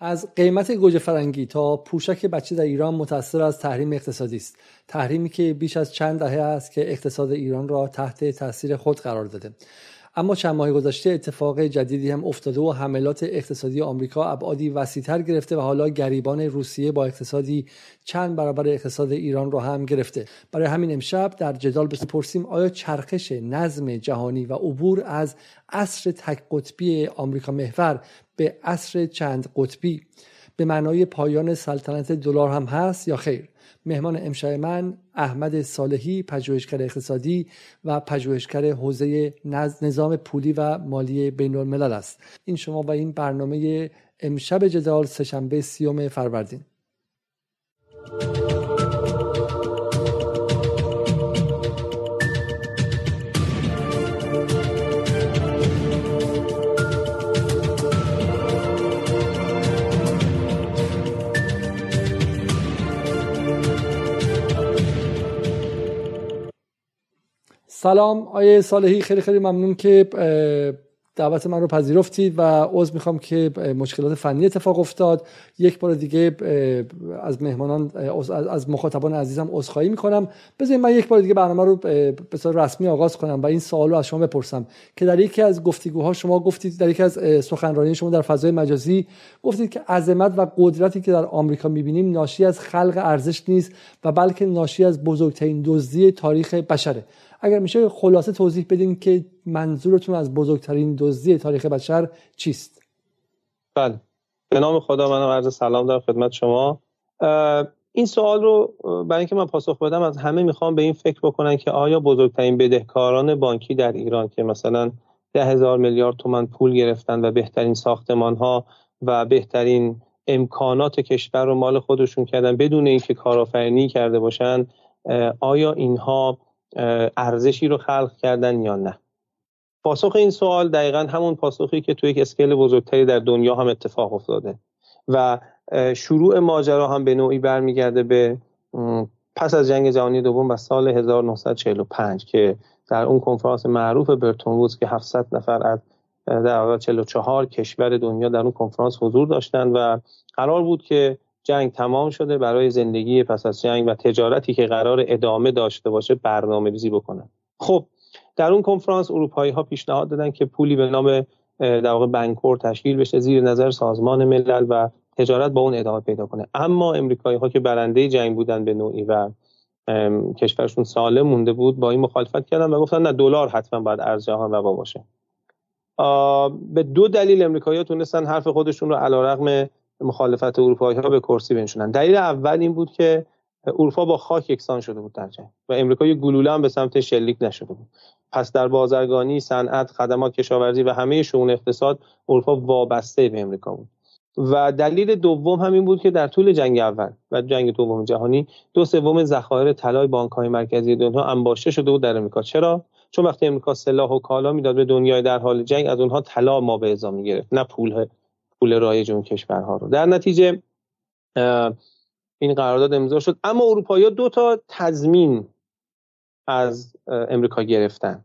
از قیمت گوجه فرنگی تا پوشک بچه در ایران متأثر از تحریم اقتصادی است. تحریمی که بیش از چند دهه است که اقتصاد ایران را تحت تاثیر خود قرار داده. اما چند ماه گذشته اتفاق جدیدی هم افتاده و حملات اقتصادی آمریکا ابعادی وسیعتر گرفته و حالا گریبان روسیه با اقتصادی چند برابر اقتصاد ایران را هم گرفته. برای همین امشب در جدال بپرسیم آیا چرخش نظم جهانی و عبور از عصر تک قطبی آمریکا محور به عصر چند قطبی. به معنای پایان سلطنت دلار هم هست یا خیر. مهمان امشب من احمد صالحی پژوهشگر اقتصادی و پژوهشگر حوزه نظام پولی و مالی بین الملل است. این شما و این برنامه امشب جدال سهشنبه سیوم فروردین. سلام آیه صالحی خیلی خیلی ممنون که دعوت من رو پذیرفتید و عضو می‌خوام که مشکلات فنی اتفاق افتاد. یک بار دیگه از مهمانان از مخاطبان عزیزم عذرخواهی می‌کنم. بذارید من یک بار دیگه برنامه رو به صورت رسمی آغاز کنم و این سوال رو از شما بپرسم که در یکی از گفتگوها شما گفتید در یکی از سخنرانی شما در فضای مجازی گفتید که عظمت و قدرتی که در آمریکا می‌بینیم ناشی از خلق ارزش نیست و بلکه ناشی از بزرگترین دزدی تاریخ بشره. اگر میشه خلاصه توضیح بدین که منظورتون از بزرگترین دزدی تاریخ بشر چیست؟ بله. به نام خدا منم عرض سلام در خدمت شما. این سوال رو برای اینکه من پاسخ بدم از همه می‌خوام به این فکر بکنن که آیا بزرگترین بدهکاران بانکی در ایران که مثلا ده هزار میلیارد تومن پول گرفتن و بهترین ساختمان ها و بهترین امکانات کشور رو مال خودشون کردن بدون اینکه کارآفرینی کرده باشن آیا اینها ارزشی رو خلق کردن یا نه. پاسخ این سوال دقیقا همون پاسخی که توی یک اسکیل بزرگتری در دنیا هم اتفاق افتاده و شروع ماجرا هم به نوعی برمیگرده به پس از جنگ جهانی دوم و سال 1945 که در اون کنفرانس معروف برتون وودز که 700 نفر از در واقع 44 کشور دنیا در اون کنفرانس حضور داشتن و قرار بود که جنگ تمام شده برای زندگی پس از جنگ و تجارتی که قرار ادامه داشته باشه برنامه ریزی بکنن. خب در اون کنفرانس اروپایی ها پیشنهاد دادن که پولی به نام در واقع بنکور تشکیل بشه زیر نظر سازمان ملل و تجارت با اون ادامه پیدا کنه. اما امریکایی ها که برنده جنگ بودن به نوعی و کشورشون سالم مونده بود با این مخالفت کردن و گفتن نه دلار حتما باید ارز جهان روا باشه. به دو دلیل امریکایی ها تونستن حرف خودشون رو علیرغم مخالفت اروپایی ها به کرسی بنشونن. دلیل اول این بود که اروپا با خاک یکسان شده بود در جنگ و امریکا یه گلوله هم به سمت شلیک نشده بود. پس در بازرگانی صنعت خدمات کشاورزی و همه شون اقتصاد اروپا وابسته به امریکا بود. و دلیل دوم همین بود که در طول جنگ اول و جنگ دوم جهانی دو سوم ذخایر طلای بانک‌های مرکزی دنیا انباشته شده بود در امریکا. چرا؟ چون وقتی امریکا سلاح و کالا می‌داد به دنیای در حال جنگ از اونها طلا ما به ازا می‌گرفت نه پول پول رایج اون کشورها رو. در نتیجه این قرارداد امضا شد. اما اروپایی دو تا تضمین از امریکا گرفتن.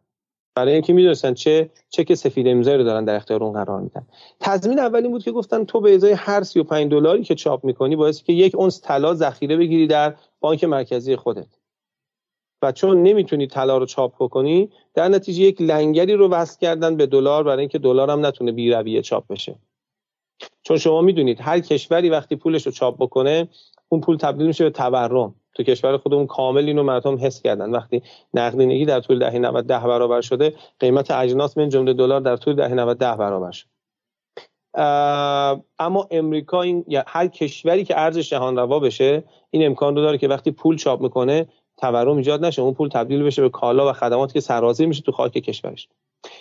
برای اینکه می‌دونستن چه چک سفید امضایی رو دارن در اختیار اون قرار میدن. تضمین اولی بود که گفتن تو به ازای هر 35 دلاری که چاپ می‌کنی باعث که یک اونس طلا ذخیره بگیری در بانک مرکزی خودت. و چون نمی‌تونی طلا رو چاپ بکنی در نتیجه یک لنگری رو وصل کردن به دلار برای اینکه دلار هم نتونه بی رویه چاپ بشه. چون شما می‌دونید هر کشوری وقتی پولش رو چاپ بکنه اون پول تبدیل میشه به تورم. تو کشور خودمون کامل اینو مردم حس کردن. وقتی نقدینگی در طول دهه 90 ده برابر شده قیمت اجناس من جمله دلار در طول دهه 90 ده برابر شد. اما امریکا این یا هر کشوری که ارزش جهان روا بشه این امکان رو داره که وقتی پول چاپ می‌کنه تورم ایجاد نشه. اون پول تبدیل بشه به کالا و خدماتی که سرازیر میشه تو خاک کشورش.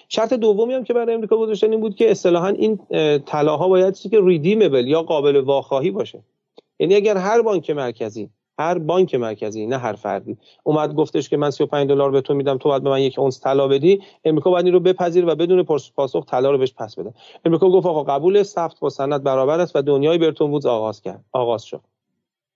شرط دومی هم که برای امریکا گذاشتن این بود که اصطلاحا این طلاها باید چیزی که ریدیمبل یا قابل واخواهی باشه. یعنی اگر هر بانک مرکزی هر بانک مرکزی نه هر فردی اومد گفتش که من 35 دلار به تو میدم تو باید به من یک اونس طلا بدی امریکا باید این رو بپذیر و بدون پاسخ طلا رو بهش پس بده. امریکا گفت آقا قبول ثبت با سند برابر است و دنیای برتون وودز آغاز کرد آغاز شد.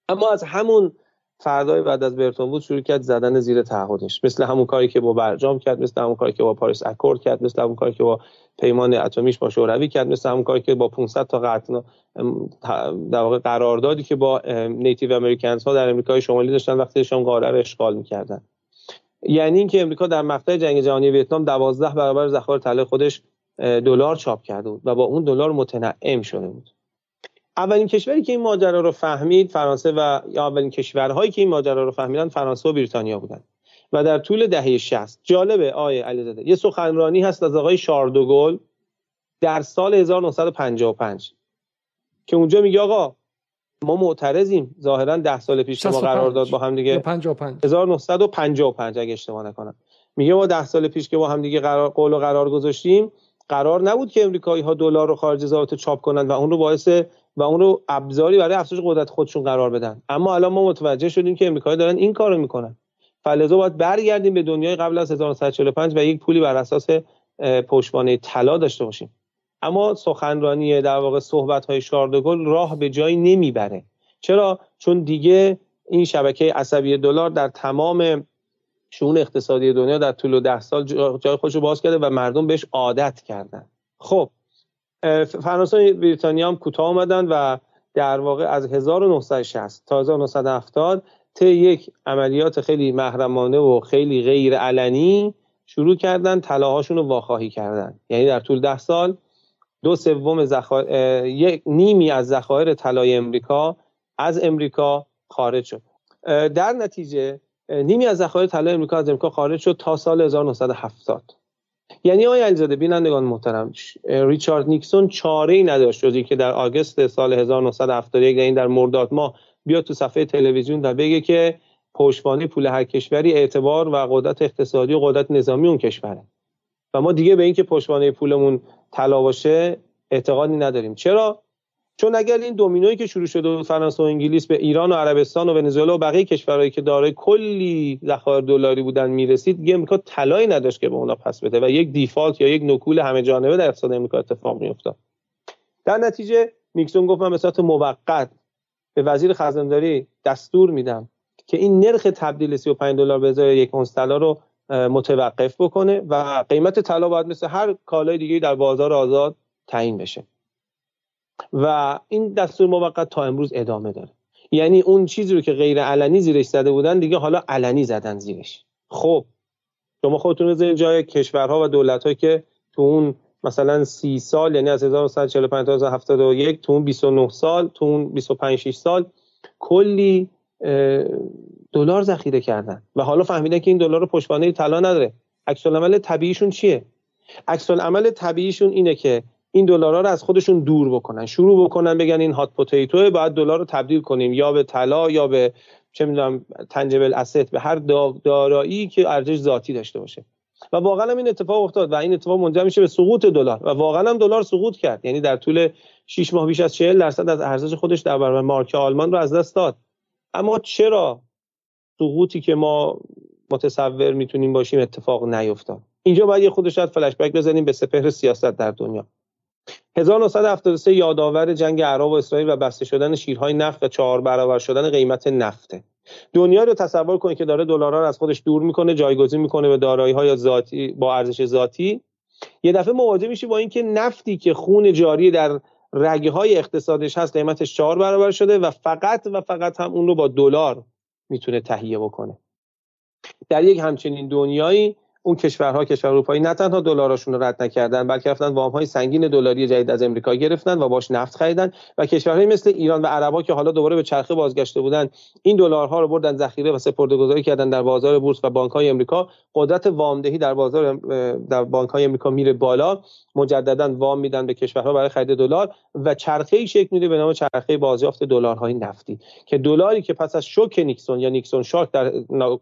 اما از همون فردای بعد از برتون بود شروع کرد زدن زیر تعهدش. مثل همون کاری که با برجام کرد مثل همون کاری که با پاریس اکورد کرد مثل همون کاری که با پیمان اتمیش با شوروی کرد مثل همون کاری که با 500 تا قطع در واقع قراردادی که با نیتیو امریکنز ها در امریکای شمالی داشتن وقتی شام قاره رو اشغال می‌کردن. یعنی اینکه امریکا در مقطع جنگ جهانی ویتنام 12 برابر ذخایر طلای خودش دلار چاپ کرده بود و با اون دلار متنعم شده بود. اولین کشوری که این ماجرا رو فهمید فرانسه و یا اولین کشورهایی که این ماجرا رو فهمیدن فرانسه و بریتانیا بودن. و در طول دهه 60 جالبه آیه علیزاده یه سخنرانی هست از آقای شاردوگل در سال 1955 که اونجا میگه آقا ما معترضیم ظاهرا ده سال پیش که ما قرار داد با هم دیگه 55 1955 اگه اشتباه نکنم. میگه ما ده سال پیش که با هم دیگه قرار قول و قرار گذاشتیم قرار نبود که امریکایی ها دلار رو خارج از چاپ کنند و اون رو باعث و اون رو ابزاری برای افزایش قدرت خودشون قرار بدن. اما الان ما متوجه شدیم که امریکایی دارن این کارو می‌کنن. فلزا باید برگردیم به دنیای قبل از 1945 و یک پولی بر اساس پشتوانه طلا داشته باشیم. اما سخنرانی در واقع صحبت های شاردگل راه به جایی نمی‌بره. چرا؟ چون دیگه این شبکه عصبی دلار در تمام شون اقتصادی دنیا در طول ده سال جای خودش رو باز کرده و مردم بهش عادت کردن. خب فرانسه بریتانیا هم کوتاه آمدن و در واقع از 1960 تا 1970 طی یک عملیات خیلی محرمانه و خیلی غیر علنی شروع کردن طلاهاشون رو واخواهی کردن. یعنی در طول ده سال دو سوم زخایر یک نیمی از ذخایر طلای امریکا از امریکا خارج شد. در نتیجه نیمی از ذخایر طلای امریکا از امریکا خارج شد تا سال 1970 یعنی آقای علیزاده بینندگان محترم ریچارد نیکسون چاره ای نداشت جز که در آگست سال 1971 یعنی در مرداد ماه بیاد تو صفحه تلویزیون و بگه که پشتوانه پول هر کشوری اعتبار و قدرت اقتصادی و قدرت نظامی اون کشوره. و ما دیگه به اینکه پشتوانه پولمون طلا باشه اعتقادی نداریم. چرا؟ چون اگر این دومینویی که شروع شده فرانسه و انگلیس به ایران و عربستان و ونزوئلا و بقیه کشورهایی که دارای کلی ذخایر دلاری بودن می‌رسید دیگه امریکا طلایی نداشت که به اونا پس بده و یک دیفالت یا یک نکول همه جانبه در اقتصاد امریکا اتفاق میافتاد. در نتیجه نیکسون گفت من به صورت موقت به وزیر خزانداری دستور میدم که این نرخ تبدیل 35 دلار به ازای یک اونس طلا رو متوقف بکنه و قیمت طلا باید مثل هر کالای دیگه در بازار آزاد تعیین بشه. و این دستور موقت تا امروز ادامه داره. یعنی اون چیزی رو که غیر علنی زیرش زده بودن دیگه حالا علنی زدن زیرش. خب شما خودتون بذارید جای کشورها و دولت‌هایی که تو اون مثلا سی سال یعنی از 1945 تا 1971 تو اون 29 سال تو اون 25 6 سال کلی دلار ذخیره کردن. و حالا فهمیدن که این دلار رو پشتوانه طلا نداره. عکس العمل طبیعیشون چیه؟ عکس العمل طبیعیشون اینه که این دلارها رو از خودشون دور بکنن. شروع بکنن بگن این هات پوتیتو باید دلار رو تبدیل کنیم. یا به طلا یا به چه می‌دونم تنجبل اسست به هر دارایی که ارزش ذاتی داشته باشه. و واقعا هم این اتفاق افتاد و این اتفاق منجر میشه به سقوط دلار. و واقعا هم دلار سقوط کرد. یعنی در طول 6 ماه بیش از 40 درصد از ارزش خودش در برابر مارک آلمان رو از دست داد. اما چرا سقوطی که ما متصور می‌تونیم باشیم اتفاق نیفتاد؟ اینجا باید یه خودش شاید فلش بک بزنیم به سپهر سیاست در دنیا. 1973 یادآور جنگ عرب و اسرائیل و بسته شدن شیرهای نفت و چهار برابر شدن قیمت نفته. دنیا رو تصور کنید که داره دلارها رو از خودش دور می‌کنه جایگزین می‌کنه به دارایی های ذاتی با ارزش ذاتی. یه دفعه مواجه میشی با اینکه نفتی که خون جاری در رگه های اقتصادش هست قیمتش چهار برابر شده و فقط و فقط هم اون رو با دلار می‌تونه تهیه بکنه. در یک همچنین دنیایی اون کشورها کشور اروپایی نه تنها دلارشون رو رد نکردن بلکه رفتن وام های سنگین دلاری جدید از امریکا گرفتن و باش نفت خریدن و کشورهای مثل ایران و عربا که حالا دوباره به چرخه بازگشته بودن این دلارها رو بردن ذخیره و سپرده‌گذاری کردن در بازار بورس و بانک های امریکا. قدرت وامدهی در بازار در بانک های امریکا میره بالا. مجددا وام میدن به کشورها برای خرید دلار و چرخه ای شکل میده به نام چرخه بازیافت دلارهای نفتی که دلاری که پس از شوک نیکسون یا نیکسون شاک در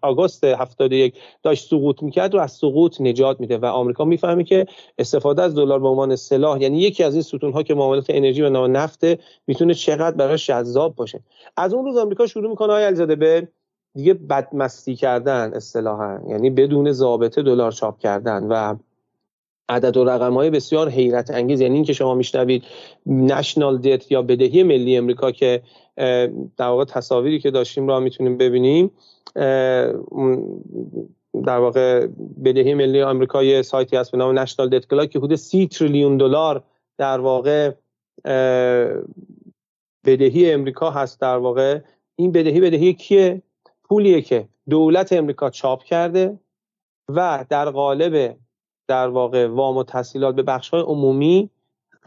آگوست 71 داشت سقوط می‌کرد از سقوط نجات میده و آمریکا می‌فهمه که استفاده از دلار به عنوان سلاح یعنی یکی از این ستون ها که معاملات انرژی و نفت می‌تونه چقدر براش جذاب باشه. از اون روز آمریکا شروع می‌کنه آقای علیزاده به دیگه بدمستی کردن اصطلاحا یعنی بدون ضابطه دلار چاپ کردن و عدد و رقم های بسیار حیرت انگیز. یعنی اینکه شما میشنوید national debt یا بدهی ملی امریکا که در واقع تصاویری که داشتیم را می‌تونیم ببینیم در واقع بدهی ملی آمریکا یه سایتی هست به نام National Debt Clock که حدود سی تریلیون دلار در واقع بدهی امریکا هست در واقع. این بدهی بدهی کیه؟ پولیه که دولت امریکا چاپ کرده و در قالب در واقع وام و تسهیلات به بخش های عمومی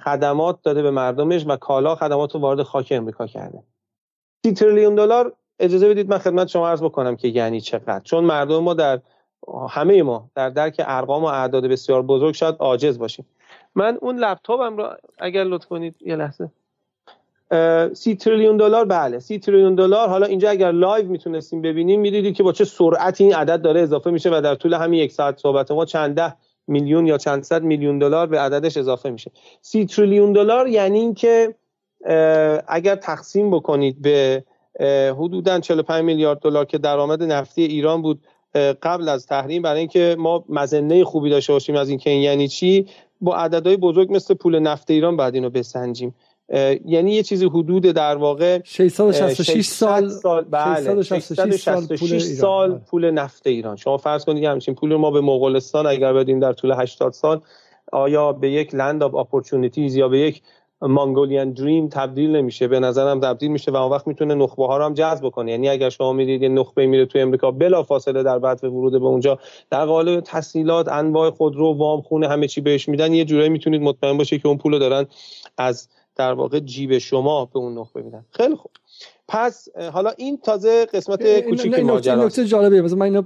خدمات داده به مردمش و کالا خدمات رو وارد خاک امریکا کرده. سی تریلیون دلار اجازه بدید من خدمت شما عرض بکنم که یعنی چقدر. چون مردم ما در همه ما در درک ارقام و اعداد بسیار بزرگ شاید عاجز باشیم. من اون لپتاپم رو اگر لطف کنید یه لحظه. سی تریلیون دلار بله سی تریلیون دلار. حالا اینجا اگر live می‌تونستیم ببینیم می‌دیدید که با چه سرعتی این عدد داره اضافه میشه و در طول همین یک ساعت صحبت ما چند ده میلیون یا چند صد میلیون دلار به عددش اضافه میشه. سی تریلیون دلار یعنی اینکه اگر تقسیم بکنید به حدودا 45 میلیارد دلار که درآمد نفتی ایران بود قبل از تحریم برای اینکه ما مزنه خوبی داشته باشیم از اینکه این یعنی چی با عددهای بزرگ مثل پول نفت ایران بعد اینو بسنجیم. یعنی یه چیزی حدود در واقع 666 سال سال بله 666 سال پول نفت ایران. شما فرض کنید همچین پول ما به مغولستان اگر بدیم در طول 80 سال آیا به یک land of opportunities یا به یک Mongolian dream تبدیل نمیشه به نظرم تبدیل میشه و اون وقت می‌تونه نخبه ها رو هم جذب کنه یعنی اگر شما می‌دید یه نخبه میره توی امریکا بلا فاصله در بعد ورود به اونجا در قالب تسهیلات انواع خودرو وام خونه همه چی بهش میدن یه جورایی می‌تونید مطمئن باشه که اون پولو دارن از در واقع جیب شما به اون نخبه میدن. خیلی خوب. پس حالا این تازه قسمت کوچیک ماجراست نکته جالبیه. من اینو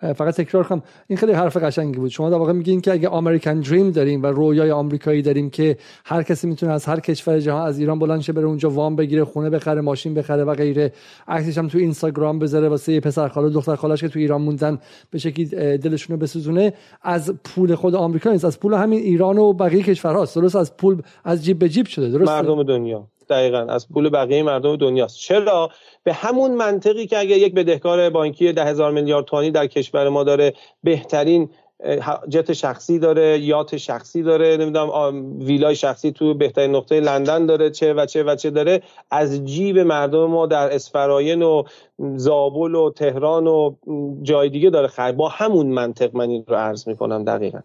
فقط تکرار کنم. این خیلی حرف قشنگی بود. شما در واقع میگین که اگه آمریکن دریم داریم و رویای آمریکایی داریم که هر کسی می‌تونه از هر کشور جهان از ایران بلند شه بره اونجا وام بگیره خونه بخره ماشین بخره و غیره. عکسش هم تو اینستاگرام بذاره واسه پسر خاله دختر خالاش که تو ایران موندن به شکلی دلشون رو بسوزونه. از پول خود آمریکا نیست. از پول همین ایران و بقیه کشورهاست. درست؟ از پول از جیب به جیب شده. درست مردم دنیا. دقیقا از پول بقیه مردم دنیاست. چرا؟ به همون منطقی که اگر یک بدهکار بانکی ده هزار میلیارد تومانی در کشور ما داره بهترین جت شخصی داره یات شخصی داره نمی‌دونم ویلای شخصی تو بهترین نقطه لندن داره چه و چه و چه داره. از جیب مردم ما در اسفراین و زابل و تهران و جای دیگه داره خیر با همون منطق من این رو عرض می‌کنم دقیقا.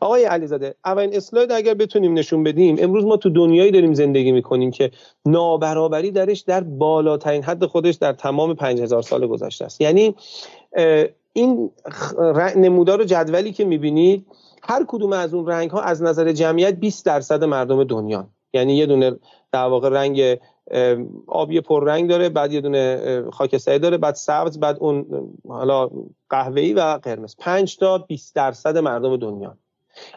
آقای علیزاده اولین اسلاید اگر بتونیم نشون بدیم امروز ما تو دنیایی داریم زندگی می‌کنیم که نابرابری درش در بالاترین حد خودش در تمام 5000 سال گذشته است. یعنی این نمودار جدولی که می‌بینید هر کدوم از اون رنگ ها از نظر جمعیت 20 درصد مردم دنیا یعنی یه دونه در واقع رنگ آبی پررنگ داره بعد یه دونه خاکستری داره بعد سبز بعد اون حالا قهوه‌ای و قرمز. 5 تا 20 درصد مردم دنیا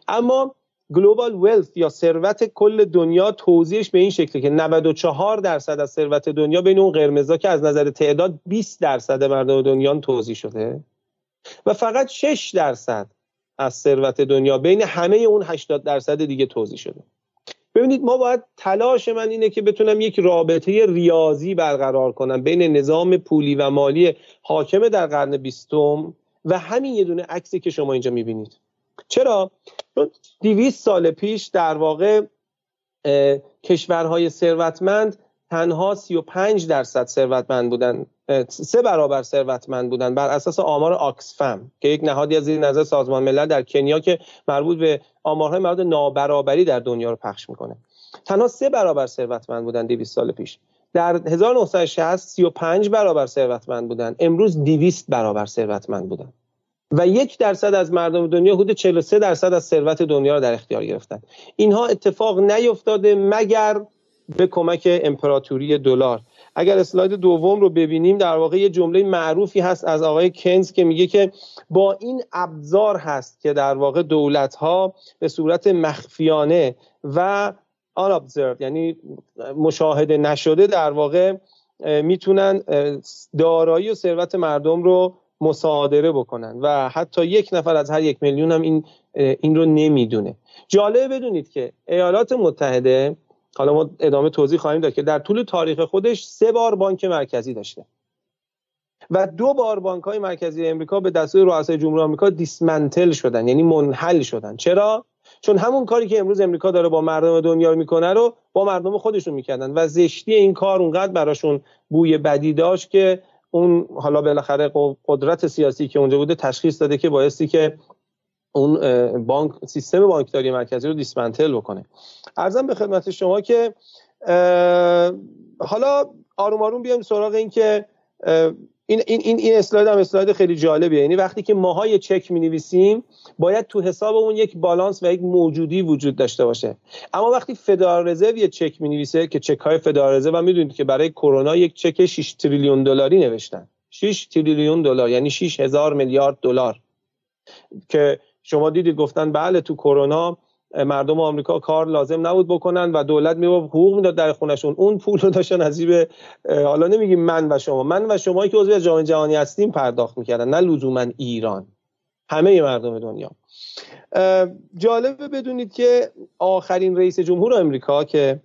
اما گلوبال ولث یا ثروت کل دنیا توضیحش به این شکله که 94 درصد از ثروت دنیا بین اون قرمزا که از نظر تعداد 20 درصد مردم دنیا توضیح شده. و فقط 6 درصد از ثروت دنیا بین همه اون 80 درصد دیگه توضیح شده ببینید ما باید تلاش من اینه که بتونم یک رابطه ریاضی برقرار کنم بین نظام پولی و مالی حاکم در قرن بیستم و همین یه دونه عکسی که شما اینجا می‌بینید چرا؟ چون 200 سال پیش در واقع کشورهای ثروتمند تنها 35 درصد ثروتمند بودن سه برابر ثروتمند بودن بر اساس آمار آکسفم که یک نهادی از این نظر سازمان ملل در کنیا که مربوط به آمارهای مربوط نابرابری در دنیا رو پخش می‌کنه. تنها سه برابر ثروتمند بودن 200 سال پیش. در 1960 35 برابر ثروتمند بودن. امروز 200 برابر ثروتمند بودن. و یک درصد از مردم دنیا حدود 43 درصد از ثروت دنیا رو در اختیار گرفتن. اینها اتفاق نیفتاده مگر به کمک امپراتوری دلار. اگر اسلاید دوم رو ببینیم در واقع یه جمله معروفی هست از آقای کنز که میگه که با این ابزار هست که در واقع دولت ها به صورت مخفیانه و unobserved یعنی مشاهده نشده در واقع می‌تونن دارایی و ثروت مردم رو مصادره بکنن و حتی یک نفر از هر یک میلیون هم این این رو نمی‌دونه. جالبه بدونید که ایالات متحده حالا ما ادامه توضیح خواهیم داد که در طول تاریخ خودش سه بار بانک مرکزی داشته. و دو بار بانک های مرکزی امریکا به دستور رؤسای جمهوری آمریکا دیسمنتل شدن یعنی منحل شدن. چرا؟ چون همون کاری که امروز امریکا داره با مردم دنیا می‌کنه رو با مردم خودشون می‌کردن و زشتی این کار اونقدر براشون بوی بدی داشت که اون حالا بالاخره قدرت سیاسی که اونجا بوده تشخیص داده که بایستی که اون بانک سیستم بانکداری مرکزی رو دیسمنتل بکنه. ارزم به خدمت شما که حالا آروم آروم بیایم سراغ این که این این این, این اسلاید هم اسلاید خیلی جالبیه. یعنی وقتی که ماهای چک می نویسیم باید تو حسابمون یک بالانس و یک موجودی وجود داشته باشه. اما وقتی فدرال رزرو یه چک می نویسه که چک های فدرال رزرو هم می‌دونید که برای کرونا یک چک 6 تریلیون دلاری نوشتن. 6 تریلیون دلار یعنی 6 هزار میلیارد دلار. که شما دیدید گفتن بله تو کرونا مردم آمریکا کار لازم نبود بکنن و دولت میبا حقوق می‌داد در خونشون اون پول رو داشتن از حالا نمیگیم من و شما. من و شما که عضو جامعه جهانی هستیم پرداخت می‌کردن نه لزوما ایران. همه مردم دنیا. جالبه بدونید که آخرین رئیس جمهور آمریکا که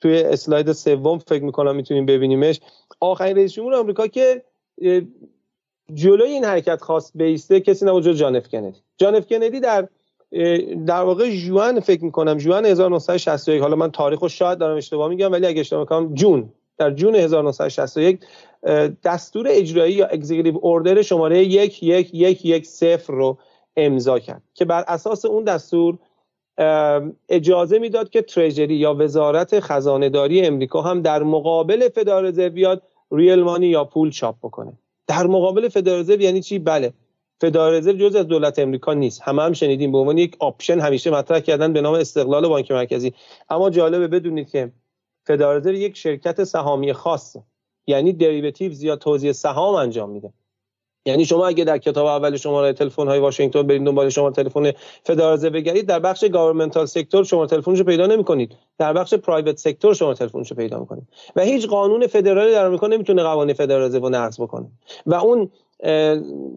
توی اسلاید سوم فکر می‌کنم می‌تونیم ببینیمش آخرین رئیس جمهور آمریکا که جلوی این حرکت خواست بیسته کسی نبود جز جان اف جان اف کندی در در واقع جوان فکر می‌کنم جوان 1961 حالا من تاریخ رو شاید دارم اشتباه میگم ولی اگه اشتباه می‌کنم جون. در جون 1961 دستور اجرایی یا executive order شماره 11110 رو امضا کرد که بر اساس اون دستور اجازه می‌داد که Treasury یا وزارت خزانه داری امریکا هم در مقابل فدرال بیاد real money یا پول چاپ بکنه. در مقابل فدرال یعنی چی؟ بله. فدرال رزرو جز از دولت امریکا نیست. همه هم شنیدیم. به عنوان یک option همیشه مطرح کردن به نام استقلال بانک مرکزی. اما جالبه بدونید که فدرال یک شرکت سهامی خاصه یعنی dividends یا توزیع سهام انجام میده. یعنی شما اگه در کتاب اول شماره تلفن های واشنگتن برید دنبال شما تلفن فدرال بگردید در بخش governmental sector شما تلفنشو پیدا نمی‌کنید. در بخش private sector شما تلفنشو پیدا می‌کنید. و هیچ قانون فدرالی در آمریکا نمی‌تونه قوانین فدرال رو نقض بکنه. و اون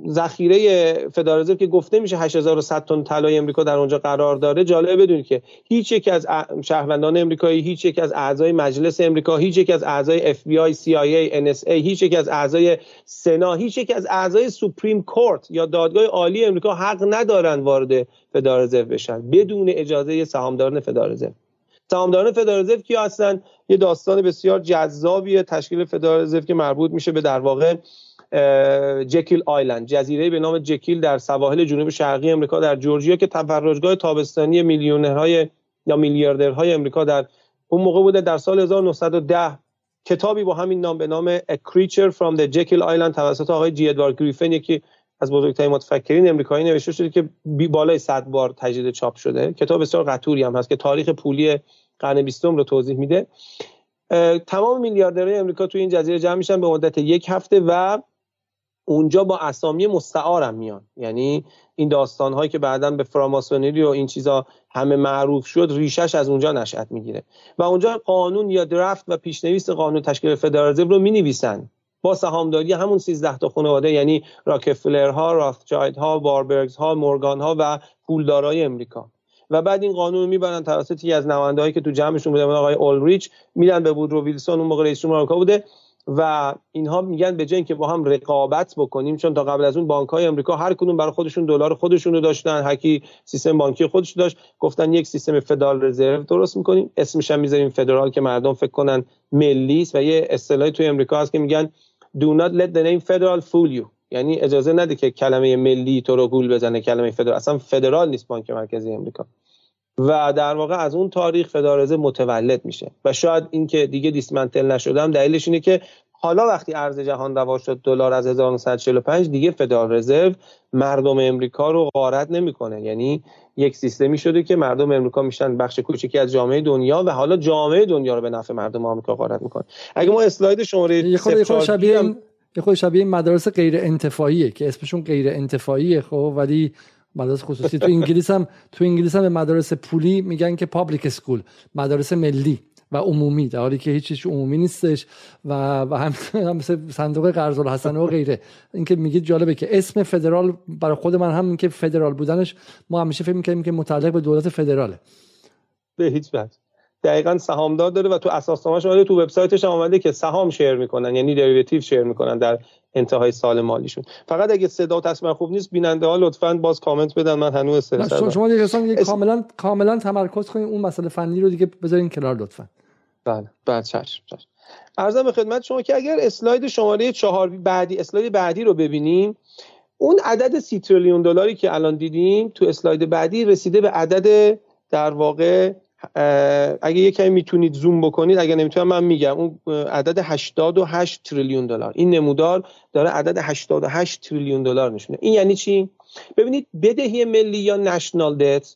ذخیره فدرال که گفته میشه 8100 تن طلای امریکا در اونجا قرار داره جالبه بدونید که هیچ یک از شهروندان امریکایی هیچ یک از اعضای مجلس امریکا هیچ یک از اعضای اف بی آی سی آی ای هیچ یک از اعضای سنا هیچ یک از اعضای Supreme Court یا دادگاه عالی امریکا حق ندارن وارد فدرال بشن بدون اجازه سهامداران فدرال سهامداران فدرال کی هستن؟ یه داستان بسیار جذابیه تشکیل فدرال که مربوط میشه به در واقع Jekyll Island. جزیره به نام جکیل در سواحل جنوب شرقی امریکا در جورجیا که تفرجگاه تابستانی میلیونرهای یا میلیاردرهای امریکا در اون موقع بوده در سال 1910 کتابی با همین نام به نام A Creature from the Jekyll Island توسط آقای جی ادوارد گریفن یکی از بزرگترین متفکرین امریکایی نوشته شده که بی بالای 100 بار تجدید چاپ شده. کتاب بسیار قطوری هم هست که تاریخ پولی قرن بیستم رو توضیح میده. تمام میلیاردرهای امریکا توی این جزیره جمع میشن به مدت یک هفته و اونجا با اسامی مستعارم میان. یعنی این داستان هایی که بعدا به فراماسونری و این چیزا همه معروف شد ریشش از اونجا نشأت می‌گیره. و اونجا قانون یا درفت و پیشنویس قانون تشکیل فدرال رو می نویسن با سهامداری همون 13 تا خانواده یعنی راکفلر ها، راثچایلد ها، مورگان ها و پولدارای امریکا. و بعد این قانون می‌برن توسط از نماینده‌هایی که تو جمعشون بودن آقای اولریچ میدن به وودرو ویلسون اون موقع رئیس جمهور بوده. و اینها میگن به جای اینکه با هم رقابت بکنیم چون تا قبل از اون بانک های امریکا هر کدوم برای خودشون دلار خودشون رو داشتن هرکی سیستم بانکی خودش داشت گفتن یک سیستم فدرال رزرو درست می‌کنیم. اسمش هم می‌ذاریم فدرال که مردم فکر کنن ملی و یه اصطلاحی توی امریکا هست که میگن do not let the name federal fool you. یعنی اجازه نده که کلمه ملی تو رو گول بزنه کلمه فدرال. اصلا فدرال نیست بانک مرکزی امریکا و در واقع از اون تاریخ فدارزه متولد میشه. و شاید اینکه دیگه دیسمنتل نشدم دلیلش اینه که حالا وقتی ارز جهان روا شد دلار از 1945 دیگه فدرال رزرو مردم امریکا رو غارت نمی‌کنه. یعنی یک سیستمی شده که مردم امریکا میشن بخش کوچکی از جامعه دنیا و حالا جامعه دنیا رو به نفع مردم آمریکا غارت می‌کنه. اگه ما اسلاید شماره یه خود شبیه یه خود شبیه مدارس غیر انتفاعیه که اسمشون غیر انتفاعیه خب ولی مدارس خصوصی. تو انگلیس هم تو انگلیس هم به مدارس پولی میگن که public school مدارس ملی و عمومی در حالی که هیچ عمومی نیستش و و هم, مثل صندوق قرض الحسنه و غیره. اینکه میگید جالبه که اسم فدرال برای خود من هم که فدرال بودنش ما همیشه فکر می‌کنیم که متعلق به دولت فدراله. به هیچ وجه. دقیقا سهامدار داره و تو اساسنامه‌اش اومده تو وبسایتش هم اومده که سهام شیر می‌کنن یعنی دریوتیو شیر می‌کنن در انتهای سال مالیشون. فقط اگه صدا و تصویر خوب نیست بیننده ها لطفا باز کامنت بدن من هنوز استرس شما دیگه اصلا کاملا کاملا تمرکز کنید اون مسئله فنی رو دیگه بذارین کنار لطفا. بله بله چشم ارزم به خدمت شما که اگر اسلاید شماره چهار بعدی اسلاید بعدی رو ببینیم اون عدد سی تریلیون دلاری که الان دیدیم تو اسلاید بعدی رسیده به عدد در واقع اگه یه کمی می‌تونید زوم بکنید اگه نمی‌تونم من میگم. اون عدد 88 تریلیون دلار. این نمودار داره عدد 88 تریلیون دلار نشونه این یعنی چی؟ ببینید بدهی ملی یا نشنال دت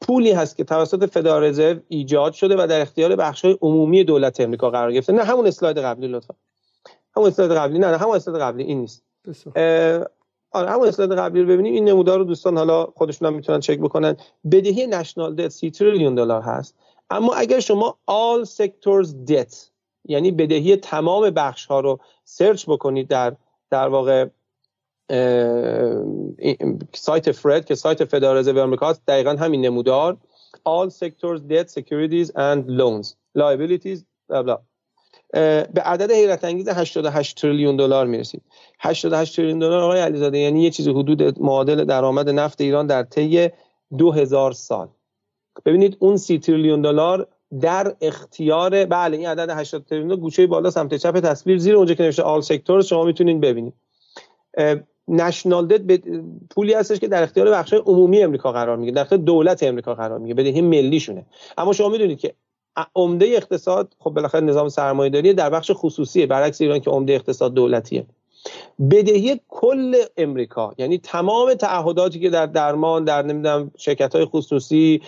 پولی هست که توسط فدرال رزرو ایجاد شده و در اختیار بخش‌های عمومی دولت امریکا قرار گرفته. نه همون اسلاید قبلی لطفا. همون اسلاید قبلی نه نه همون اسلاید قبلی این نیست. آره همون اسلاید قبلی رو ببینیم این نمودار رو دوستان حالا خودشون هم می‌تونن چک بکنن. بدهی نشنال دت 30 تریلیون دلار هست. اما اگر شما all sectors debt یعنی بدهی تمام بخش ها رو سرچ بکنید در در واقع سایت فرد که سایت فدرال رزرو آمریکا دقیقا همین نمودار. All sectors debt securities and loans. Liabilities بلا. به عدد حیرت انگیز 88 تریلیون دلار می‌رسید. 88 تریلیون دلار آقای علیزاده یعنی یه چیز حدود معادل درآمد نفت ایران در طی 2000 سال. ببینید اون 30 تریلیون دلار در اختیار بله این عدد 80 تریلیون گوشه بالا سمت چپ تصویر زیر اونجا که نوشته آل سکتور شما می‌تونید ببینید. نشنال دت پولی هستش که در اختیار بخش عمومی امریکا قرار می‌گیره در اختیار دولت امریکا قرار می‌گیره بدهی ملیشونه. اما شما می‌دونید که عمده اقتصاد خب بالاخره نظام سرمایه‌داری در بخش خصوصیه برعکس ایران که عمده اقتصاد دولتیه. بدهی کل امریکا یعنی تمام تعهداتی که در درمان در نمی‌دونم شرکت های خصوصی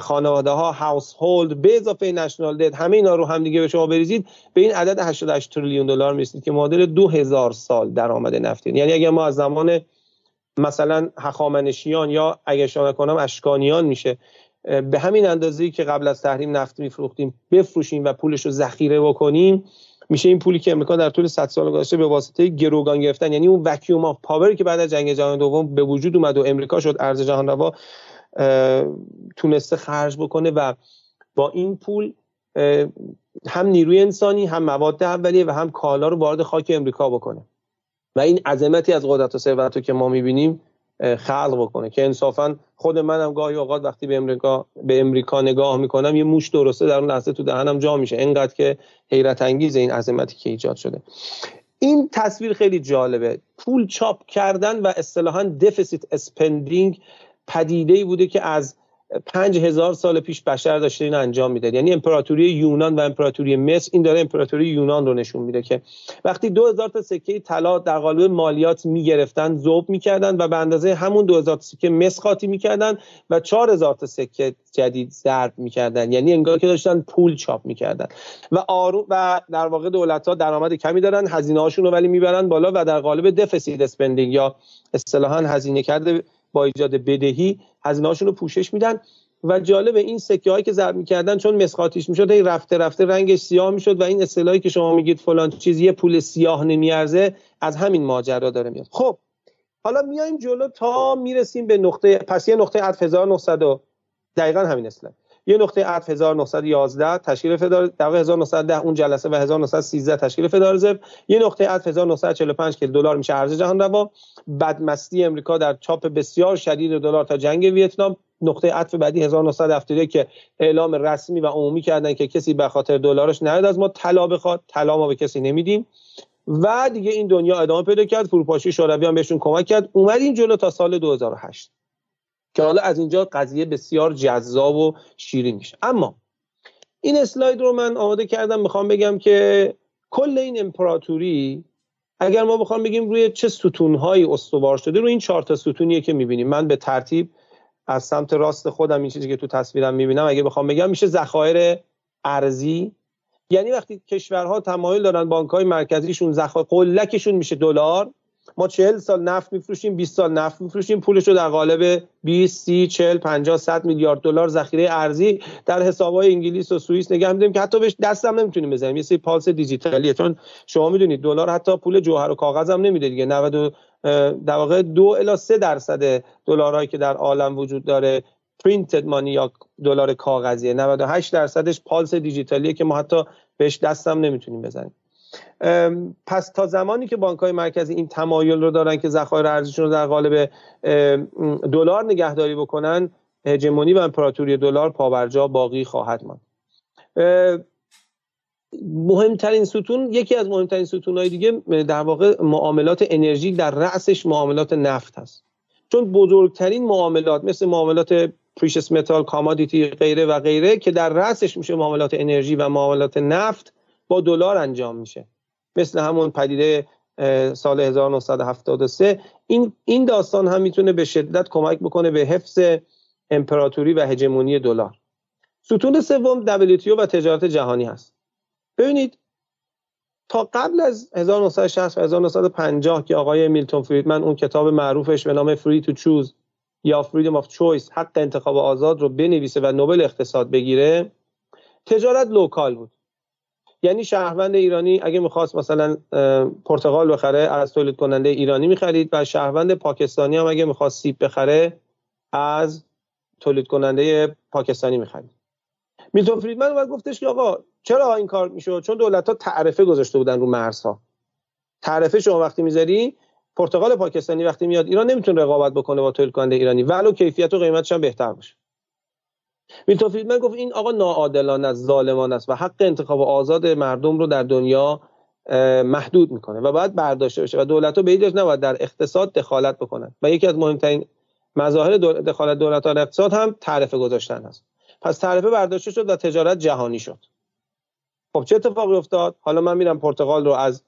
خانواده ها household به اضافه national debt همه اینا رو هم دیگه به شما بریزید به این عدد 88 تریلیون دلار می‌رسید که معادل 2000 سال درآمد نفتی یعنی اگر ما از زمان مثلا هخامنشیان یا اگر شما کنم اشکانیان میشه به همین اندازه‌ای که قبل از تحریم نفت میفروختیم بفروشیم و پولش رو ذخیره بکنیم میشه این پولی که امریکا در طول 100 سال گذشته به واسطه گروگان گرفتن یعنی اون vacuum of power ی که بعد از جنگ جهانی دوم به وجود اومد و امریکا شد ارز جهان روا تونسته خرج بکنه و با این پول هم نیروی انسانی هم مواد اولیه و هم کالا رو وارد خاک امریکا بکنه. و این عظمتی از قدرت و ثروت که ما می‌بینیم خلق بکنه که انصافا خود منم گاهی اوقات وقتی به امریکا به امریکا نگاه می‌کنم یه موش درسته در اون لحظه تو دهنم جا میشه. اینقدر که حیرت انگیز این عظمتی که ایجاد شده. این تصویر خیلی جالبه. پول چاپ کردن و اصطلاحا deficit spending پدیده ای بوده که از پنج هزار سال پیش بشر داشته این انجام میده. یعنی امپراتوری یونان و امپراتوری مصر این داره امپراتوری یونان رو نشون میده که وقتی دو هزار تا سکه طلا در قالب مالیات می‌گرفتن ذوب می‌کردن و به اندازه همون دو هزار تا سکه مس قاطی می‌کردن و چهار هزار تا سکه جدید ضرب می‌کردن. یعنی انگار که داشتن پول چاپ می‌کردن. و آروم و در واقع دولت ها درآمد کمی دارن هزینه هاشون رو ولی می‌برن بالا و در قالب deficit spending یا اصطلاحا هزینه کرده با ایجاد بدهی هزینه‌هاشون رو پوشش میدن. و جالب این سکه هایی که ضرب می‌کردن چون مسخاتیش می‌شد این رفته رفته رنگش سیاه می‌شد و این اصطلاحی که شما میگید فلان چیز یه پول سیاه نمیارزه از همین ماجرا داره میاد. خب حالا میایم جلو تا می‌رسیم به نقطه پس یه نقطه عطف 1900 دقیقا همین اسلام یه نقطه عطف 1911 تشکیل فدرال در 1910 اون جلسه و 1913 تشکیل فدرال یه نقطه عطف 1945 که دلار میشه ارز جهان روا بدمستی امریکا در چاپ بسیار شدید دلار تا جنگ ویتنام. نقطه عطف بعدی 1971 که اعلام رسمی و عمومی کردن که کسی به خاطر دلارش نیاد از ما طلا بخواد. طلا ما به کسی نمیدیم. و دیگه این دنیا ادامه پیدا کرد. فروپاشی شوروی هم بهشون کمک کرد. اومدیم جلو تا سال 2008 که حالا از اینجا قضیه بسیار جذاب و شیرین میشه. اما این اسلاید رو من آماده کردم می‌خوام بگم که کل این امپراتوری اگر ما بخوام بگیم روی چه ستونهایی استوار شده روی این چهار تا ستونیه که می‌بینیم. من به ترتیب از سمت راست خودم این چیزی که تو تصویرم می‌بینم اگه بخوام بگم میشه ذخایر ارزی یعنی وقتی کشورها تمایل دارن بانک های مرکزیشون ذخایر قلکشون میشه دلار ما 40 سال نفت میفروشیم 20 سال نفت میفروشیم. پولش رو در قالب 20 30 40 50 100 میلیارد دلار ذخیره ارزی در حسابهای انگلیس و سوئیس نگه میدیم که حتی بهش دستم نمی‌تونیم بزنیم. یه سری پالس دیجیتالیه. چون شما می‌دونید دلار حتی پول جوهر و کاغذ هم نمیده دیگه. 90 در واقع 2 الی 3 درصد دلارایی که در عالم وجود داره پرینتد مانی یا دلار کاغذیه. 98 درصدش پالس دیجیتالیه که ما حتی بهش دستم نمی‌تونیم بزنیم. پس تا زمانی که بانک های مرکزی این تمایل رو دارن که ذخایر ارزششون رو در قالب دلار نگهداری بکنن هژمونی و امپراتوری دلار پابرجا باقی خواهد ماند. مهمترین ستون یکی از مهمترین ستون های دیگه در واقع معاملات انرژی در رأسش معاملات نفت هست. چون بزرگترین معاملات مثل معاملات precious metal commodity غیره و غیره که در رأسش میشه معاملات انرژی و معاملات نفت با دلار انجام میشه. مثل همون پدیده سال 1973 این این داستان هم می‌تونه به شدت کمک بکنه به حفظ امپراتوری و هژمونی دلار. ستون سوم WTO و تجارت جهانی هست. ببینید تا قبل از 1960 و 1950 که آقای میلتون فریدمن اون کتاب معروفش به نام Free to Choose یا Freedom of Choice حق انتخاب آزاد رو بنویسه و نوبل اقتصاد بگیره تجارت local بود. یعنی شهروند ایرانی اگه می‌خواست مثلا پرتغال بخره از تولید کننده ایرانی می‌خرید و شهروند پاکستانی هم اگه می‌خواست سیب بخره از تولید کننده پاکستانی می‌خرید. میلتون فریدمن اومد گفتش که آقا چرا این کار می‌شد؟ چون دولت ها تعرفه گذاشته بودن رو مرزها. تعرفه شما وقتی می‌ذاری پرتغال پاکستانی وقتی میاد ایران نمی‌تونه رقابت بکنه با تولید کننده ایرانی. ولو کیفیت و قیمتش هم بهتر باشه. میلتون فریدمن گفت این آقا ناعادلانه است ظالمان است و حق انتخاب آزاد مردم رو در دنیا محدود می‌کنه و باید برداشته بشه و دولت ها به این نباید در اقتصاد دخالت بکنن. و یکی از مهمترین مظاهر دخالت دولت ها اقتصاد هم تعرفه گذاشتن است. پس تعرفه برداشته شد و تجارت جهانی شد. خب چه اتفاقی افتاد؟ حالا من میرم پرتغال رو از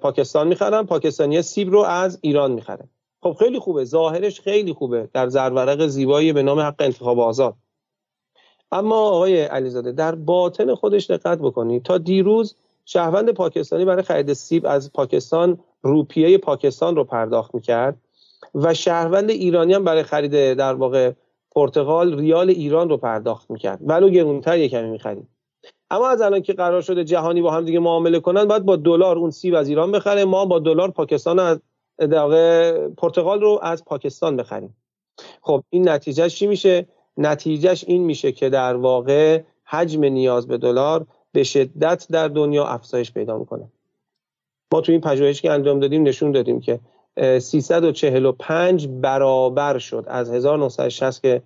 پاکستان می‌خرم. پاکستانی سیب رو از ایران می‌خره. خب خیلی خوبه. ظاهرش خیلی خوبه. در زرورق زیبایی به نام حق انتخاب آزاد. اما آقای علیزاده در باطن خودش دقت بکنید. تا دیروز شهروند پاکستانی برای خرید سیب از پاکستان روپیه پاکستان رو پرداخت می‌کرد و شهروند ایرانی هم برای خرید در واقع پرتغال ریال ایران رو پرداخت می‌کرد. ولو گرونتر یه کمی می‌خرید اما از الان که قرار شده جهانی با هم دیگه معامله کنن باید با دلار اون سیب از ایران بخره ما با دلار پاکستان از پرتغال رو از پاکستان بخریم. خب این نتیجه چی میشه؟ نتیجهش این میشه که در واقع حجم نیاز به دلار به شدت در دنیا افزایش پیدا می‌کنه. ما تو این پژوهشی که انجام دادیم نشون دادیم که 345 برابر شد از 1960 که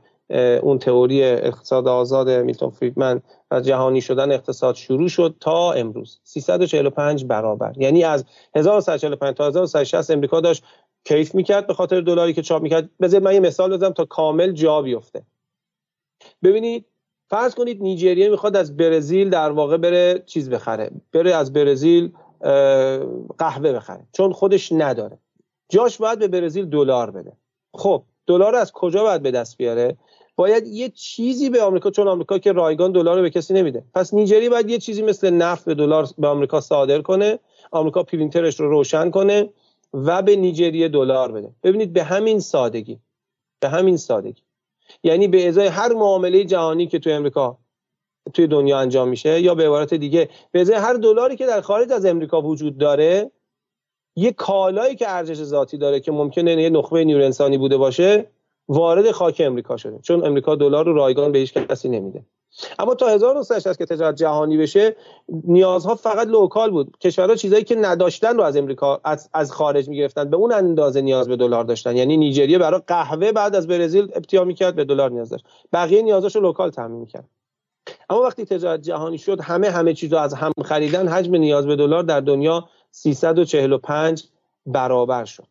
اون تئوری اقتصاد آزاد میلتون فریدمن و جهانی شدن اقتصاد شروع شد تا امروز. 345 برابر. یعنی از 1945 تا 1960 امریکا داشت کیف می‌کرد به خاطر دلاری که چاپ می‌کرد. بذار من یه مثال بزنم تا کامل جا بیفته. ببینید فرض کنید نیجریه می‌خواد از برزیل در واقع بره چیز بخره بره از برزیل قهوه بخره چون خودش نداره. جاش باید به برزیل دلار بده. خب دلار از کجا باید به دست بیاره؟ باید یه چیزی به آمریکا چون آمریکا که رایگان دلار رو به کسی نمیده. پس نیجری باید یه چیزی مثل نفت به دلار به آمریکا صادر کنه آمریکا پرینترش رو روشن کنه و به نیجریه دلار بده. ببینید به همین سادگی به همین سادگی. یعنی به ازای هر معامله جهانی که توی امریکا توی دنیا انجام میشه یا به عبارت دیگه به ازای هر دلاری که در خارج از امریکا وجود داره یه کالایی که ارزش ذاتی داره که ممکنه یه نخبه نیرو انسانی بوده باشه وارد خاک امریکا شده. چون امریکا دلار رو رایگان به هیچ کسی نمیده. اما تا 1960 که تجارت جهانی بشه نیازها فقط local بود. کشورها چیزایی که نداشتن رو از امریکا از, خارج می‌گرفتن. به اون اندازه نیاز به دلار داشتن. یعنی نیجریه برای قهوه باید از برزیل ابتیاع می‌کرد به دلار نیاز داشت. بقیه نیازاشو رو local تامین می‌کرد. اما وقتی تجارت جهانی شد همه همه چیز رو از هم خریدن حجم نیاز به دلار در دنیا 345 برابر شد.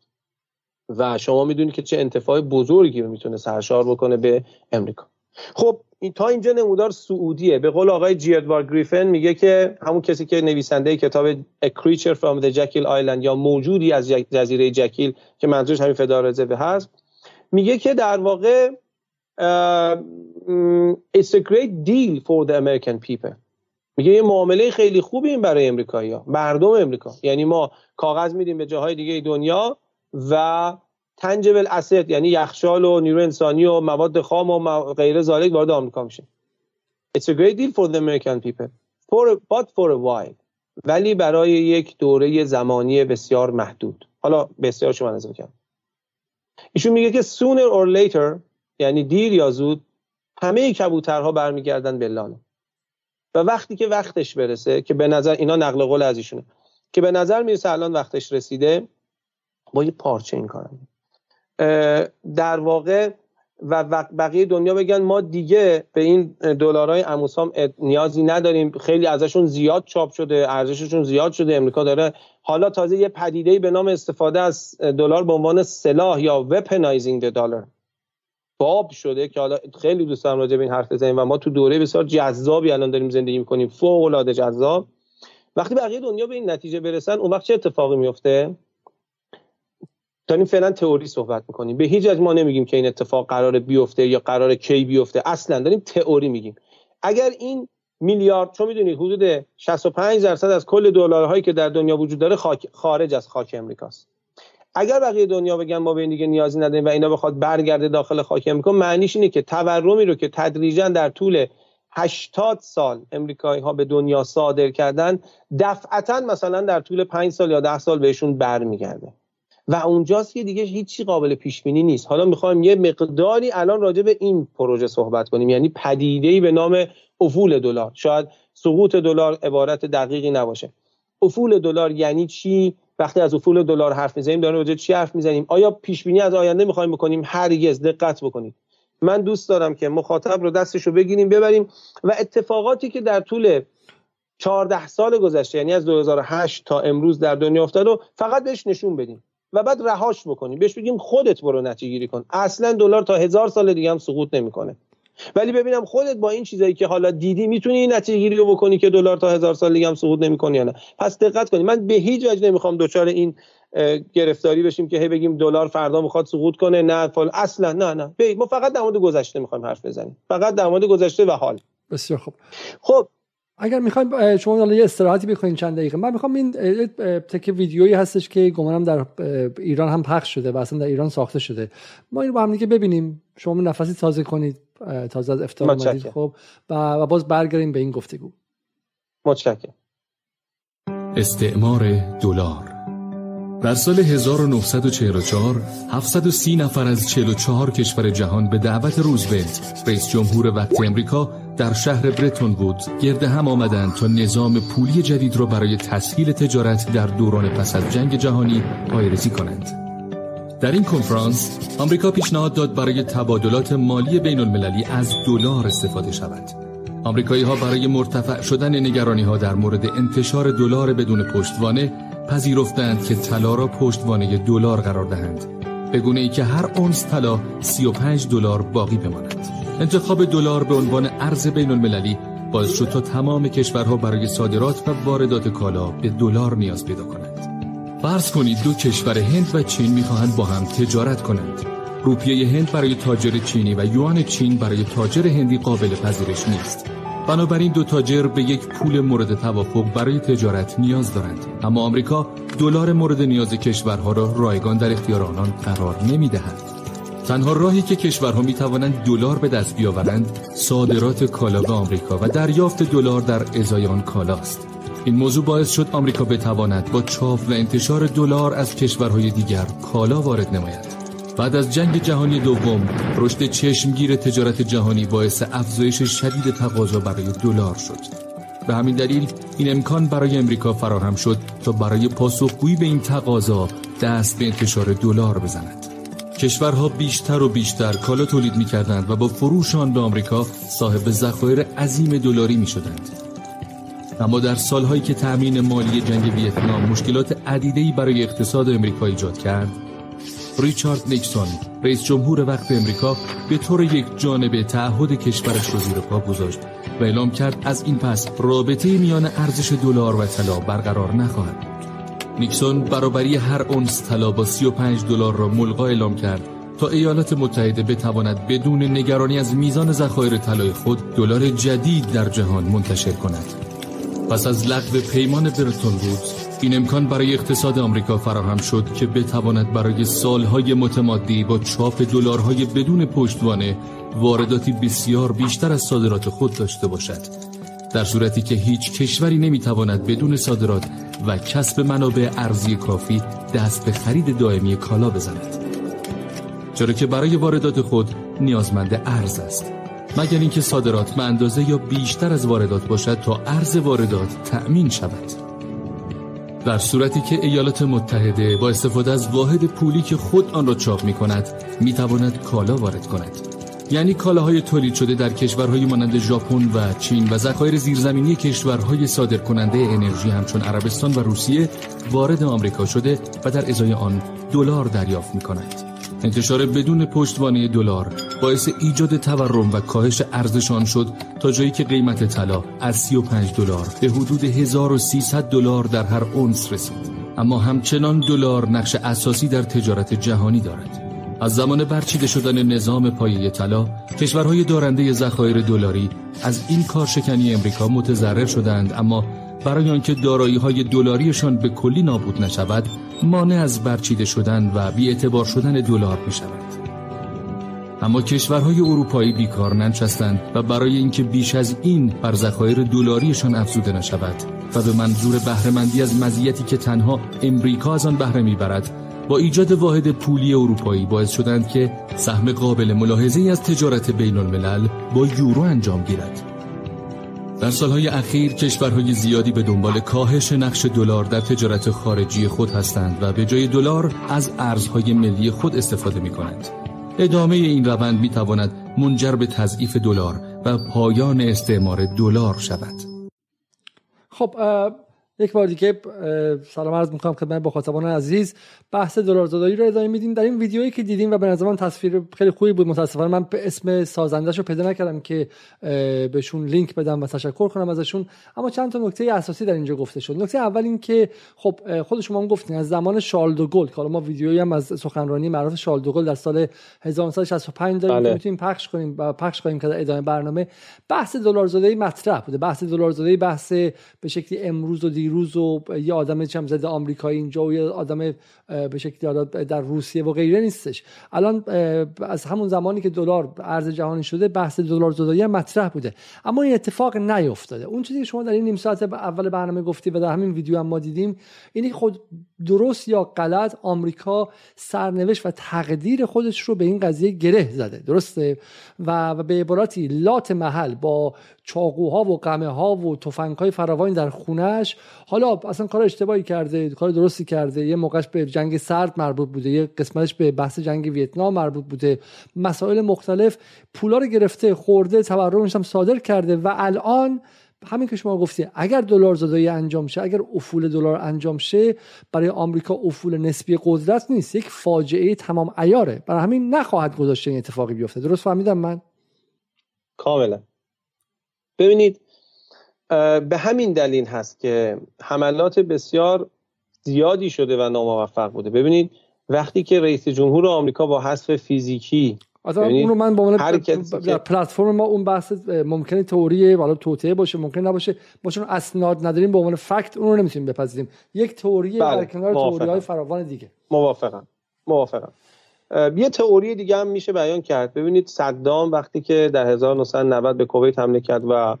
و شما می‌دونید که چه انتفاع بزرگی می‌تونه سرشار بکنه به امریکا. خب این تا اینجا نمودار سعودیه. به قول آقای جی ادوارد گریفن میگه که همون کسی که نویسنده کتاب A Creature from the Jekyll Island یا موجودی از جزیره جکیل که منظورش همین فدار هست میگه که در واقع it's a great deal for the American people. میگه یه معامله خیلی خوبی این برای امریکایی ها مردم امریکا. یعنی ما کاغذ میدیم به جاهای دیگه دنیا و تنجبل اسید یعنی یخچال و نیرو انسانی و مواد خام و غیر ذالک وارد آمریکا میشه. It's a great deal for the American people. For but for a while. ولی برای یک دوره زمانی بسیار محدود. حالا بسیار شما نظر کنم ایشون میگه که sooner or later یعنی دیر یا زود همه کبوترها برمیگردن به لانه و وقتی که وقتش برسه که به نظر اینا نقل قول از ایشونه که به نظر می‌رسه الان وقتش رسیده با یه پارچه این کارم در واقع و بقیه دنیا بگن ما دیگه به این دلارای اموسام نیازی نداریم. خیلی ازشون زیاد چاپ شده ارزششون زیاد شده. امریکا داره حالا تازه یه پدیده به نام استفاده از دلار به عنوان سلاح یا وپنایزینگ دلار باب شده که حالا خیلی دوست دارم راجع به این حرف بزنیم و ما تو دوره بسیار جذابی الان داریم زندگی می‌کنیم. فوق العاده جذاب. وقتی بقیه دنیا به این نتیجه برسن اون وقت چه اتفاقی میفته داریم فعلا تئوری صحبت می‌کنیم. به هیچ وجه ما نمیگیم که این اتفاق قرار بیفته یا قرار کی بیفته. اصلا داریم تئوری میگیم. اگر این میلیارد چون می‌دونید حدود 65 درصد از کل دلارهایی که در دنیا وجود داره خارج از خاک امریکاست. اگر بقیه دنیا بگن ما به این دیگه نیازی نداریم و اینا بخواد برگرده داخل خاک امریکا معنیش اینه که تورمی رو که تدریجا در طول 80 سال امریکایی ها به دنیا صادر کردن دفعتا مثلا در طول 5 سال یا 10 سال بهشون برمیگرده. و اونجاست که دیگه هیچی قابل پیش بینی نیست. حالا می‌خوایم یه مقداری الان راجع به این پروژه صحبت کنیم. یعنی پدیده‌ای به نام افول دلار. شاید سقوط دلار عبارت دقیقی نباشه. افول دلار یعنی چی؟ وقتی از افول دلار حرف می‌زنیم داریم راجع چی حرف می‌زنیم؟ آیا پیش بینی از آینده می‌خوایم بکنیم؟ هرگز. دقت بکنید. من دوست دارم که مخاطب رو دستش رو بگیریم ببریم و اتفاقاتی که در طول 14 سال گذشته یعنی از 2008 تا امروز در دنیا افتاد رو فقط بهش نشون بدیم. و بعد رهاش بکنیم بهش بگیم خودت برو نتیجه گیری کن. اصلا دلار تا هزار سال دیگه هم سقوط نمی‌کنه. ولی ببینم خودت با این چیزایی که حالا دیدی می‌تونی این نتیجه گیری رو بکنی که دلار تا هزار سال دیگه هم سقوط نمی‌کنه یا نه؟ پس دقت کنید من به هیچ وجه نمی‌خوام دچار این گرفتاری بشیم که هی بگیم دلار فردا می‌خواد سقوط کنه نه فال اصلا نه نه. ما فقط در مورد گذشته می‌خوایم حرف بزنیم. فقط در مورد گذشته و حال. بسیار خوب. خب اگر می‌خوایم شما حالا یه استراحتی بکنین چند دقیقه. من می‌خوام این تک ویدیویی هستش که گمانم در ایران هم پخش شده و اصلا در ایران ساخته شده. ما این با هم دیگه ببینیم. شما نفسی تازه کنید تازه از افطار اومدید خب. و باز برگردیم به این گفتگو. متشکرم. استعمار دلار. در سال 1944 730 نفر از 44 کشور جهان به دعوت روزولت رئیس جمهور وقت امریکا در شهر برتون بود گرد هم آمدند تا نظام پولی جدید را برای تسهیل تجارت در دوران پس از جنگ جهانی پایرسی کنند. در این کنفرانس آمریکا پیشنهاد داد برای تبادلات مالی بین المللی از دلار استفاده شود. آمریکایی ها برای مرتفع شدن نگرانی ها در مورد انتشار دلار بدون پشتوانه پذیرفتند که طلا را پشتوانه دلار قرار دهند. به گونه ای که هر اونس طلا 35 دلار باقی بماند. انتخاب دلار به عنوان ارز بین المللی باعث شد تا تمام کشورها برای صادرات و واردات کالا به دلار نیاز پیدا کنند. فرض کنید دو کشور هند و چین می‌خواهند با هم تجارت کنند. روپیه هند برای تاجر چینی و یوان چین برای تاجر هندی قابل پذیرش نیست. بنابراین دو تاجر به یک پول مورد توافق برای تجارت نیاز دارند اما آمریکا دلار مورد نیاز کشورها را رایگان در اختیار آنان قرار نمی‌دهد تنها راهی که کشورها می توانند دلار به دست بیاورند صادرات کالا به آمریکا و دریافت دلار در ازای آن کالاست این موضوع باعث شد آمریکا بتواند با چاپ و انتشار دلار از کشورهای دیگر کالا وارد نماید. بعد از جنگ جهانی دوم رشد چشمگیر تجارت جهانی باعث افزایش شدید تقاضا برای دلار شد. به همین دلیل این امکان برای امریکا فراهم شد تا برای پاسخگویی به این تقاضا دست به انتشار دلار بزند. کشورها بیشتر و بیشتر کالا تولید می کردند و با فروش آن به آمریکا صاحب ذخایر عظیم دلاری می شدند. اما در سالهایی که تأمین مالی جنگ ویتنام مشکلات عدیده‌ای برای اقتصاد امریکا ایجاد کرد، ریچارد نیکسون رئیس جمهور وقت امریکا به طور یک جانبه تعهد کشورش را زیر پا گذاشت و اعلام کرد از این پس رابطه میان ارزش دلار و طلا برقرار نخواهد نیکسون برابری هر اونس طلا با 35 دلار را ملغا اعلام کرد تا ایالات متحده بتواند بدون نگرانی از میزان ذخایر طلای خود دلار جدید در جهان منتشر کند. پس از لغو پیمان برتون بود این امکان برای اقتصاد آمریکا فراهم شد که بتواند برای سالهای متمادی با چاپ دلارهای بدون پشتوانه وارداتی بسیار بیشتر از صادرات خود داشته باشد در صورتی که هیچ کشوری نمی‌تواند بدون صادرات و کسب منابع ارزی کافی دست به خرید دائمی کالا بزند. چرا که برای واردات خود نیازمند ارز است. مگر اینکه صادرات به اندازه یا بیشتر از واردات باشد تا ارز واردات تأمین شود. در صورتی که ایالات متحده با استفاده از واحد پولی که خود آن را چاپ می کند می تواند کالا وارد کند. یعنی کالاهای تولید شده در کشورهای مانند ژاپن و چین و ذخایر زیرزمینی کشورهای صادرکننده انرژی همچون عربستان و روسیه وارد آمریکا شده و در ازای آن دلار دریافت می کند. انتشار بدون پشتوانه دلار باعث ایجاد تورم و کاهش ارزشان شد تا جایی که قیمت طلا از 35 دلار به حدود 1300 دلار در هر اونس رسید اما همچنان دلار نقش اساسی در تجارت جهانی دارد از زمان برچیده شدن نظام پایه طلا کشورهای دارنده ذخایر دلاری از این کارشکنی امریکا متضرر شدند اما برای آنکه دارایی های دلاریشان به کلی نابود نشود مانع از برچیده شدن و بیاعتبار شدن دلار می شود. اما کشورهای اروپایی بیکار ننشستند و برای اینکه بیش از این بر ذخایر دلاریشان افزوده نشود و به منظور بهرهمندی از مزیتی که تنها امریکا از آن بهره می‌برد با ایجاد واحد پولی اروپایی باعث شدند که سهم قابل ملاحظه از تجارت بین الملل با یورو انجام گیرد در سالهای اخیر کشورهای زیادی به دنبال کاهش نقش دلار در تجارت خارجی خود هستند و به جای دلار از ارزهای ملی خود استفاده می کنند. ادامه این روند می تواند منجر به تضعیف دلار و پایان استعمار دلار شود. خب یک بار دیگه سلام عرض می‌کنم خدمت مخاطبان عزیز. بحث دلار زدایی رو ادامه میدیم. در این ویدیویی که دیدیم و به نظر من تصویر خیلی خوبی بود متاسفانه من به اسم سازندش رو پیدا نکردم که بهشون لینک بدم و تشکر کنم ازشون. اما چند تا نکته اساسی در اینجا گفته شد. نکته اول این که خب خود شما هم گفتین از زمان شارل دوگل که حالا ما ویدیویی هم از سخنرانی معروف شارل دوگل در سال 1965 داریم که می‌تونیم پخش کنیم و پخش کنیم که در ادامه برنامه. بحث دلار زدایی مطرح بوده. بحث دلار زدایی بحث به شکلی امروز و دیروز و یه آدم چم زده آمریکایی اینجا و یه آدم به شکلی در روسیه و غیره نیستش. الان از همون زمانی که دلار ارز جهانی شده بحث دلار زدایی مطرح بوده. اما این اتفاق نیفتاده. اون چیزی که شما در این نیم ساعت اول برنامه گفتی و در همین ویدیو هم ما دیدیم اینی خود درست یا غلط آمریکا سرنوشت و تقدیر خودش رو به این قضیه گره زده. درسته؟ و به عبارتی لات محل با چاقوها و قمه ها و تفنگ های فراوانی در خونش حالا اصلا کار اشتباهی کرده کار درستی کرده. یه موقعش به جنگ سرد مربوط بوده یه قسمتش به بحث جنگ ویتنام مربوط بوده. مسائل مختلف پولا رو گرفته خورده تورمش هم صادر کرده و الان همین که شما گفتی اگر دلار زدایی انجام شه اگر افول دلار انجام شه برای آمریکا افول نسبی قدرت نیست. یک فاجعه تمام ایاره برای همین نخواهد گذاشته این اتفاقی بیفته. درست فهمیدم من؟ کاملا. ببینید به همین دلیل هست که حملات بسیار زیادی شده و ناموفق بوده. ببینید وقتی که رئیس جمهور آمریکا با حذف فیزیکی اون رو من با عنوان پلتفرم ما اون بحث ممکنه تئوری والا توطئه باشه ممکن نباشه ما چون اسناد نداریم به عنوان فکت اون رو نمی‌تونیم بپذیریم. یک تئوری بله. در کنار تئوری های فراوان دیگه. موافقم. موافقم. یه تئوری دیگه هم میشه بیان کرد. ببینید صدام وقتی که در 1990 به کویت حمله کرد و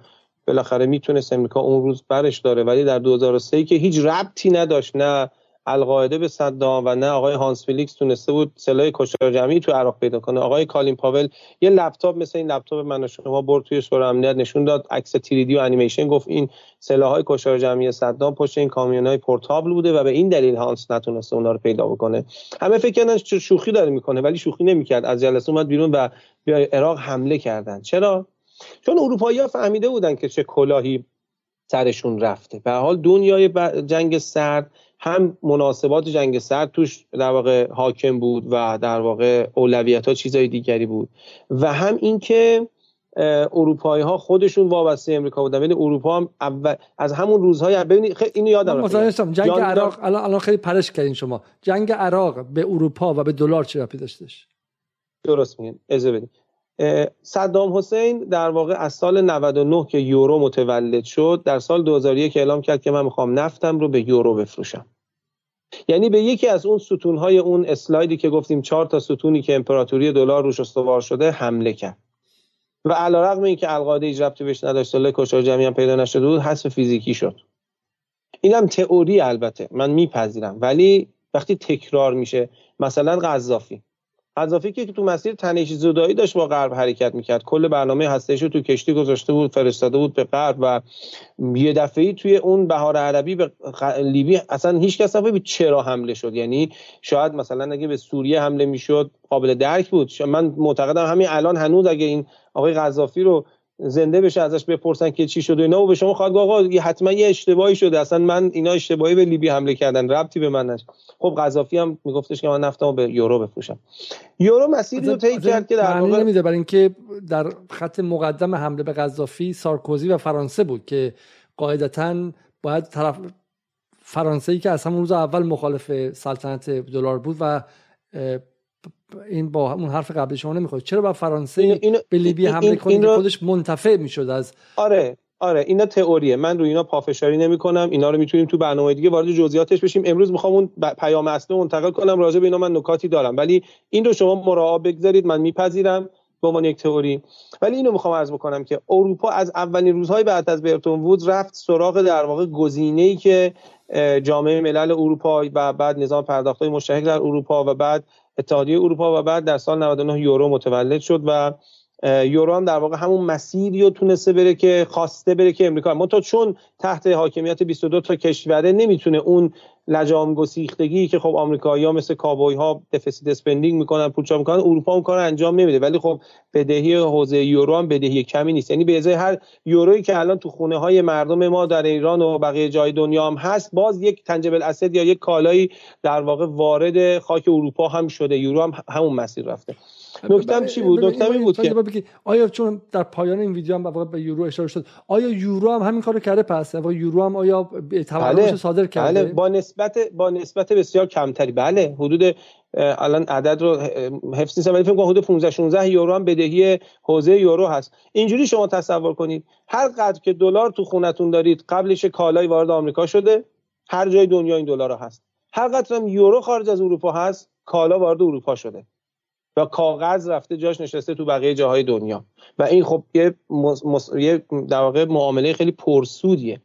بالاخره می‌تونست امریکا اون روز برش داره ولی در 2003 که هیچ ربطی نداشت نه القاعده به صدام و نه آقای هانس بلیکس تونسته بود سلاح کشتار جمعی تو عراق پیدا کنه. آقای کالین پاول یه لپتاپ مثل این لپتاپ من و شما برد توی شورای امنیت نشون داد. عکس 3D و انیمیشن گفت این های کشتار جمعی صدام پشت این های portable بوده و به این دلیل هانس نتونسته اونا رو پیدا بکنه. همه فکر کردن شوخی داره می‌کنه ولی شوخی نمی‌کرد. از جلسه اومد بیرون و به عراق حمله کردن. چرا؟ چون اروپایی ها فهمیده بودن که چه کلاهی سرشون رفته. به حال دنیای جنگ سرد هم مناسبات جنگ سرد توش در واقع حاکم بود و در واقع اولویت ها چیزای دیگری بود. و هم اینکه اروپایی ها خودشون وابسته امریکا بودن. ببین اروپا هم اول از همون روزهای ببینید خیلی اینو یادم رفت جنگ عراق الان خیلی پرش کردین شما. جنگ عراق به اروپا و به دلار چه ربطی داشتش؟ درست میگین. اجازه بدید صدام حسین در واقع از سال 99 که یورو متولد شد در سال 2001 اعلام کرد که من می‌خوام نفتم رو به یورو بفروشم. یعنی به یکی از اون ستونهای اون اسلایدی که گفتیم چهار تا ستونی که امپراتوری دلار روش استوار شده حمله کرد. و علیرغم اینکه القاعده هیچ ربطی بهش نداشت سال کشتار جمعی هم پیدا نشده بود حذف فیزیکی شد. اینم تئوری البته من میپذیرم. ولی وقتی تکرار میشه مثلا قذافی. قذافی که تو مسیر تنش زدایی داشت با غرب حرکت می‌کرد. کل برنامه هستش رو تو کشتی گذاشته بود فرستاده بود به غرب و یه دفعه توی اون بهار عربی به لیبی اصلا هیچ کس چرا حمله شد. یعنی شاید مثلا اگه به سوریه حمله می‌شد قابل درک بود. من معتقدم همین الان هنوز اگه این آقای قذافی رو زنده بشه ازش بپرسن که چی شده اینا. و به شما خواهد آقا حتما یه اشتباهی شده. اصلا من اینا اشتباهی به لیبی حمله کردن ربطی به من نشه خب قذافی هم میگفتش که من نفتمو به یورو بفروشم. یورو مسیری رو طی کرد که در واقع نمیده. برای اینکه در خط مقدم حمله به قذافی سارکوزی و فرانسه بود که قاعدتا باید طرف فرانسه ای که از همون روز اول مخالف سلطنت دلار بود و این با اون حرف قبل شما نمی‌خواد چرا با فرانسه اینو اینو به لیبی حمله کنه خودش منتفع می‌شد از آره آره اینا تئوریه. من روی اینا پافشاری نمی کنم اینا رو می‌تونیم تو برنامه دیگه وارد جزئیاتش بشیم. امروز می‌خوام اون پیام اصلی منتقل کنم. راجع به اینا من نکاتی دارم. ولی این رو شما مراعا بگذارید. من میپذیرم. به عنوان یک تئوری. ولی اینو می‌خوام عرض بکنم که اروپا از اولین روزهای بعد از برتون وود رفت سراغ در واقع گزینه‌ای که جامعه ملل اروپا و بعد نظام پرداخت‌های مشترک در اروپا و بعد اتحادیه اروپا و بعد در سال 99 یورو متولد شد و یورو هم در واقع همون مسیری رو تونسته بره که خواسته بره که امریکا. منتها چون تحت حاکمیت 22 تا کشوره نمی‌تونه اون لجام گسیختگی که خب آمریکایی‌ها مثل کابوی ها deficit spending می‌کنن پول می‌کنن اروپا اون کار انجام نمیده. ولی خب بدهی حوزه یورو هم بدهی کمی نیست. یعنی به ازای هر یورویی که الان تو خونه های مردم ما در ایران و بقیه جای دنیا هم هست باز یک tangible asset یا یک کالایی در واقع وارد خاک اروپا هم شده. یورو هم همون مسیر رفته. نکتم چی بود؟ نکتم این بود که آیا چون در پایان این ویدیو هم به یورو اشاره شد آیا یورو هم همین کارو کرده؟ پس و یورو هم آیا تورمش بله. صادر کرده؟ بله. با نسبت با نسبت بسیار کمتری. بله حدود الان عدد رو حفظ نیستم ولی فکر کنم حدود 15 16 یورو هم بدهی حوزه یورو هست. اینجوری شما تصور کنید هر قدر که دلار تو خونتون دارید قبلش کالای وارد آمریکا شده هر جای دنیا این دلار هست. هر قدر هم یورو خارج از اروپا هست کالا وارد اروپا شده. و کاغذ رفته جاش نشسته تو بقیه جاهای دنیا. و این خب یه, مص... یه در واقع معامله خیلی پرسودیه.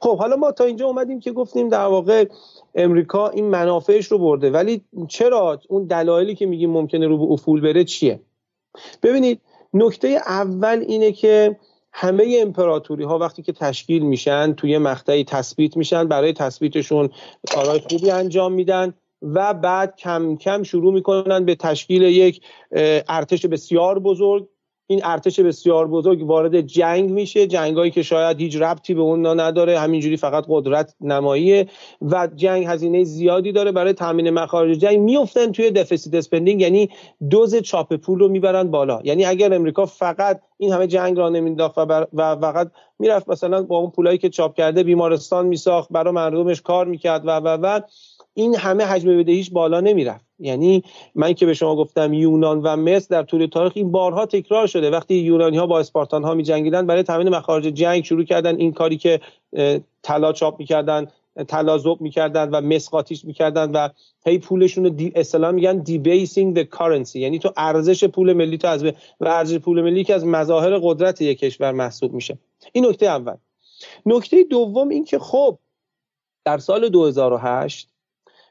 خب حالا ما تا اینجا اومدیم که گفتیم در واقع امریکا این منافعش رو برده. ولی چرا اون دلایلی که میگیم ممکنه رو به افول بره چیه؟ ببینید نکته اول اینه که همه امپراتوری ها وقتی که تشکیل میشن توی مقطعی تثبیت میشن برای تثبیتشون کارهای خوبی انجام میدن. و بعد کم کم شروع می‌کنن به تشکیل یک ارتش بسیار بزرگ. این ارتش بسیار بزرگ وارد جنگ میشه. جنگایی که شاید هیچ ربطی به اون نداره. همینجوری فقط قدرت نماییه و جنگ هزینه زیادی داره. برای تامین مخارج جنگ میفتن توی deficit spending یعنی دوز چاپ پول رو می‌برن بالا. یعنی اگر امریکا فقط این همه جنگ را نمینداخت و, و فقط می‌رفت مثلا با اون پولایی که چاپ کرده بیمارستان میساخت برای مردمش کار می‌کرد و و و این همه حجم بدهیش بالا نمی‌رفت. یعنی من که به شما گفتم یونان و مصر در طول تاریخ این بارها تکرار شده. وقتی یونانی ها با اسپارتان ها می جنگیدن برای تامین مخارج جنگ شروع کردن این کاری که طلا چاپ می‌کردن طلا ذوب می‌کردن و مسقاتیش می‌کردن و هی پولشون رو دی اصطلاح میگن debasing the currency. یعنی تو ارزش پول ملی تو از و ارزش پول ملی که از مظاهر قدرت یک کشور محسوب میشه. این نکته اول. نکته دوم این که خب در سال 2008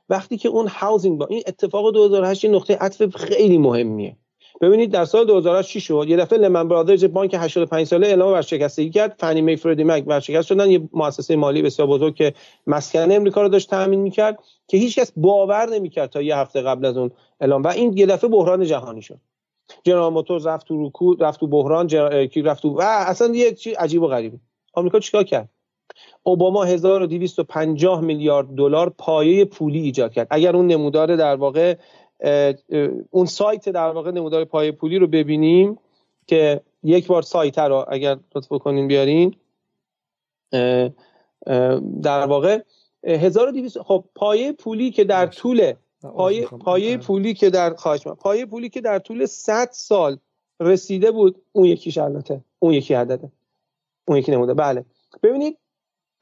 وقتی که اون housing با این اتفاق 2008 یه نقطه عطف خیلی مهمیه. ببینید در سال 2008 چی شد؟ یه دفعه لمن برادرز بانک 85 ساله اعلام ورشکستگی کرد. Fannie Mae Freddie Mac ورشکست شدن. یه مؤسسه مالی بسیار بزرگ که مسکن امریکا رو داشت تامین می‌کرد که هیچکس باور نمی‌کرد تا یه هفته قبل از اون اعلام. و این یه دفعه بحران جهانی شد. جنرال موتورز رفت تو رکود رفت تو بحران کی رفت و اصلا یه چیز عجیب و غریبه آمریکا چیکار کرد؟ اوباما 1250 میلیارد دلار پایه پولی ایجاد کرد. اگر اون نمودار در واقع اون سایت در واقع نمودار پایه پولی رو ببینیم که یک بار سایت رو اگر لطف کنین بیارین در واقع 1200 خب پایه پولی که در طول پایه, پایه پولی که در خواهش پایه پولی که در طول 100 سال رسیده بود اون یکی البته اون یکی عدده اون یکی نموده. بله. ببینید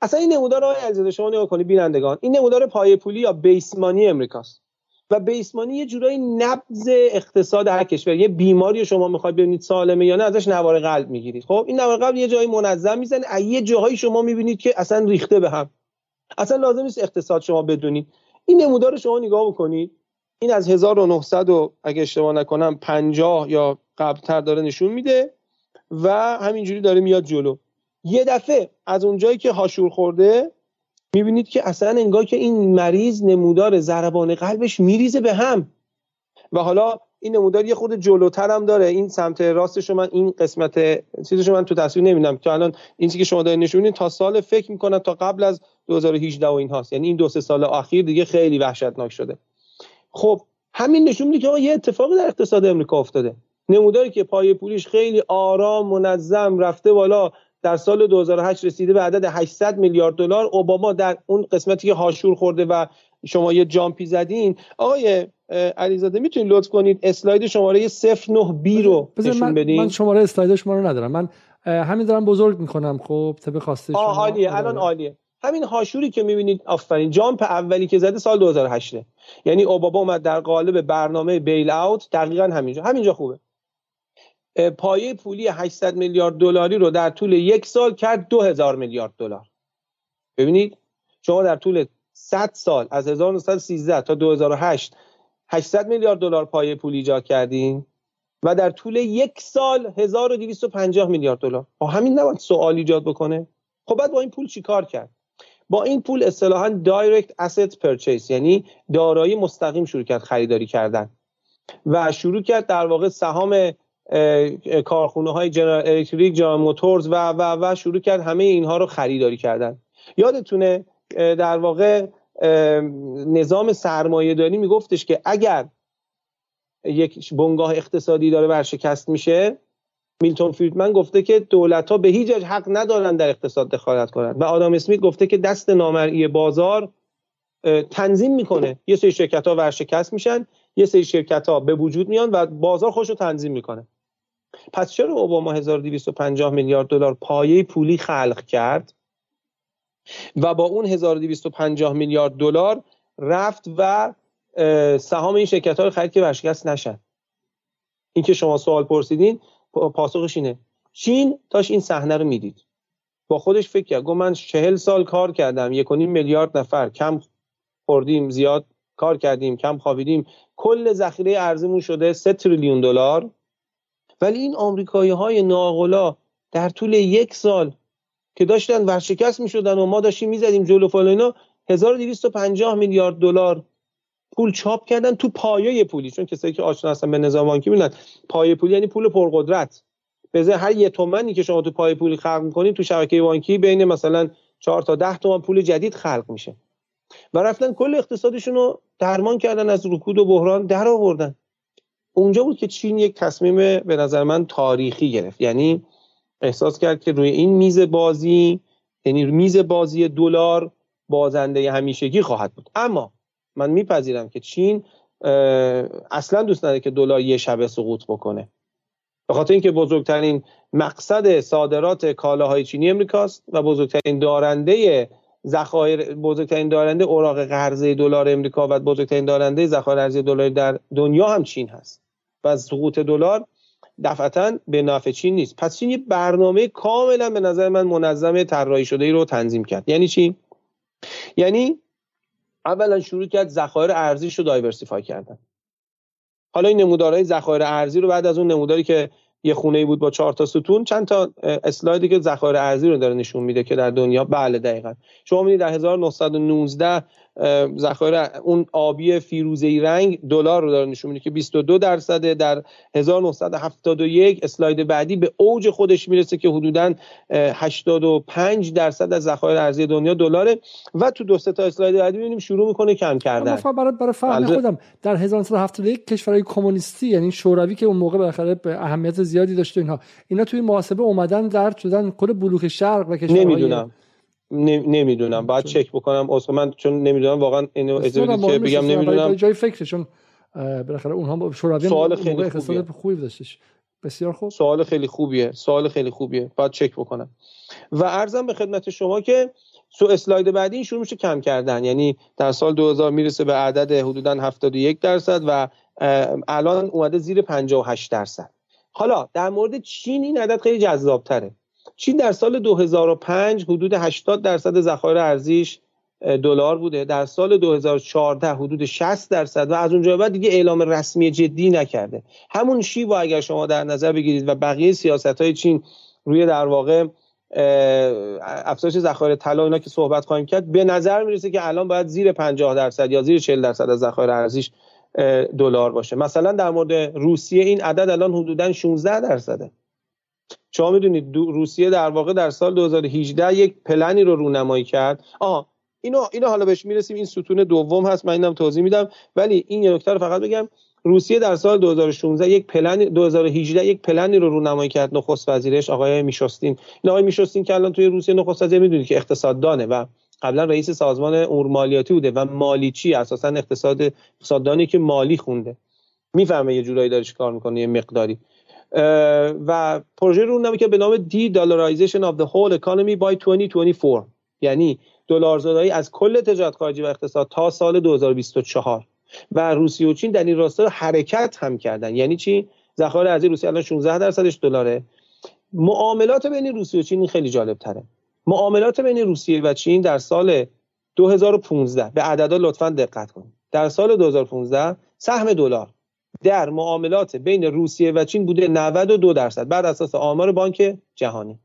اصلا این نمودار آقای علیزاده شما نگاه کنید بینندگان این نمودار پایه پولی یا بیسمانی امریکاست. و بیسمانی یه جورایی نبض اقتصاد هر کشور. یه بیماری شما می‌خواید ببینید سالمه یا نه ازش نوار قلب می‌گیرید خب این نوار قلب یه جایی منظم می‌زنه. یه جاهایی شما می‌بینید که اصلا ریخته به هم. اصلا لازم نیست اقتصاد شما بدونید. این نمودار شما نگاه بکنید. این از 1900 و اگه اشتباه نکنم 50 یا قبلتر داره نشون میده و همینجوری داره میاد جلو. یه دفعه از اونجایی که هاشور خورده می‌بینید که اصلا انگار که این مریض نمودار ضربان قلبش میریزه به هم. و حالا این نمودار یه خود جلوتر هم داره. این سمت راستش من این قسمت چیزش من تو تصویر نمیدم که الان این چیزی که شما دارین نشون تا سال فکر می‌کنم تا قبل از 2018 و این هاست. یعنی این دو سه سال اخیر دیگه خیلی وحشتناک شده. خب همین نشون میده که یه اتفاقی در اقتصاد امریکا افتاده. نموداری که پای پولیش خیلی آرام منظم رفته بالا. در سال 2008 رسیده به عدد 800 میلیارد دلار. اوباما در اون قسمتی که هاشور خورده و شما یه جامپی زدین. آقای علیزاده می‌تونید لطف کنید اسلاید شماره 09 بی رو نشون بدین من شماره اسلاید شما رو ندارم. من همین دارم بزرگ می‌کنم. خب طبق خواسته شما. عالیه. الان. عالیه. همین هاشوری که می‌بینید آفرین جامپ اولی که زده سال 2008 یعنی اوباما اومد در قالب برنامه بیل اوت. دقیقا همینجا. همینجا خوبه. پایه پولی 800 میلیارد دلاری رو در طول یک سال کرد 2000 میلیارد دلار. ببینید شما در طول 100 سال از 1913 تا 2008 800 میلیارد دلار پایه پول ایجاد کردین و در طول یک سال 1250 میلیارد دلار. همین نباید سوال ایجاد بکنه. خب بعد با این پول چیکار کرد؟ با این پول اصطلاحا دایرکت اسید پرچیس یعنی دارایی مستقیم شروع کرد خریداری کردن و شروع کرد در واقع سهام کارخونه های جنرال الکتریک جنرال موتورز و و و شروع کرد همه اینها رو خریداری کردن. یادتونه در واقع نظام سرمایه داری میگفتش که اگر یک بنگاه اقتصادی داره ورشکست میشه میلتون فریدمن گفته که دولت ها به هیچ حق ندارن در اقتصاد دخالت کنند و آدم اسمیت گفته که دست نامرئی بازار تنظیم می‌کنه. یه سری شرکت ها ورشکست میشن یه سری شرکت ها به وجود میان و بازار خوش رو تنظیم می‌کنه. پس چرا اوباما 1250 میلیارد دلار پایه پولی خلق کرد و با اون 1250 میلیارد دلار رفت و سهام این شرکت ها رو خرید که ورشکست نشن؟ این که شما سوال پرسیدین پاسخش اینه. چین تاش این صحنه رو می‌دید. با خودش فکر کرد. گفت من چهل سال کار کردم یک میلیارد نفر. کم خوردیم زیاد کار کردیم کم خوابیدیم. کل ذخیره ارزمون شده 3 تریلیون دلار. ولی این آمریکایی های ناغلا در طول یک سال که داشتن ورشکست می شدن و ما داشتیم می‌زدیم جلو فلان 1250 میلیارد دلار پول چاپ کردن تو پایه پولی. چون کسایی که آشنا هستن به نظام بانکی می‌دونن پایه پولی یعنی پول پرقدرت. به هر یه تومنی که شما تو پایه پولی خلق می‌کنید تو شبکه بانکی بین مثلا 4 تا 10 تومن پول جدید خلق میشه. و رفتن کل اقتصادشون رو درمان کردن از رکود و بحران در آوردن. اونجا بود که چین یک تصمیم به نظر من تاریخی گرفت. یعنی احساس کرد که روی این میز بازی یعنی میز بازی دلار بازنده همیشگی خواهد بود. اما من میپذیرم که چین اصلا دوست نداره که دلار یه شبه سقوط بکنه. به خاطر اینکه بزرگترین مقصد صادرات کالاهای چینی امریکاست و بزرگترین دارنده ذخایر بزرگترین دارنده اوراق قرضه دلار امریکا و بزرگترین دارنده ذخایر ارزی دلار در دنیا هم چین هست. و سقوط دلار دفعتا به نفع چین نیست. پس چین یه برنامه کاملا به نظر من منظم طراحی شده ای رو تنظیم کرد. یعنی چی؟ یعنی اولا شروع کرد ذخایر ارزیش رو diversify کردن. حالا این نمودارهای ذخایر ارزی رو بعد از اون نموداری که یه خونه بود با چهار تا ستون چند تا اسلایدی که ذخایر ارزی رو داره نشون میده که در دنیا بله دقیقا. شما می‌بینید در 1919 ذخایر اون آبی فیروزه‌ای رنگ دلار رو داره نشون میده که 22 درصد در 1971 اسلاید بعدی به اوج خودش می‌رسه که حدودا 85 درصد از ذخایر ارزی دنیا دلاره و تو دو تا اسلاید بعدی می‌بینیم شروع می‌کنه کم کردن برای برای فهم. خودم در 1971 کشورهای کمونیستی یعنی شوروی که اون موقع بالاخره به اهمیت زیادی داشته اینها اینا توی محاسبه اومدن در شدن کل بلوک شرق و کشورهای نمی‌دونم نمی‌دونم. باید چک بکنم. اصلا من چون نمی‌دونم واقعا اینو اجازه که بگم نمی‌دونم. جای فکرشون بالاخره اونها شوروی سوال خیلی خوبیه. خوبی داشتش. بسیار خوب. سوال خیلی خوبیه. سوال خیلی خوبیه. باید چک بکنم. و ارزم به خدمت شما که سو اسلاید بعدی این شروع میشه کم کردن. یعنی در سال 2000 می‌رسه به عدد حدودا 71 درصد و الان اومده زیر 58 درصد. حالا در مورد چین این عدد خیلی جذاب تره چین در سال 2005 حدود 80 درصد ذخایر ارزیش دلار بوده. در سال 2014 حدود 60 درصد و از اونجا بعد دیگه اعلام رسمی جدی نکرده. همون شیب اگر شما در نظر بگیرید و بقیه سیاست های چین روی در واقع افزایش ذخایر طلا اینا که صحبت خواهیم کرد به نظر می‌رسه که الان باید زیر 50 درصد یا زیر 40 درصد از ذخایر ارزیش دلار باشه. مثلا در مورد روسیه این عدد الان حدودا 16 درصده. شما می‌دونید روسیه در واقع در سال 2018 یک پلنی رو رونمایی کرد. آه اینو اینو حالا بهش می‌رسیم این ستون دوم هست من اینم توضیح میدم. ولی این یه نکته رو فقط بگم روسیه در سال 2016 یک پلن 2018 یک پلنی رو رونمایی کرد نخست وزیرش آقای میشوستین این آقای میشوستین که الان توی روسیه نخست وزیر می‌دونید که اقتصاددانه و قبلا رئیس سازمان امور مالیاتی بوده و مالیچی اساسا اقتصاد اقتصاددانی که مالی خونده. می‌فهمه یه جورایی داره کار می‌کنه یه مقداری. و پروژه رونمایی که به نام دی دلارایزیشن of the whole economy by 2024 یعنی دلارزدایی از کل تجارت خارجی و اقتصاد تا سال 2024 و روسیه و چین در این راستا حرکت هم کردن. یعنی چی؟ ذخایر ارزی روسیه الان 16 درصدش دلاره. معاملات بین روسیه و چین خیلی جالب تره معاملات بین روسیه و چین در سال 2015 به عددا لطفا دقت کنید. در سال 2015 سهم دلار در معاملات بین روسیه و چین بوده 92 درصد بر اساس آمار بانک جهانی.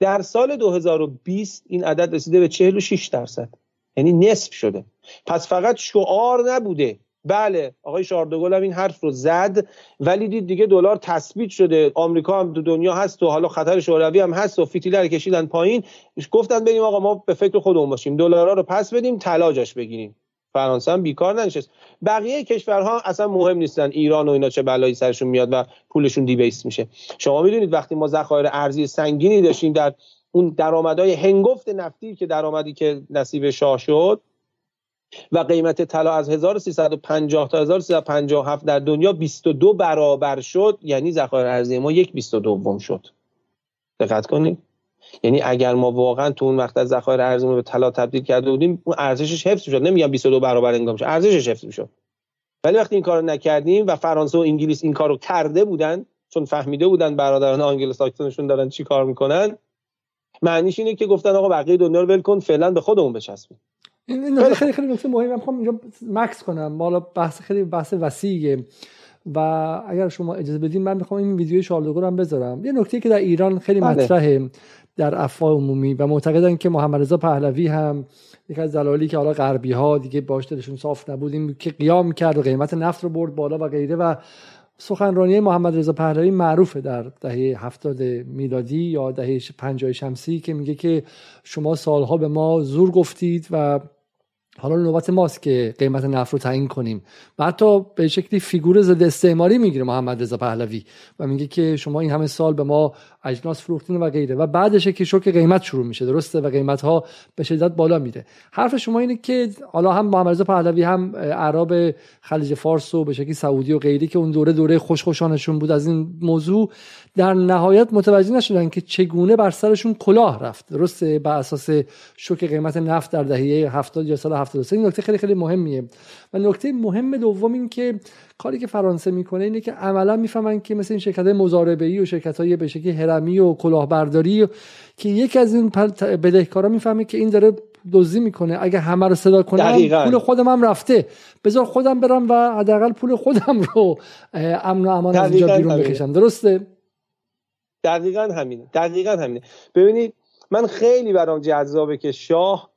در سال 2020 این عدد رسیده به 46 درصد. یعنی نصف شده. پس فقط شعار نبوده. بله آقای شارل دوگل هم این حرف رو زد ولی دید دیگه دلار تثبیت شده. آمریکا هم تو دنیا هست و حالا خطر شوروی هم هست و فیتیله رو کشیدن پایین. گفتن بریم آقا ما به فکر خودمون باشیم. دلارا رو پس بدیم طلا جاش بگیریم. فرانسه هم بیکار ننشست. بقیه کشورها اصلا مهم نیستن ایران و اینا چه بلایی سرشون میاد و پولشون دیبیس میشه. شما می‌دونید وقتی ما ذخایر ارزی سنگینی داشتیم در اون درآمدهای هنگفت نفتی که درآمدی که نصیب شاه شد و قیمت طلا از 1350 تا 1357 در دنیا 22 برابر شد یعنی ذخایر ارزی ما یک 22 شد. دقت کنید. یعنی اگر ما واقعا تو اون وقت از ذخایر ارزی به طلا تبدیل کرده بودیم اون ارزشش حفظ شد نمیگم 22 برابر انگام شد ارزشش حفظ شد ولی وقتی این کارو نکردیم و فرانسه و انگلیس این کارو کرده بودن چون فهمیده بودن برادران آنگلوساکسونشون دارن چی کار می‌کنن معنیش اینه که گفتن آقا بقیه دنیا رو ول کن فعلا به خودمون بچسبیم. این خیلی خیلی نکته مهمه می‌خوام اینجا مکث کنم. حالا بحث خیلی بحث وسیعه و اگر شما اجازه بدین من می‌خوام این ویدیو شالدوگور هم بذارم. یه نکته که در ایران خیلی بله. مطرحه. در افواه عمومی و معتقدن که محمد رضا پهلوی هم یک از دلایلی که حالا غربی ها دیگه باش دلشون صاف نبود که قیام کرد و قیمت نفت رو برد بالا و غیره و سخنرانی محمد رضا پهلوی معروفه در دهه هفتاد میلادی یا دهه پنجاه شمسی که میگه که شما سالها به ما زور گفتید و حالا نوبت ماست که قیمت نفت رو تعیین کنیم. و حتی به شکلی فیگور ضد استعماری می‌گیره محمد رضا پهلوی و میگه که شما این همه سال به ما اجناس فروختین و غیره. و بعدش که شوک قیمت شروع میشه درسته؟ و قیمت ها به شدت بالا میره. حرف شما اینه که حالا هم محمد رضا پهلوی هم عرب خلیج فارس و به شکلی سعودی و غیری که اون دوره دوره خوشخوشانشون بود از این موضوع در نهایت متوجه نشدن که چگونه بر سرشون کلاه رفت. درسته؟ بر اساس شوک قیمت نفت در دهه 70 یا سال 73 این نکته خیلی خیلی مهمیه. و نکته مهم دوم این که کاری که فرانسه می‌کنه اینه که عملا می‌فهمن که مثل این شرکت مزاربه ای و شرکت های به شکلی هرمی و کلاهبرداری که یکی از این بدهکارا می‌فهمه که این داره دزدی می‌کنه. اگه همه رو صدا کنم پول خودم هم رفته. بذار خودم برم و حداقل پول خودم رو امن و امان از اینجا بیرون بکشم. درسته؟ دقیقا همینه. دقیقا همینه. ببینید من خیلی برام جذابه که شاه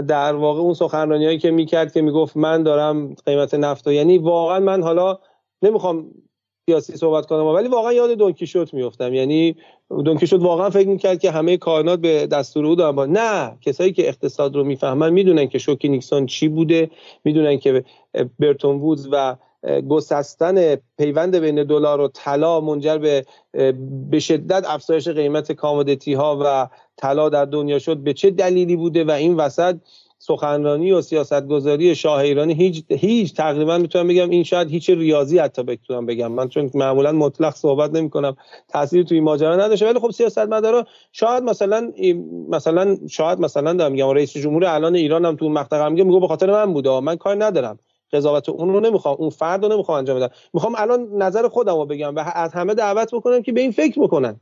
در واقع اون سخنرانی هایی که می‌کرد که می‌گفت من دارم قیمت نفت یعنی واقعا من حالا نمی‌خوام سیاسی صحبت کنم ولی واقعا یاد دونکیشوت میفتم یعنی دونکیشوت واقعا فکر می‌کرد که همه کائنات به دستور او دارن. نه کسایی که اقتصاد رو می‌فهمن می‌دونن که شوکی نیکسون چی بوده می‌دونن که برتون وودز و گسستن پیوند بین دلار و طلا منجر به به شدت افزایش قیمت کامودیتی ها و طلا در دنیا شد به چه دلیلی بوده و این وسط سخنرانی و سیاستگذاری شاه ایرانی هیچ هیچ تقریبا می‌تونم بگم این شاید هیچ ریاضی حتی بتونم بگم. من چون معمولا مطلق صحبت نمی کنم تاثیر توی ماجرا نداشته ولی خب سیاستمدارا شاید مثلا مثلا شاید مثلا دارم میگم رئیس جمهور الان ایران هم تو مقطع میگه میگه به خاطر من بوده من کار ندارم. قضاوت اون رو نمی‌خوام اون فرد رو نمی‌خوام انجام بدم. می‌خوام الان نظر خودم رو بگم و از همه دعوت بکنم که به این فکر بکنن.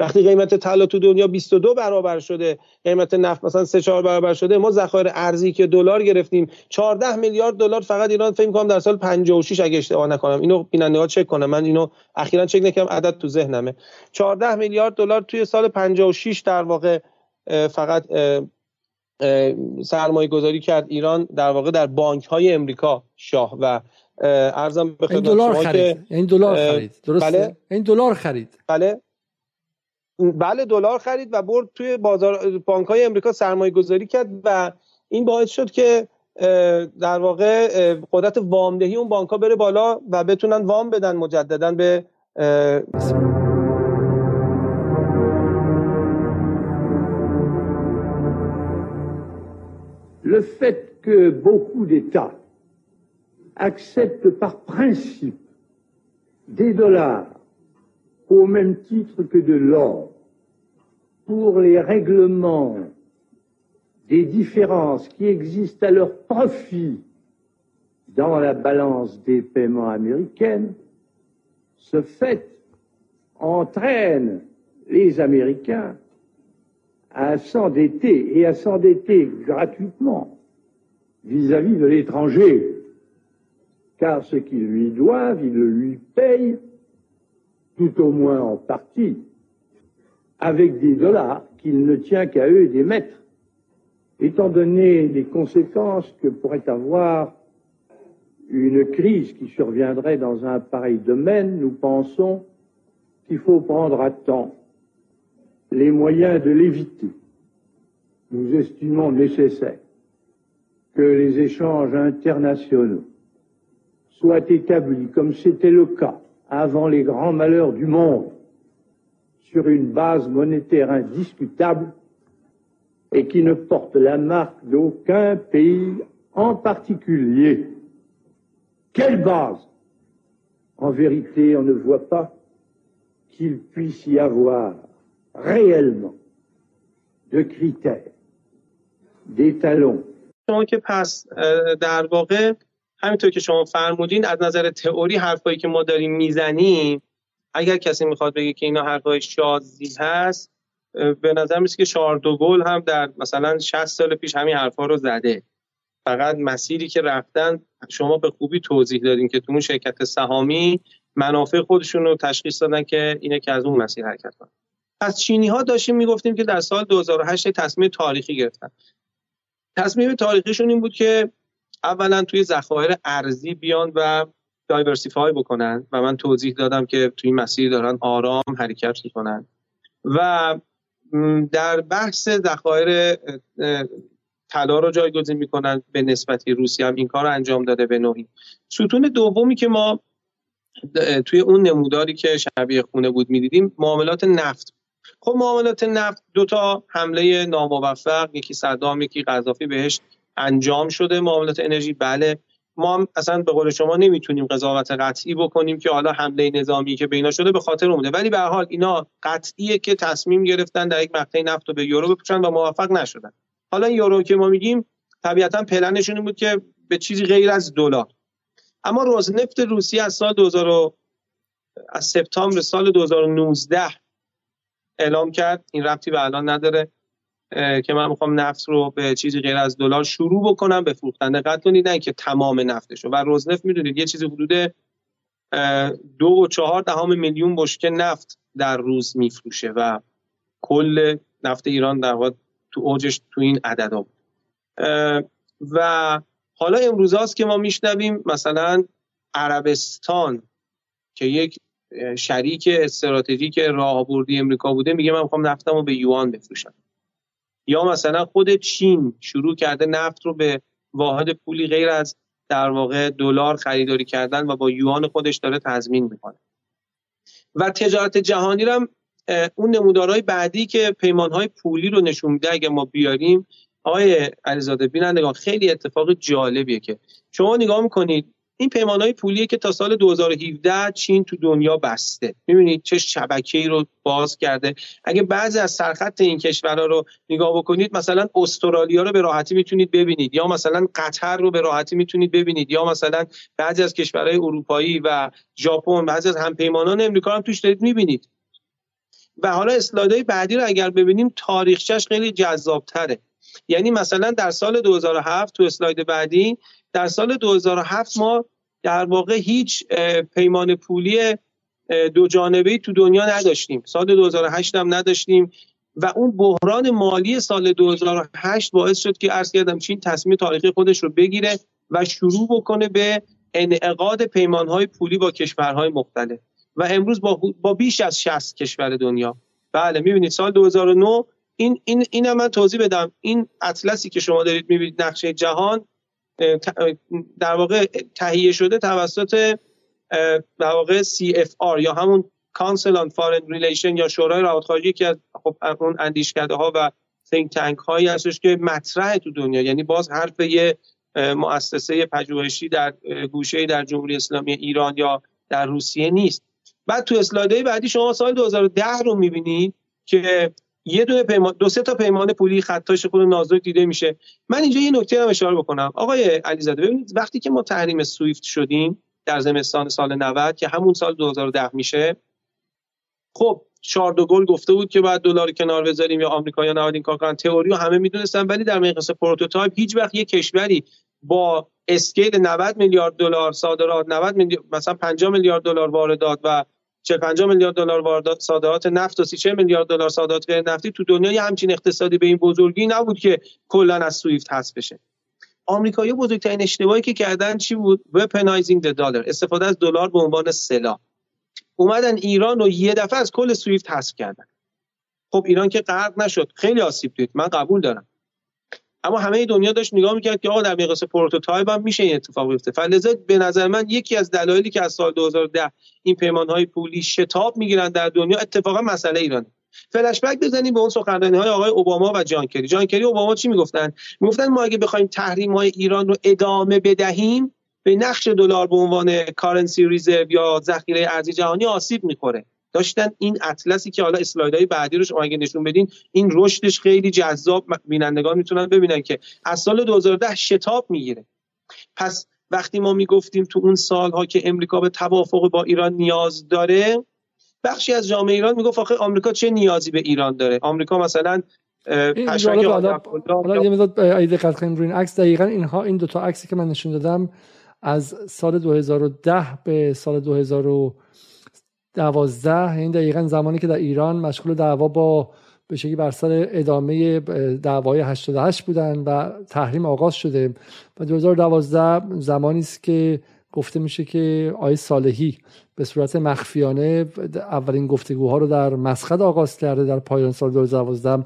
وقتی قیمت طلا تو دنیا 22 برابر شده قیمت نفت مثلا 3 4 برابر شده ما ذخایر ارزی که دلار گرفتیم 14 میلیارد دلار فقط ایران فکر کنم در سال 56 اگه اشتباه نکنم. اینو بیننده ها چک کنم من اینو اخیرا چک نکردم عدد تو ذهنمه. 14 میلیارد دلار توی سال 56 در واقع فقط سرمایه گذاری کرد ایران در واقع در بانک های امریکا شاه و ارزم به خدمت دلار خرید. این دلار خرید. درسته؟ بله؟ این دلار خرید. بله. بله دلار خرید و برد توی بازار بانک های امریکا سرمایه گذاری کرد و این باعث شد که در واقع قدرت وامدهی اون بانک ها بره بالا و بتونن وام بدن مجددا به Le fait que beaucoup d'États acceptent par principe des dollars au même titre que de l'or pour les règlements des différences qui existent à leur profit dans la balance des paiements américaines, ce fait entraîne les Américains à s'endetter et à s'endetter gratuitement vis-à-vis de l'étranger, car ce qu'ils lui doivent, ils le lui payent, tout au moins en partie, avec des dollars qu'il ne tient qu'à eux d'émettre. Étant donné les conséquences que pourrait avoir une crise qui surviendrait dans un pareil domaine, nous pensons qu'il faut prendre à temps les moyens de l'éviter. Nous estimons nécessaire que les échanges internationaux soient établis comme c'était le cas avant les grands malheurs du monde sur une base monétaire indiscutable et qui ne porte la marque d'aucun pays en particulier. Quelle base En vérité, on ne voit pas qu'il puisse y avoir réellement de critères, des talons. که پس در واقع همینطور که شما فرمودین از نظر تئوری حرفایی که ما داریم میزنیم اگر کسی می‌خواد بگه که اینا حرفای شازی هست به نظر میسه که شاردوگل هم در مثلا 60 سال پیش همین حرفا رو زده. فقط مسیری که رفتن شما به خوبی توضیح دادین که تو اون شرکت سهامی منافع خودشون رو تشخیص دادن که اینه که از اون مسیر حرکت کنن. پس چینی ها داشتیم می‌گفتیم که در سال 2008 تصمیم تاریخی گرفتن. تصمیم تاریخیشون این بود که اولا توی ذخایر ارزی بیان و دایورسیفای بکنن و من توضیح دادم که توی این مسیر دارن آرام حرکت می‌کنن. و در بحث ذخایر طلا رو جایگزین می‌کنن به نسبتی روسیه هم این کار رو انجام داده به نوعی. ستون دومی که ما توی اون نموداری که شبیه خونه بود می‌دیدیم معاملات نفت. خب معاملات نفت دو تا حمله ناموفق یکی صدام یکی قذافی بهش انجام شده معاملات انرژی. بله ما هم اصلا به قول شما نمی‌تونیم قضاوت قطعی بکنیم که حالا حمله نظامی که به اینا شده به خاطر اومده ولی به حال اینا قطعیه که تصمیم گرفتن در یک مقطع نفت رو به یورو بپوشن و موفق نشدن. حالا یورو که ما میگیم طبیعتا پلنشون بود که به چیزی غیر از دلار. اما روزنفت روسیه از سال 2000 از سپتامبر سال 2019 اعلام کرد. این ربطی به الان نداره. که من می‌خوام نفت رو به چیزی غیر از دلار شروع بکنم به فروختن. دقت کنید نه که تمام نفتش و روزنفت می‌دونید یه چیزی حدود دو و چهار دهم میلیون بشکه نفت در روز میفروشه و کل نفت ایران در واقع تو اوجش تو این عددا بود. و حالا امروز هاست که ما میشنویم مثلا عربستان که یک شریک استراتژیک راهبردی امریکا بوده میگه من می‌خوام نفتم رو به یوان بفروشم. یا مثلا خود چین شروع کرده نفت رو به واحد پولی غیر از در واقع دلار خریداری کردن و با یوان خودش داره تضمین می‌کنه. و تجارت جهانی رو اون نمودارهای بعدی که پیمانهای پولی رو نشون میده اگه ما بیاریم آقای علیزاده بینندگان خیلی اتفاق جالبیه که شما نگاه می‌کنید این های پولیه که تا سال 2017 چین تو دنیا بسته. می‌بینید چه ای رو باز کرده. اگه بعضی از سرخط این کشورها رو نگاه بکنید مثلا استرالیا رو به راحتی می‌تونید ببینید یا مثلا قطر رو به راحتی می‌تونید ببینید یا مثلا بعضی از کشورهای اروپایی و ژاپن بعضی از همپیمانان امریکا هم توش دارید می‌بینید. و حالا اسلایدهای بعدی رو اگر ببینیم تاریخچش خیلی جذابتره. یعنی مثلا در سال 2007 تو اسلاید بعدی در سال 2007 ما در واقع هیچ پیمان پولی دو جانبه تو دنیا نداشتیم. سال 2008 هم نداشتیم و اون بحران مالی سال 2008 باعث شد که عرض کردم چین تصمیم تاریخی خودش رو بگیره و شروع بکنه به انعقاد پیمانهای پولی با کشورهای مختلف. و امروز با, با بیش از 60 کشور دنیا. بله می‌بینید سال 2009 این این اینم من توضیح بدم. این اطلسی که شما دارید می‌بینید نقشه جهان در واقع تهیه شده توسط در واقع CFR یا همون Council on Foreign Relation یا شورای روابط خارجی که از خب اون اندیشکده ها و think تانک هایی هستش که مطرح تو دنیا. یعنی باز حرف یه مؤسسه پژوهشی در گوشه در جمهوری اسلامی ایران یا در روسیه نیست. بعد تو اسلایدهای بعدی شما سال 2010 رو می‌بینید که یه دو پیمان دو سه تا پیمان پولی خطاش خود نازک دیده میشه. من اینجا یه نکته هم اشاره بکنم. آقای علیزاده ببینید وقتی که ما تحریم سویفت شدیم در زمستان سال 90 که همون سال 2010 میشه خب گل گفته بود که باید دلار کنار بذاریم یا آمریکا نباید این کار کنن. تئوری رو همه می‌دونستن ولی در مقیاس prototype هیچ وقت یه کشوری با scale 90 میلیارد دلار صادرات 90 میلیارد مثلا 50 میلیارد دلار واردات و 40 50 میلیارد دلار واردات صادرات نفت و 30 میلیارد دلار صادرات غیر نفتی تو دنیا یه همچین اقتصادی به این بزرگی نبود که کلا از سویفت حذف بشه. آمریکایی بزرگترین اشتباهی که کردن چی بود؟ weaponizing the dollar استفاده از دلار به عنوان سلاح. اومدن ایران رو یه دفعه از کل سویفت حذف کردن. خب ایران که غرق نشد خیلی آسیب دید. من قبول دارم. اما همه دنیا داشت نگاه می‌کرد که آقا در مقیاس prototype هم میشه این اتفاق بیفته. فلذا به نظر من یکی از دلایلی که از سال 2010 این پیمان های پولی شتاب می‌گیرن در دنیا اتفاقا مسئله ایرانه. فلش بک بزنیم به اون سخنرانی های آقای اوباما و جان کری. جان کری اوباما چی می‌گفتن؟ می‌گفتن ما اگه بخوایم تحریم های ایران رو ادامه بدهیم به نقش دلار به عنوان کارنسی ریزرو یا ذخیره ارزی جهانی آسیب می‌خوره. داشتن این اطلسی که حالا اسلایدهای بعدی رو شما اگه نشون بدین این رشدش خیلی جذاب بینندگان می‌تونن ببینن که از سال 2010 شتاب می‌گیره. پس وقتی ما می‌گفتیم تو اون سالها که امریکا به توافق با ایران نیاز داره بخشی از جامعه ایران می‌گفت آخه آمریکا چه نیازی به ایران داره؟ آمریکا مثلا این حالا حالا یه مدت دقت کنیم روی این عکس. دقیقا اینها این دو تا عکسی که من نشون دادم از سال 2010 به سال 2012 این یعنی دقیقا زمانی که در ایران مشغول دعوا با به شکلی بر سر ادامه دعوای 88 بودن و تحریم آغاز شده. و 2012 زمانی است که گفته میشه که آقای صالحی به صورت مخفیانه اولین گفتگوها رو در مسقط آغاز کرده در پایان سال 2012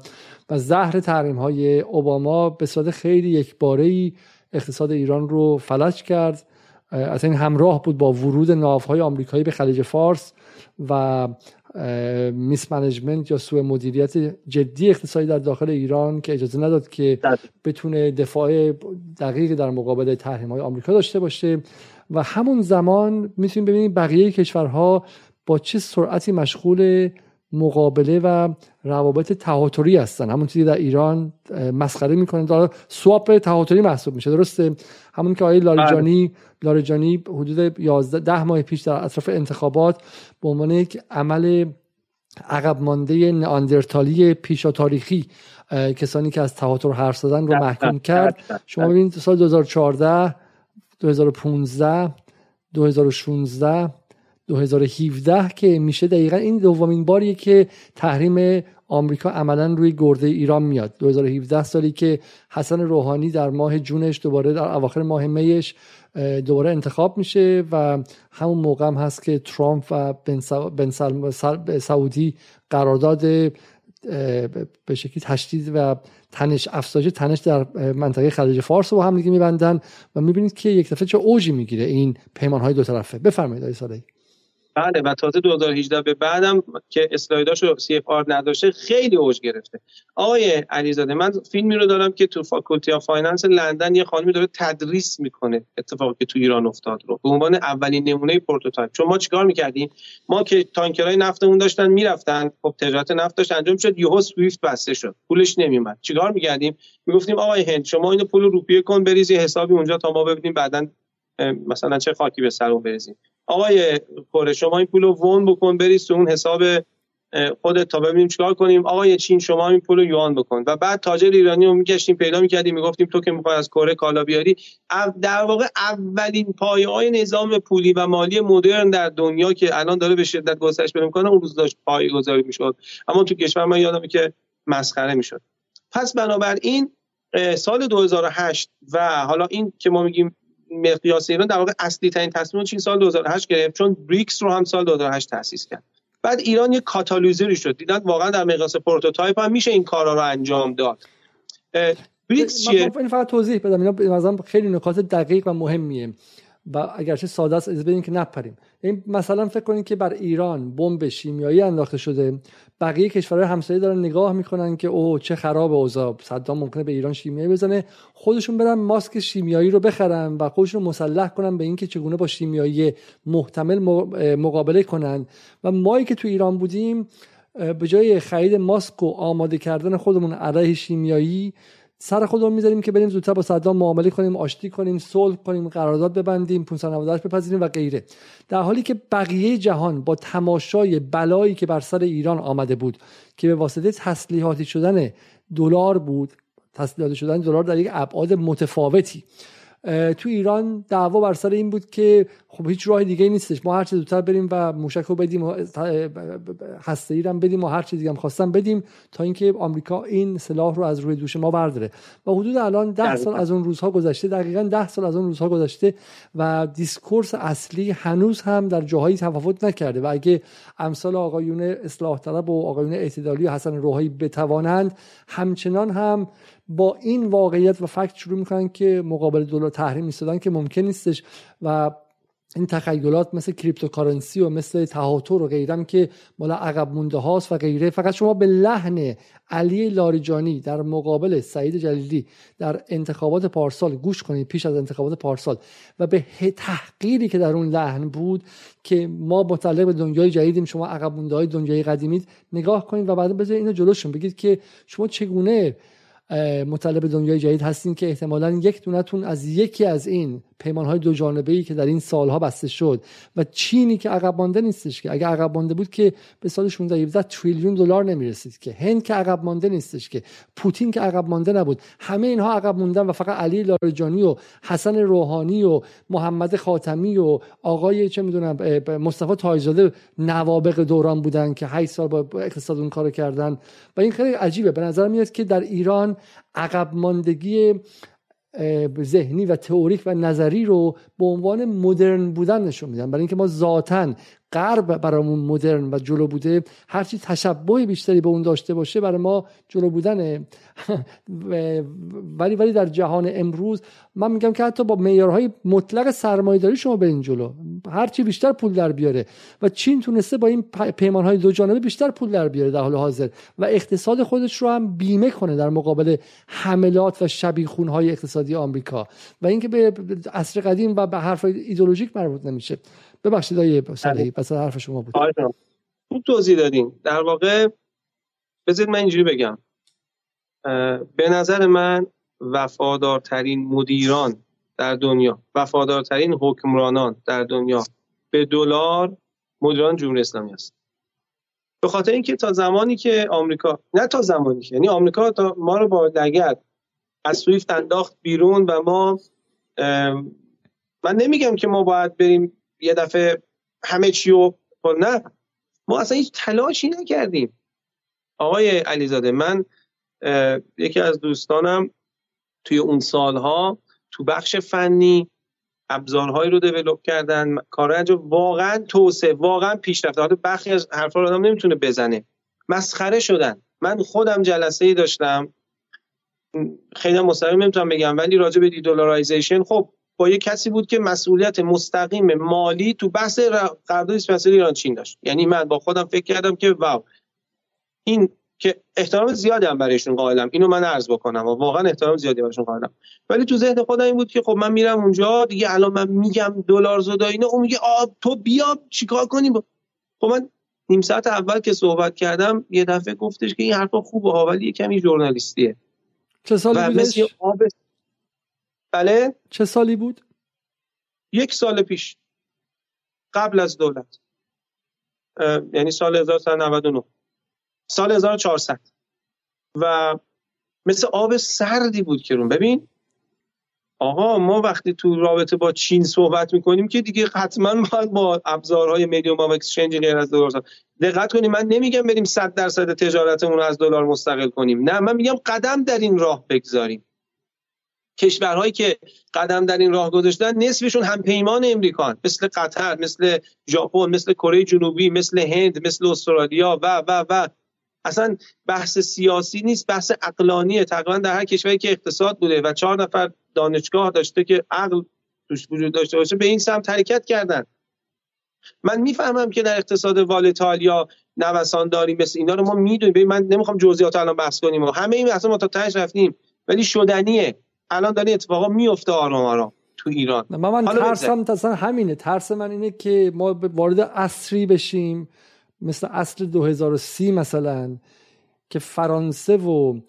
و زهر تحریم های اوباما به صورت خیلی یکباره اقتصاد ایران رو فلج کرد. از این همراه بود با ورود ناوهای آمریکایی به خلیج فارس. و میس منیجمنت یا سوء مدیریت جدی اقتصادی در داخل ایران که اجازه نداد که بتونه دفاع دقیق در مقابل تحریم های آمریکا داشته باشه. و همون زمان می‌تونیم ببینیم بقیه کشورها با چه سرعتی مشغول مقابله و روابط تهاتری هستن. همون چیزی در ایران مسخره می‌کنن داره سواپ تهاتری محسوب میشه درسته؟ همون که آقای لاریجانی بله. لاریجانی حدود 11 ده ماه پیش در اطراف انتخابات به عنوان یک عمل عقب مانده ناندرتالی پیشا تاریخی کسانی که از تهاتر حرف زدن رو محکوم کرد. شما ببینید سال 2014 2015 2016 2017 که میشه دقیقا این دومین باریه که تحریم آمریکا عملا روی گرده ایران میاد. 2017 سالی که حسن روحانی در ماه جونش دوباره در اواخر ماه میش دوباره انتخاب میشه و همون موقع هم هست که ترامپ و بن سعودی قرارداد به شکلی تشدید و تنش افزایش تنش در منطقه خلیج فارس رو هم دیگه میبندن و می‌بینید که یک دفعه چه اوجی می‌گیره این پیمان های دو طرفه. بفرمایید آقای بله و تازه 2018 به بعدم که اسلایداشو CFR نداشته خیلی اوج گرفته. آقای علیزاده من فیلمی رو دارم که تو Faculty of Finance لندن یه خانمی داره تدریس می‌کنه اتفاقی که تو ایران افتاد رو. به عنوان اولین نمونه prototype. چون ما چیکار می‌کردیم ما که تانکرای نفتمون داشتن می‌رفتن. خب تجارت نفت داشت انجام شد. یهو سویفت بسته شد. پولش نمیومد چیکار می‌کردیم؟ می‌گفتیم آقای هند شما اینو پول روپیه کن بریزی حسابی اونجا تا ما ببینیم بعدا مثلا چه خاکی به سر اون بریزیم. آقای کره شما این پول رو ون بکن بریز تو اون حساب خودت تا ببینیم چیکار کنیم. آقای چین شما این پول یوان بکن. و بعد تاجر ایرانی رو میگشتیم پیدا می‌کردیم می‌گفتیم تو که می‌خوای از کره کالا بیاری. در واقع اولین پایه های نظام پولی و مالی مدرن در دنیا که الان داره به شدت گسترش پیدا می‌کنه اون روز داشت پایه گذاری می‌شد. اما تو کشور من یادمه که مسخره می‌شد. پس بنابراین سال 2008 و حالا این که ما میگیم مقیاس ایران در واقع اصلی ترین تصمیم چین سال 2008 گرفت چون بریکس رو هم سال 2008 تاسیس کرد. بعد ایران یه کاتالیزری شد. دیدن واقعا در مقیاس prototype هم میشه این کارا رو انجام داد. بریکس چیه؟ من فقط توضیح بدم. اینا خیلی نکات دقیق و مهمیه. و اگرچه ساده است اجازه بدین که نپریم. این مثلا فکر کنید که بر ایران بمب شیمیایی انداخته شده. بقیه کشورهای همسایه دارن نگاه می‌کنن که او چه خراب اوضاع صدام ممکنه به ایران شیمیایی بزنه. خودشون برن ماسک شیمیایی رو بخرن و خودشون مسلح کنن به اینکه چگونه با شیمیایی محتمل مقابله کنن. و مایی که تو ایران بودیم به جای خرید ماسک و آماده کردن خودمون علیه شیمیایی سر خودمون می‌ذاریم که بریم زودتر با صدام معامله کنیم آشتی کنیم صلح کنیم قرارداد ببندیم 598 بپذیریم و غیره. در حالی که بقیه جهان با تماشای بلایی که بر سر ایران آمده بود که به واسطه تسلیحاتی شدن دلار بود تسلیحاتی شدن دلار در یک ابعاد متفاوتی. تو ایران دعوا بر سر این بود که خب هیچ راه دیگه نیستش. ما هر چه زودتر بریم و موشک رو بدیم هسته ای بدیم و هر چه دیگه هم خواستم بدیم تا اینکه آمریکا این سلاح رو از روی دوش ما برداره. و حدود الان ده سال از اون روزها گذشته دقیقا ده سال از اون روزها گذشته و discourse اصلی هنوز هم در جاهایی تفاوت نکرده. و اگه امثال آقایون اصلاح طلب و آقایون اعتدالی و حسن روحانی بتوانند همچنان هم با این واقعیت و fact شروع می‌کنن که مقابل دلار تحریم ایستادن که ممکن نیستش و این تخیلات مثل cryptocurrency و مثل تهاتر و غیرم که مال عقب مونده هاست و غیره. فقط شما به لحن علی لاریجانی در مقابل سعید جلیلی در انتخابات پارسال گوش کنید پیش از انتخابات پارسال و به تحقیری که در اون لحن بود که ما متعلق به دنیای جدیدیم شما عقب مونده های دنیای قدیمید نگاه کنید و بعد بذارید اینو جلوشون بگید که شما چگونه مطلب دنیای جدید هستین که احتمالا یک دونتون از یکی از این پیمان های دو جانبه ای که در این سالها بسته شد و چینی که عقب مانده نیستش که. اگر عقب مانده بود که به سال 16 17 تریلیون دلار نمی‌رسید که. هند که عقب مانده نیستش که. پوتین که عقب مانده نبود. همه اینها عقب موندن و فقط علی لاریجانی و حسن روحانی و محمد خاتمی و آقای چه می‌دونم مصطفی تایزاده نوابق دوران بودن که 8 سال با اقتصاد اون کارو کردن. و این خیلی عجیبه. به نظر میاد که در ایران عقب ماندگی ذهنی و تئوریک و نظری رو به عنوان مدرن بودن نشون میدن. برای اینکه ما ذاتا غرب برامون مدرن و جلو بوده هرچی تشبه بیشتری به اون داشته باشه برای ما جلو بودنه. ولی ولی در جهان امروز من میگم که حتی با معیارهای مطلق سرمایه‌داری شما برین جلو. هرچی بیشتر پول در بیاره. و چین تونسته با این پیمانهای دو جانبه بیشتر پول در بیاره در حال حاضر. و اقتصاد خودش رو هم بیمه کنه در مقابل حملات و شبیخونهای اقتصادی آمریکا. و اینکه به عصر قدیم و به حرف ایدولوژیک مربوط نمیشه. ببخشید آیه صالحی پس حرف شما بود. آره. خوب توضیح دادین. در واقع بذارید من اینجوری بگم. به نظر من وفادارترین مدیران در دنیا وفادارترین حکمرانان در دنیا به دلار مدیران جمهوری اسلامی است به خاطر اینکه تا زمانی که آمریکا نه تا زمانی که یعنی آمریکا تا ما رو با لگد از سویفت انداخت بیرون و ما من نمیگم که ما باید بریم یه دفعه همه چی رو نه. ما اصلا هیچ تلاشی نکردیم. آقای علیزاده من یکی از دوستانم توی اون سالها تو بخش فنی ابزارهایی رو دیولپ کردن. کار انجام واقعا توسعه واقعا پیشرفت. حالا بخشی از حرفا رو آدم نمی‌تونه بزنه. مسخره شدن. من خودم جلسه ای داشتم خیلی مستقیم نمی‌تونم بگم ولی راجع به دیدولارایزیشن خب با یه کسی بود که مسئولیت مستقیم مالی تو بحث قرارداد اسپانسر ایران چین داشت. یعنی من با خودم فکر کردم که واو. این که احترام زیادی هم برایشون قائلم. اینو من عرض بکنم و واقعا احترام زیادی برایشون قائلم. ولی تو ذهن خودم این بود که خب من میرم اونجا دیگه الان من میگم دلار زدا اینه اون میگه آ تو بیا چیکار کنیم؟ خب من نیم ساعت اول که صحبت کردم یه دفعه گفتش که این حرفا خوبه ولی یه کمی ژورنالیستیه. چه سالی بودش؟ بله. چه سالی بود؟ یک سال پیش. قبل از دولت. یعنی سال 1999 سال 1400 و مثل آب سردی بود که رو ببین آقا ما وقتی تو رابطه با چین صحبت می‌کنیم که دیگه حتما باید با ابزارهای medium of exchange غیر از دلار دقت کنیم من نمیگم بریم 100 درصد تجارتمون رو از دلار مستقل کنیم. نه من میگم قدم در این راه بگذاریم. کشورهایی که قدم در این راه گذاشتن نصفشون هم پیمان امریکان. مثل قطر مثل ژاپن مثل کره جنوبی مثل هند مثل استرالیا و و و. اصلا بحث سیاسی نیست بحث اقلانیه تقریبا در هر کشوری که اقتصاد بوده و چهار نفر دانشگاه داشته که عقل توش وجود داشته باشه به این سمت حرکت کردن. من می‌فهمم که در اقتصاد والتال یا نوسانداری مثل اینا رو ما می‌دونیم. من نمی‌خوام جزئیات الان بحث کنیم. و همه این اصلا ما تا تهش رفتیم. ولی شدنیه. الان داره اتفاقا میفته آرام آرام تو ایران. من, من ترسم اصلا همینه. ترس من اینه که ما وارد عصری بشیم مثل اصل 2030 مثلا که فرانسه و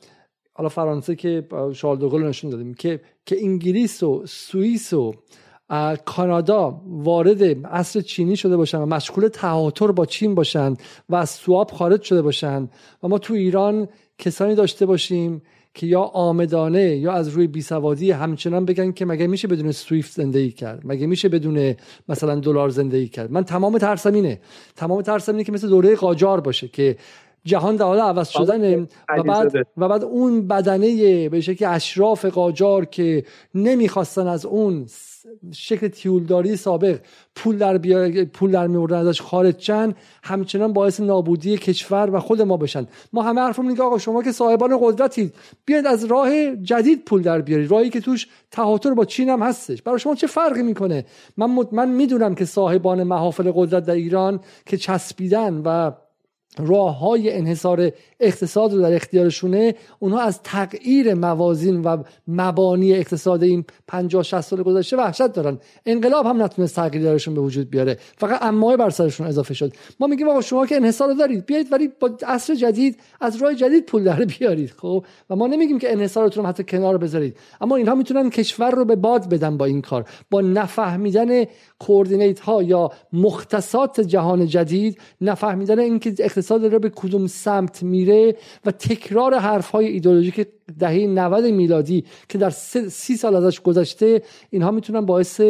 حالا فرانسه که شارل دوگل نشون دادیم که که انگلیس و سوئیس و کانادا وارد اصل چینی شده باشن و مشغول تهاتر با چین باشن و از سواب خارج شده باشن و ما تو ایران کسانی داشته باشیم که یا آمدانه یا از روی بیسوادی همچنان بگن که مگه میشه بدون سویفت زندگی کرد؟ مگه میشه بدون مثلا دلار زندگی کرد؟ من تمام ترسم اینه. تمام ترسم اینه که مثل دوره قاجار باشه که جهان در حال عوض شدن و بعد و بعد اون بدنه به شکل اشراف قاجار که نمی‌خواستن از اون شکل تیولداری سابق. پول در بیا... پول در میوردن ازش خارج چن همچنان باعث نابودی کشور و خود ما بشن. ما همه حرفمون که آقا شما که صاحبان قدرتید بیاید از راه جدید پول در بیارید. راهی که توش تهاتر با چین هم هستش. برای شما چه فرقی می‌کنه؟ من من می‌دونم که صاحبان محافل قدرت در ایران که چسبیدن و راه های انحصار اقتصاد رو در اختیارشونه اونها از تغییر موازین و مبانی اقتصاد این 50 60 سال گذشته وحشت دارن. انقلاب هم نتونست تغییر درشون به وجود بیاره. فقط امای بر سرشون اضافه شد. ما میگیم آقا شما که انحصار دارید بیایید ولی با عصر جدید از راه جدید پول در بیارید خب؟ و ما نمیگیم که انحصارتون حتی کنار بذارید. اما اینها می‌تونن کشور رو به باد بدن با این کار. با نفهمیدن کوردینیت ها یا مختصات جهان جدید نفهمیدن اینکه رو به کدوم سمت میره و تکرار حرف های ایدولوژیک دهه 90 میلادی که در سی سال ازش گذشته اینها می‌تونن باعث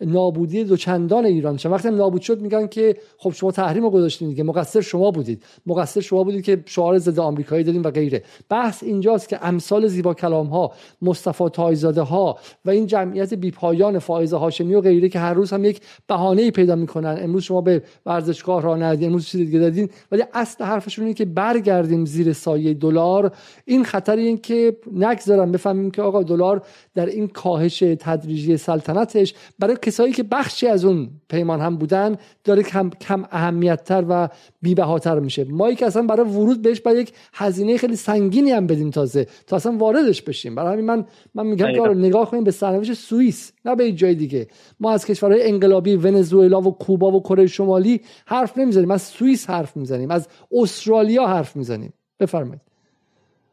نابودی دوچندان ایران چون وقتی نابود شد میگن که خب شما تحریم رو گذاشتین دیگه مقصر شما بودید. مقصر شما بودید که شعار ضد آمریکایی دادیم و غیره. بحث اینجاست که امثال زیبا کلام ها مصطفی تایزاده ها و این جمعیت بیپایان فائزه هاشمی و غیره که هر روز هم یک بهانه پیدا می‌کنن. امروز شما به ورزشگاه راه ندید امروز چیز دیگه دادین ولی اصل حرفشون اینه که برگردیم زیر سایه دلار. این خطر این که نگذارم بفهمیم که آقا دلار در این کاهش تدریجی سلطنتش برای کسایی که بخشی از اون پیمان هم بودن داره کم, کم اهمیتتر و بیبهاتر میشه. ما که اصلا برای ورود بهش باید یک هزینه خیلی سنگینی هم بدیم تازه تا اصلا واردش بشیم. برای همین من من میگم که نگاه کنیم به سرنوشت سوئیس نه به جای دیگه. ما از کشورهای انقلابی ونزوئلا و کوبا و کره شمالی حرف نمی‌زنیم. از سوئیس حرف می‌زنیم. از استرالیا حرف می‌زنیم. بفرمایید.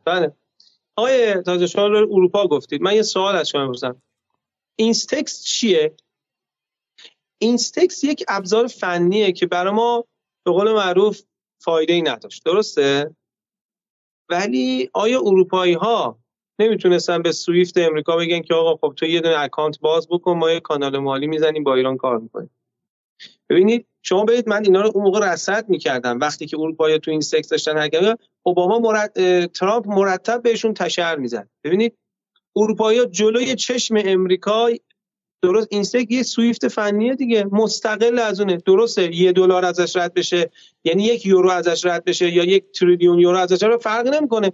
بله. آقای تازه شما اروپا گفتید. من یه سوال از شما بپرسم. INSTEX چیه؟ INSTEX یک ابزار فنیه که برای ما به قول معروف فایده ای نداشت. درسته؟ ولی آیا اروپایی ها نمی‌تونستن به سویفت امریکا بگن که آقا خب تو یه دونه account باز بکن ما یه کانال مالی می‌زنیم با ایران کار می‌کنیم. ببینید شما برید من اینا رو اون موقع رصد می‌کردم. وقتی که اروپایی تو INSTEX داشتن حرکت اوباما مرد... ترامپ مرتب بهشون تشر می‌زد. ببینید اروپایی جلوی چشم امریکا درست INSTEX یه سویفت فنیه دیگه مستقل از اونه. درسته یه دلار ازش رد بشه یعنی یک یورو ازش رد بشه یا یک تریلیون یورو ازش رد فرق نمی‌کنه.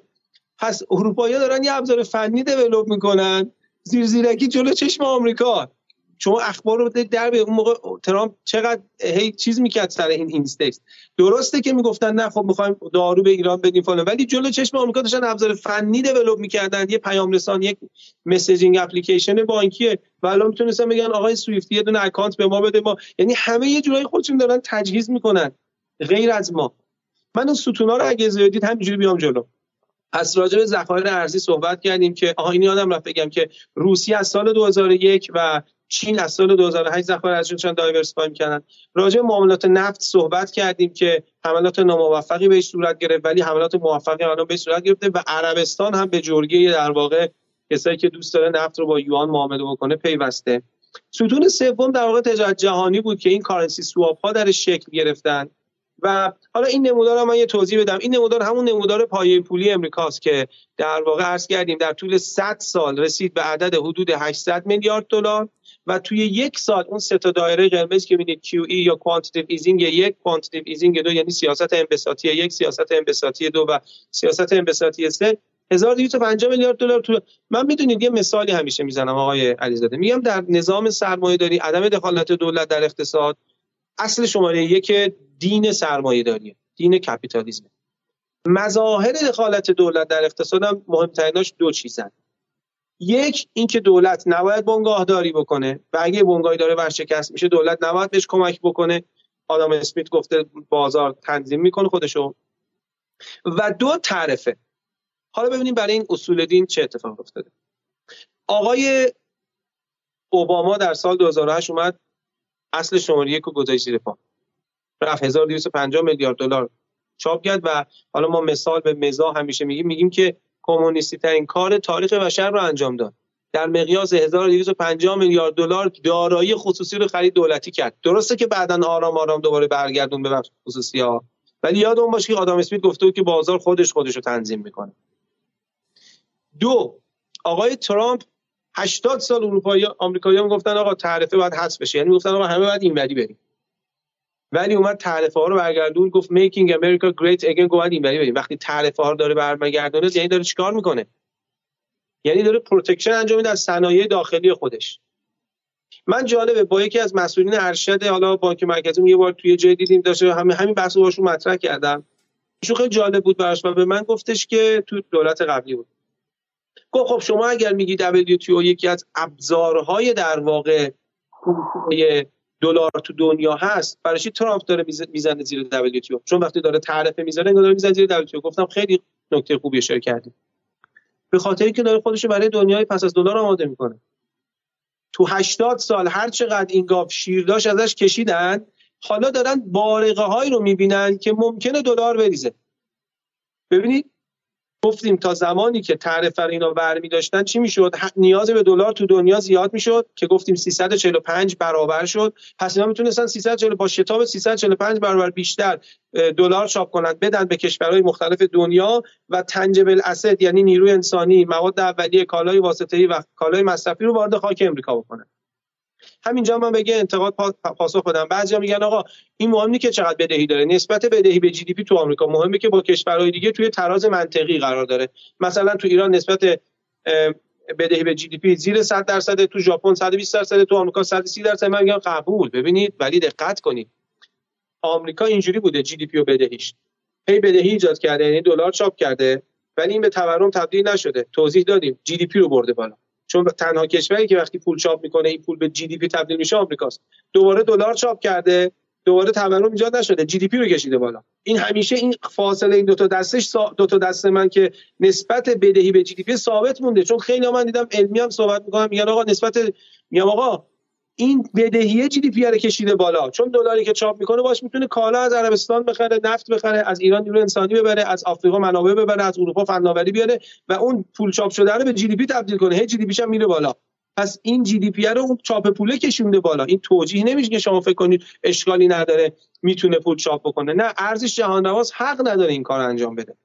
پس اروپایی دارن یه ابزار فنی develop می‌کنن. زیر زیرکی جلو چشم آمریکا. شما اخبار رو در به اون موقع ترامپ چقدر هی چیز می‌کرد سر این INSTEX درسته که می‌گفتن نه خب می‌خوایم دارو به ایران بدیم فلان ولی جلو چشم آمریکا داشتن ابزار فنی develop می‌کردن. یه پیام رسان یک messaging application بانکیه و الان می‌تونستن بگن آقای سویفت یه دونه account به ما بده ما یعنی همه یه جورایی خودشون دارن تجهیز می‌کنن غیر از ما. من اون ستونا رو اگه زیادید همینجوری بیام جلو. از راجع به ذخایر ارزی صحبت کردیم که آها این یادم رفت بگم که روسیه از سال 2001 و چین از سال 2008 ذخایر ارزیشون diversify می‌کردن راجع معاملات نفت صحبت کردیم که حملات ناموفقی بهش صورت گرفت ولی حملات موفقی الان بهش صورت گرفته و عربستان هم به جرگه در واقع کسایی که دوست داره نفت رو با یوان معامله بکنه پیوسته. ستون سوم در واقع تجارت جهانی بود که این currency swap ها درش شکل گرفتن. و حالا این نمودار رو من یه توضیح بدم. این نمودار همون نمودار پایه پولی امریکاست که در واقع عرض کردیم در طول 100 سال رسید به عدد حدود 800 میلیارد دلار. و توی یک سال اون سه تا دایره قرمز که می‌بینید QE یا quantitative easing یک quantitative easing دو یعنی سیاست انبساطی یک سیاست انبساطی دو و سیاست انبساطی سه 1250 میلیارد دلار تو من می‌دونید یه مثالی همیشه می‌زنم آقای علیزاده. میگم در نظام سرمایه داری عدم دخالت دولت در اقتصاد اصل شماره یک دین سرمایه داریه دین کپیتالیسم مظاهر دخالت دولت در اقتصاد هم مهمتریناش دو چیزن. یک اینکه دولت نباید بنگاهداری بکنه. و اگه بنگاهی داره ورشکست میشه دولت نباید بهش کمک بکنه. آدم اسمیت گفته بازار تنظیم می‌کنه خودشو. و دو تعرفه. حالا ببینیم برای این اصول دین چه اتفاق افتاده. آقای اوباما در سال 2008 اومد اصل شماره یک رو گذاشت زیر پا. رفت 1250 میلیارد دلار چاپ کرد و حالا ما مثال به مزا همیشه میگیم. میگیم که کمونیستی ترین کار تاریخ بشر رو انجام داد. در مقیاس 1250 میلیارد دلار دارایی خصوصی رو خرید دولتی کرد. درسته که بعدا آرام آرام دوباره برگردون به بخش خصوصی ها ولی یادمون باشه که آدم اسمیت گفته بود که بازار خودش خودش رو تنظیم می‌کنه. بعد آقای ترامپ 80 سال اروپایی آمریکایی‌ها گفتن آقا تعرفه باید حذف بشه. یعنی گفتن آقا همه باید اینوری بریم. ولی اومد تعرفه ها رو برگردون گفت making America great again گفت اینوری بریم وقتی تعرفه ها رو داره برمیگردونه یعنی داره چیکار می‌کنه؟ یعنی داره protection انجام میده از صنایع داخلی خودش. من جالبه با یکی از مسئولین ارشد حالا بانک مرکزی یه بار توی جای دیدیم داشته همین همین بحثو باشون مطرح کردم. ایشون خیلی جالب بود براش و به من گفتش که تو دولت قبلی بود. گفت خب شما اگر میگی WTO یکی از ابزارهای در واقع دلار تو دنیا هست برای ترامپ داره می‌زنه زیر WTO چون وقتی داره تعرفه می‌ذاره انگار داره می‌زنه زیر WTO گفتم خیلی نکته خوبی اشاره کردیم به خاطری که داره خودش برای دنیای پس از دلار آماده می‌کنه. تو 80 سال هر چقدر این گاف شیر داشت ازش کشیدن حالا دارن بارقه هایی رو می‌بینن که ممکنه دلار بریزه. ببینید گفتیم تا زمانی که تعرفه اینا برمی داشتن چی می‌شد؟ نیاز به دلار تو دنیا زیاد می‌شد که گفتیم 345 برابر شد. پس اینا می‌تونستن 340 با شتاب 345 برابر بیشتر دلار چاپ کنند بدن به کشورهای مختلف دنیا و تنجبل اسد یعنی نیروی انسانی مواد اولیه کالای واسطه‌ای و کالای مصرفی رو وارد خاک امریکا بکنن. همینجا من بگه انتقاد پاسخ بدم. بعضیا میگن آقا این مهمی که چقدر بدهی داره. نسبت بدهی به GDP تو آمریکا مهمه که با کشورهای دیگه توی تراز منطقی قرار داره. مثلا تو ایران نسبت بدهی به GDP زیر 100 درصد تو ژاپن 120 درصد تو آمریکا 130 درصد. من میگم قبول ببینید ولی دقت کنید. آمریکا اینجوری بوده GDP و بدهیش. هی بدهی ایجاد کرده یعنی دلار چاپ کرده ولی این به تورم تبدیل نشده. توضیح دادیم GDP رو برده بالا. چون تنها کشوری که وقتی پول چاپ می‌کنه این پول به GDP تبدیل میشه آمریکاست. دوباره دلار چاپ کرده دوباره تورم ایجاد نشده GDP رو کشیده بالا. این همیشه این فاصله این دو تا دستش دو تا دست من که نسبت بدهی به GDP ثابت مونده. چون خیلی من دیدم علمی هم صحبت می‌کنم میگن آقا نسبت میگم آقا این بدهی GDP رو کشیده بالا؟ چون دلاری که چاپ می‌کنه باش می‌تونه کالا از عربستان بخره نفت بخره از ایران نیرو انسانی ببره از آفریقا منابع ببره از اروپا فناوری بیاره و اون پول چاپ شده رو به GDP تبدیل کنه. هی GDP ش هم میره بالا. پس این GDP رو اون چاپ پوله کشونده بالا. این توجیه نمیشه که شما فکر کنید اشکالی نداره می‌تونه پول چاپ بکنه. نه ارز جهان‌روا حق نداره این کار انجام بده.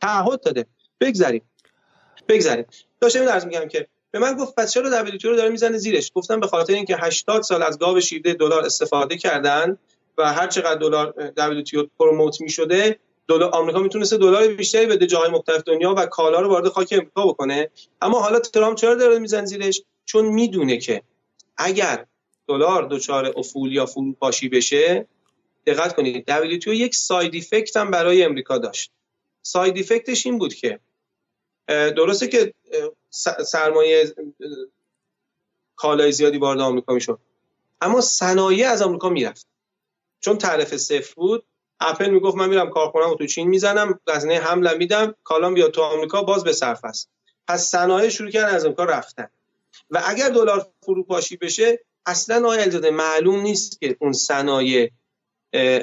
تعهد داده. بگذریم. بگذریم. داشتم این میگم که به من گفت پس چرا WTO رو داره می‌زنه زیرش؟ گفتم به خاطر اینکه 80 سال از گاو شیرده دلار استفاده کردن و هر چقدر دلار WTO promote می‌شده دلار آمریکا می‌تونسته دلار بیشتری بده جاهای مختلف دنیا و کالا رو وارد خاک امریکا بکنه. اما حالا ترامپ چرا داره می‌زنه زیرش؟ چون می‌دونه که اگر دلار دچار افول یا فروپاشی بشه دقت کنید WTO یک side effect هم برای امریکا داشت. side effect ش این بود که درسته که سرمایه کالای زیادی وارد آمریکا می‌شد. اما صنایع از آمریکا می‌رفت. چون تعرفه صفر بود اپل می‌گفت من میرم کارخونه‌مو تو چین می‌زنم گزینه حمله میدم کالام بیاد تو آمریکا باز به صرف است. پس صنایع شروع کردن از آمریکا رفتن. و اگر دلار فروپاشی بشه اصلا الزاده معلوم نیست که اون صنایع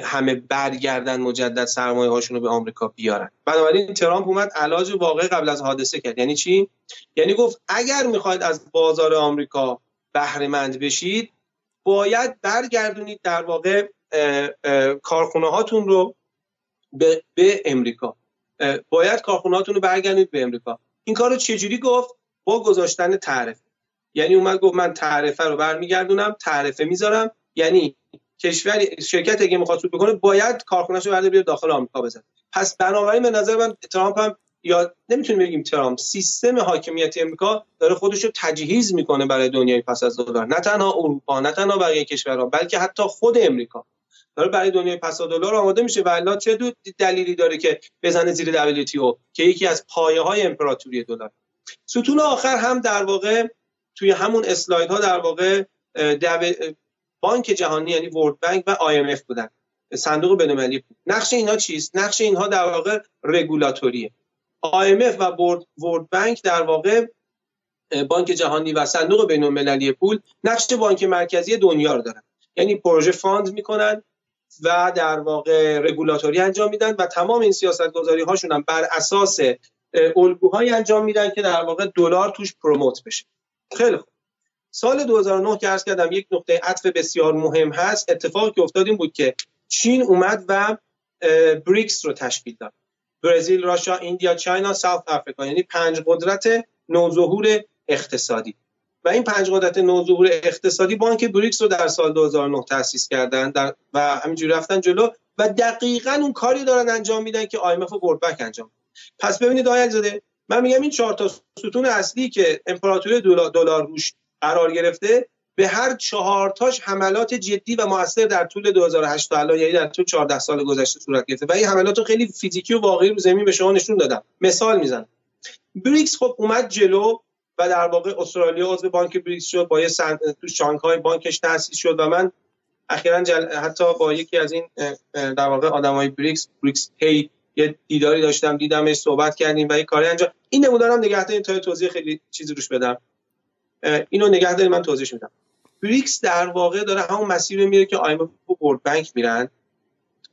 همه برگردن مجدد سرمایه هاشون رو به آمریکا بیارن. بنابراین ترامپ اومد علاج واقع قبل از حادثه کرد. یعنی چی؟ یعنی گفت اگر می‌خواید از بازار آمریکا بهره مند بشید باید برگردونید در واقع کارخونه هاتون رو به, به امریکا. باید کارخونه هاتون رو برگردونید به امریکا. این کار رو چجوری گفت؟ با گذاشتن تعرفه. یعنی اومد گفت من تعرفه رو برمیگردونم تعرفه می‌ذارم. یعنی کشور شرکت اگه می‌خواد سود بکنه باید کارخونه‌شو برده بیاره داخل آمریکا بزنه. پس بنابراین به نظر من ترامپ هم یا نمی‌تونیم بگیم ترامپ سیستم حاکمیت امریکا داره خودش رو تجهیز می‌کنه برای دنیای پس از دلار. نه تنها اروپا نه تنها بقیه کشورها بلکه حتی خود امریکا داره برای دنیای پس از دلار آماده میشه و چه دو دلیلی داره که بزنه زیر WTO که یکی از پایه های امپراتوری دلار. ستون آخر هم در واقع توی همون اسلاید ها در واقع بانک جهانی یعنی ورد بانک و IMF بودن. صندوق بین‌المللی نقش اینها چیست؟ نقش اینها در واقع رگولاتوریه. IMF و ورد بانک در واقع بانک جهانی و صندوق بین‌المللی پول نقش بانک مرکزی دنیا رو دارن. یعنی پروژه fund می‌کنن و در واقع رگولاتوری انجام میدن و تمام این سیاست گذاری هاشون هم بر اساس الگوهایی انجام میدن که در واقع دلار توش promote بشه. خیلی خوب. سال 2009 که عرض کردم یک نقطه عطف بسیار مهم هست اتفاقی که افتاد این بود که چین اومد و بریکس رو تشکیل داد. برزیل، Russia، India، China، South Africa یعنی پنج قدرت نوظهور اقتصادی. و این پنج قدرت نوظهور اقتصادی بانک بریکس رو در سال 2009 تأسیس کردن در و همینجوری رفتن جلو و دقیقا اون کاری دارن انجام میدن که IMF و بورد انجام پس ببینید آقای زاده من میگم این چهار تا ستون اصلی که امپراتوری دلار روش قرار گرفته به هر چهار تاش حملات جدی و موثر در طول 2008 تا الان یعنی در طول 14 سال گذشته صورت گرفته. و این حملات خیلی فیزیکی و واقعی رو زمین به شما نشون دادم. مثال می‌زنم. بریکس خب اومد جلو و در واقع استرالیا عضو بانک بریکس شد با یه سن... تو شانگهای بانکش تأسیس شد و من اخیرا جل... حتی با یکی از این در واقع آدمای بریکس بریکس هی یه دیداری داشتم دیدمش صحبت کردیم و یه کاری انجام این نمودارم نگه داریم تا توضیح خیلی چیزی روش بدم. اینو نگه داریم من توضیح میدم. بریکس در واقع داره همون مسیر میره که IMF و World Bank میرن.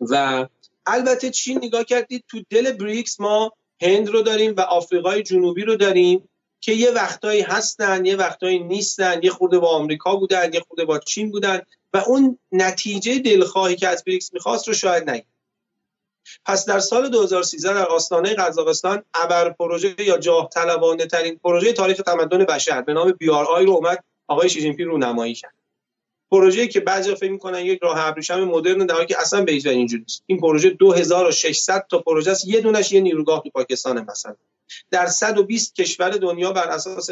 و البته چین نگاه کردید؟ تو دل بریکس ما هند رو داریم و آفریقای جنوبی رو داریم که یه وقتایی هستن یه وقتایی نیستن. یه خورده با آمریکا بودن یه خورده با چین بودن. و اون نتیجه دلخواهی که از بریکس می‌خواست رو شاید نگید پس در سال 2013 در آستانه قزاقستان ابر پروژه یا جاه طلبانه ترین پروژه تاریخ تمدن بشر به نام BRI رو اومد آقای شی جین‌پینگ رونمایی کرد. پروژه‌ای که بعضی فکر می‌کنن یک راه ابریشم مدرن در حالی که اصلا به هیچ اینجوری نیست. این پروژه 2600 تا پروژه است. یه دونش یه نیروگاه تو پاکستان مثلا. در 120 کشور دنیا بر اساس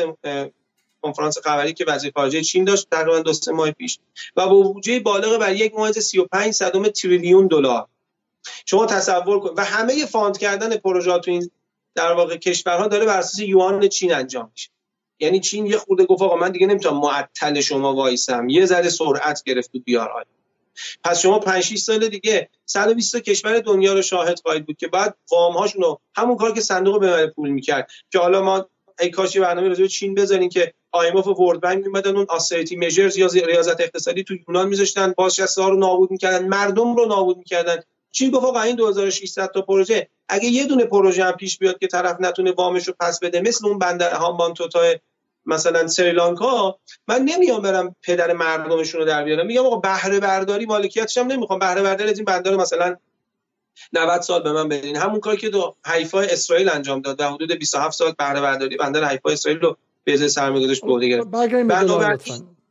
کنفرانس خبری که وزیر خارجه چین داشت تقریبا دو سه ماه پیش و با بودجه بالغ بر یک 35 صدم تریلیون دلار. شما تصور کن و همه fund کردن پروژه تو این در واقع کشورها داره بر اساس یوان چین انجام میشه. یعنی چین یه خورده گفت آقا من دیگه نمی‌تونم معطل شما وایسم. یه ذره سرعت گرفت تو بیار پس شما 5 6 سال دیگه 120 کشور دنیا رو شاهد خواهید بود که بعد وام هاشون همون کار که صندوق بین‌المللی پول می‌کرد که حالا ما ای کاشی برنامه راجع چین بذارین که IMF و World Bank میمدن اون austerity measures یا ریاضت اقتصادی تو یونان میذاشتن بازنشسته ها رو نابود می‌کردن مردم رو نابود می‌کردن. چین گفت آقا این 2600 تا پروژه؟ اگه یه دونه پروژه هم پیش بیاد که طرف نتونه وامش رو پس بده مثل اون بندر هامبانتوتا مثلا سریلانکا من نمیام برم پدر مردمشون رو در بیارم. میگم آقا بهره برداری مالکیتش هم نمی‌خوام. بهره برداری از این بندر مثلا 90 سال به من بدین. همون کاری که تو حیفا اسرائیل انجام داد در حدود 27 سال بهره برداری بندر حیفا اسرائیل رو به ازای سرمایه‌گذاری بوده گرفت.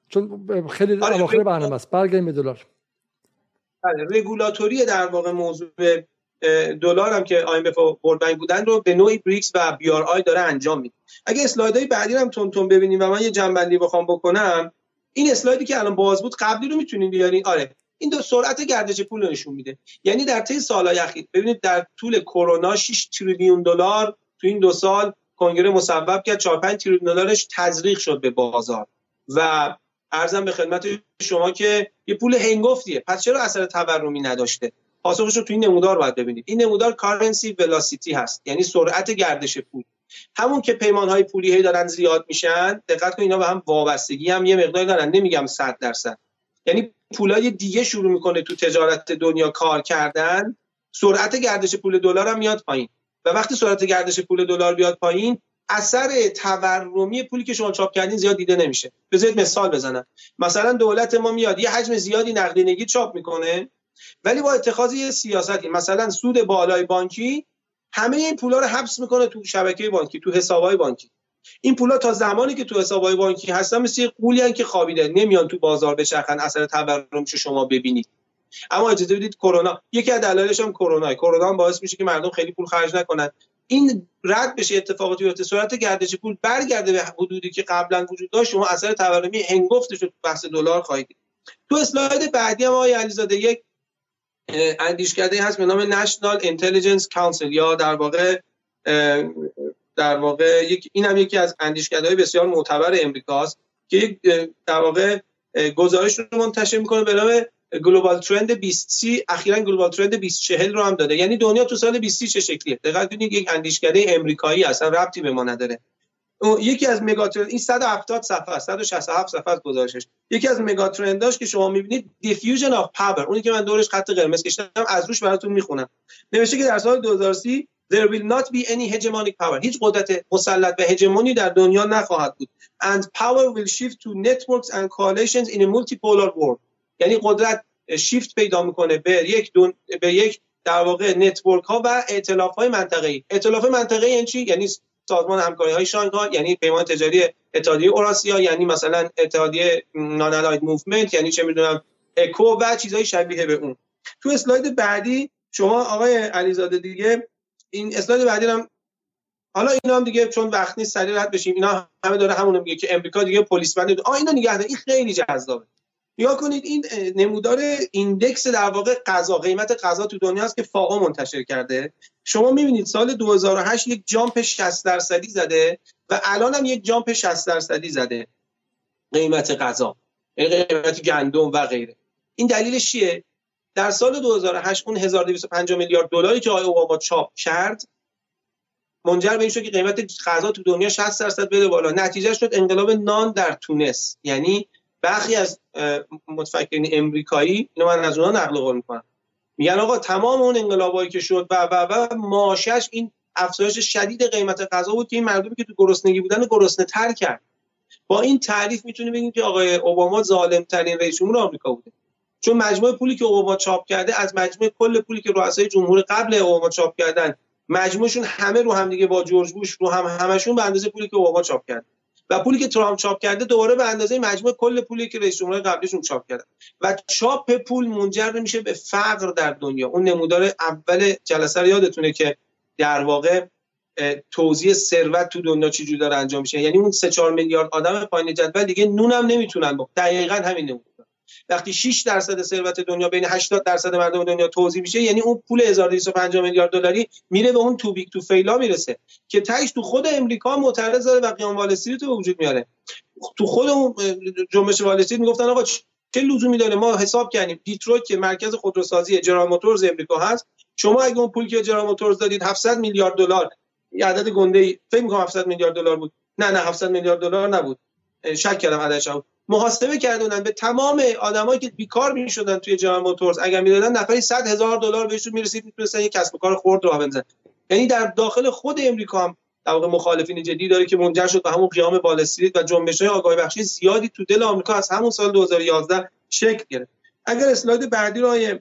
چون خیلی آره، اواخر برنامه است. برگردیم به دلار. رگولاتوری در واقع موضوع دلار هم که IMF و World Bank رو به نوعی بریکس و BRI داره انجام میده. اگه اسلایدهای بعدی هم تون تون ببینیم و من یه جنبندی بخوام بکنم این اسلایدی که الان باز بود قبلی رو می‌تونید بیارین. آره این دو سرعت گردش پول رو نشون میده. یعنی در طی سالهای اخیر ببینید در طول کرونا 6 تریلیون دلار تو این دو سال کنگره مصوب کرد. 4 5 تریلیون دلارش تزریق شد به بازار. و ارزم به خدمت شما که یه پول هنگفتیه. پس چرا اثر تورمی نداشته؟ پاسخش رو تو این نمودار باید ببینید. این نمودار کارنسی ولاسیتی هست. یعنی سرعت گردش پول. همون که پیمان های پولی هی دارن زیاد میشن دقت کن اینا به هم وابستگی هم. یه مقدار دارن. نمیگم 100 درصد. یعنی پولای دیگه شروع می‌کنه تو تجارت دنیا کار کردن. سرعت گردش پول دلار هم میاد پایین. و وقتی سرعت گردش پول دلار بیاد پایین اثر تورمی پولی که شما چاپ کردین زیاد دیده نمیشه. بذارید مثال بزنم. مثلا دولت ما میاد یه حجم زیادی نقدینگی چاپ می‌کنه ولی با اتخاذ یه سیاستی مثلا سود بالای بانکی همه این پولا رو حبس می‌کنه تو شبکه بانکی تو حسابهای بانکی. این پولا تا زمانی که تو حسابهای بانکی هستن مثل قولی که خوابیده نمیان تو بازار بچرخن اثر تورمش شما ببینید. اما اجازه بدید کرونا یکی از دلایلش هم کرونا. کرونا باعث میشه که مردم خیلی پول خرج نکنن. این رد بشه اتفاقاتی بیفته. سرعت گردش پول برگرده به حدودی که قبلا وجود داشت. شما اثر تورمی هنگفتش تو بحث دلار خواهید تو اسلاید بعدی هم آقای علیزاده یک اندیشکده هست به نام National Intelligence Council یا در واقع در واقع یک این هم یکی از های بسیار معتبر امریکاست که در واقع گزارش رو منتشر می‌کنه به نام Global Trends 2030 اخیرا Global Trends 2040 رو هم داده. یعنی دنیا تو سال 2030 چه شکلیه؟ دقت کنید یک اندیشکده امریکایی اصلا ربطی به ما نداره. یکی از megatrend این 170 صفحه 167 صفحه از گزارشش. یکی از megatrend اش که شما می‌بینید diffusion of power اونی که من دورش خط قرمز کشیدم از روش براتون می‌خونم. نوشته که در سال 2030 there will not be any hegemonic power. هیچ قدرت مسلط و هژمونی در دنیا نخواهد بود. and power will shift to networks and coalitions in a multipolar world. یعنی قدرت شیفت پیدا می‌کنه به یک دون... به یک در واقع network ها و ائتلاف های منطقه‌ای. ائتلاف منطقه‌ای یعنی چی؟ یعنی سازمان همکاری های شانگهای یعنی پیمان تجاری اتحادیه اوراسیا یعنی مثلا اتحادیه Non-Aligned Movement یعنی چه می‌دونم اکو و چیزهای شبیه به اون. تو اسلاید بعدی شما آقای علیزاده دیگه این اسلاید بعدی هم حالا اینا هم دیگه چون وقت نیست سریع رد بشیم اینا همه داره همون میگه که امریکا دیگه پلیس بند آ اینا نگه این خیلی جذابه. نگاه کنید این نمودار index در واقع غذا قیمت غذا تو دنیا است که فائو منتشر کرده. شما می‌بینید سال 2008 یک jump 60 درصدی زده و الان هم یک jump 60 درصدی زده. قیمت غذا قیمت گندم و غیره. این دلیلش چیه؟ در سال 2008 اون 1250 میلیارد دلاری که آقای اوباما چاپ کرد منجر به این شد که قیمت غذا تو دنیا 60 درصد بده بالا. نتیجه شد انقلاب نان در تونس. یعنی برخی از متفکرین امریکایی اینو من از اونها نقل قول می‌کنم. میگن آقا تمام اون انقلابایی که شد و و و ماشش این افزایش شدید قیمت غذا بود که این مردمی که تو گرسنگی بودن گرسنه تر کرد. با این تعریف می‌تونیم بگیم که آقای اوباما ظالم ترین رئیس جمهور آمریکا بوده. چون مجموع پولی که اوباما چاپ کرده از مجموع کل پولی که رؤسای جمهور قبل اوباما چاپ کردن مجموعشون همه رو هم دیگه با جورج بوش رو هم همشون به اندازه پولی که اوباما چاپ کرد و پولی که ترامپ چاپ کرده دوباره به اندازه مجموع کل پولی که رئیس جمهور قبلیشون چاپ کرده و چاپ پول منجر میشه به فقر در دنیا. اون نمودار اول جلسه رو یادتونه که در واقع توزیع ثروت تو دنیا چجوری داره انجام میشه. یعنی اون 3 4 میلیارد آدم پایین جدول دیگه نونم نمی‌تونن با دقیقاً همین نمودار وقتی 6 درصد ثروت دنیا بین 80 درصد مردم دنیا توزیع میشه یعنی اون پول 1250 میلیارد دلاری میره به اون too big to fail ا می‌رسه که تهش تو خود امریکا معترض داره و قیام وال استریت به وجود میاره. تو خود اون جنبش وال استریت می‌گفتن آقا چه لزومی داره؟ ما حساب کردیم دیترویت که مرکز خودروسازی جنرال موتورز امریکا هست شما اگه اون پول که جنرال موتورز دادید 700 میلیارد دلار یه عدد گنده ای فکر می‌کنم 700 میلیارد دلار بود. نه نه 700 میلیارد دلار نبود. شک کردم عددش محاسبه کردن به تمام آدمایی که بیکار می‌شدن توی جنرال موتورز اگر می‌دادن نفری 100 هزار دلار بهشون می‌رسید می‌تونستن یک کسب و کار خرد راه بندازن. یعنی در داخل خود امریکا هم در واقع مخالفین جدی داره که منجر شد به همون قیام وال استریت و جنبش‌های آگاهی بخشی زیادی تو دل آمریکا از همون سال 2011 شکل گرفت. اگر اسلاید بعدی رو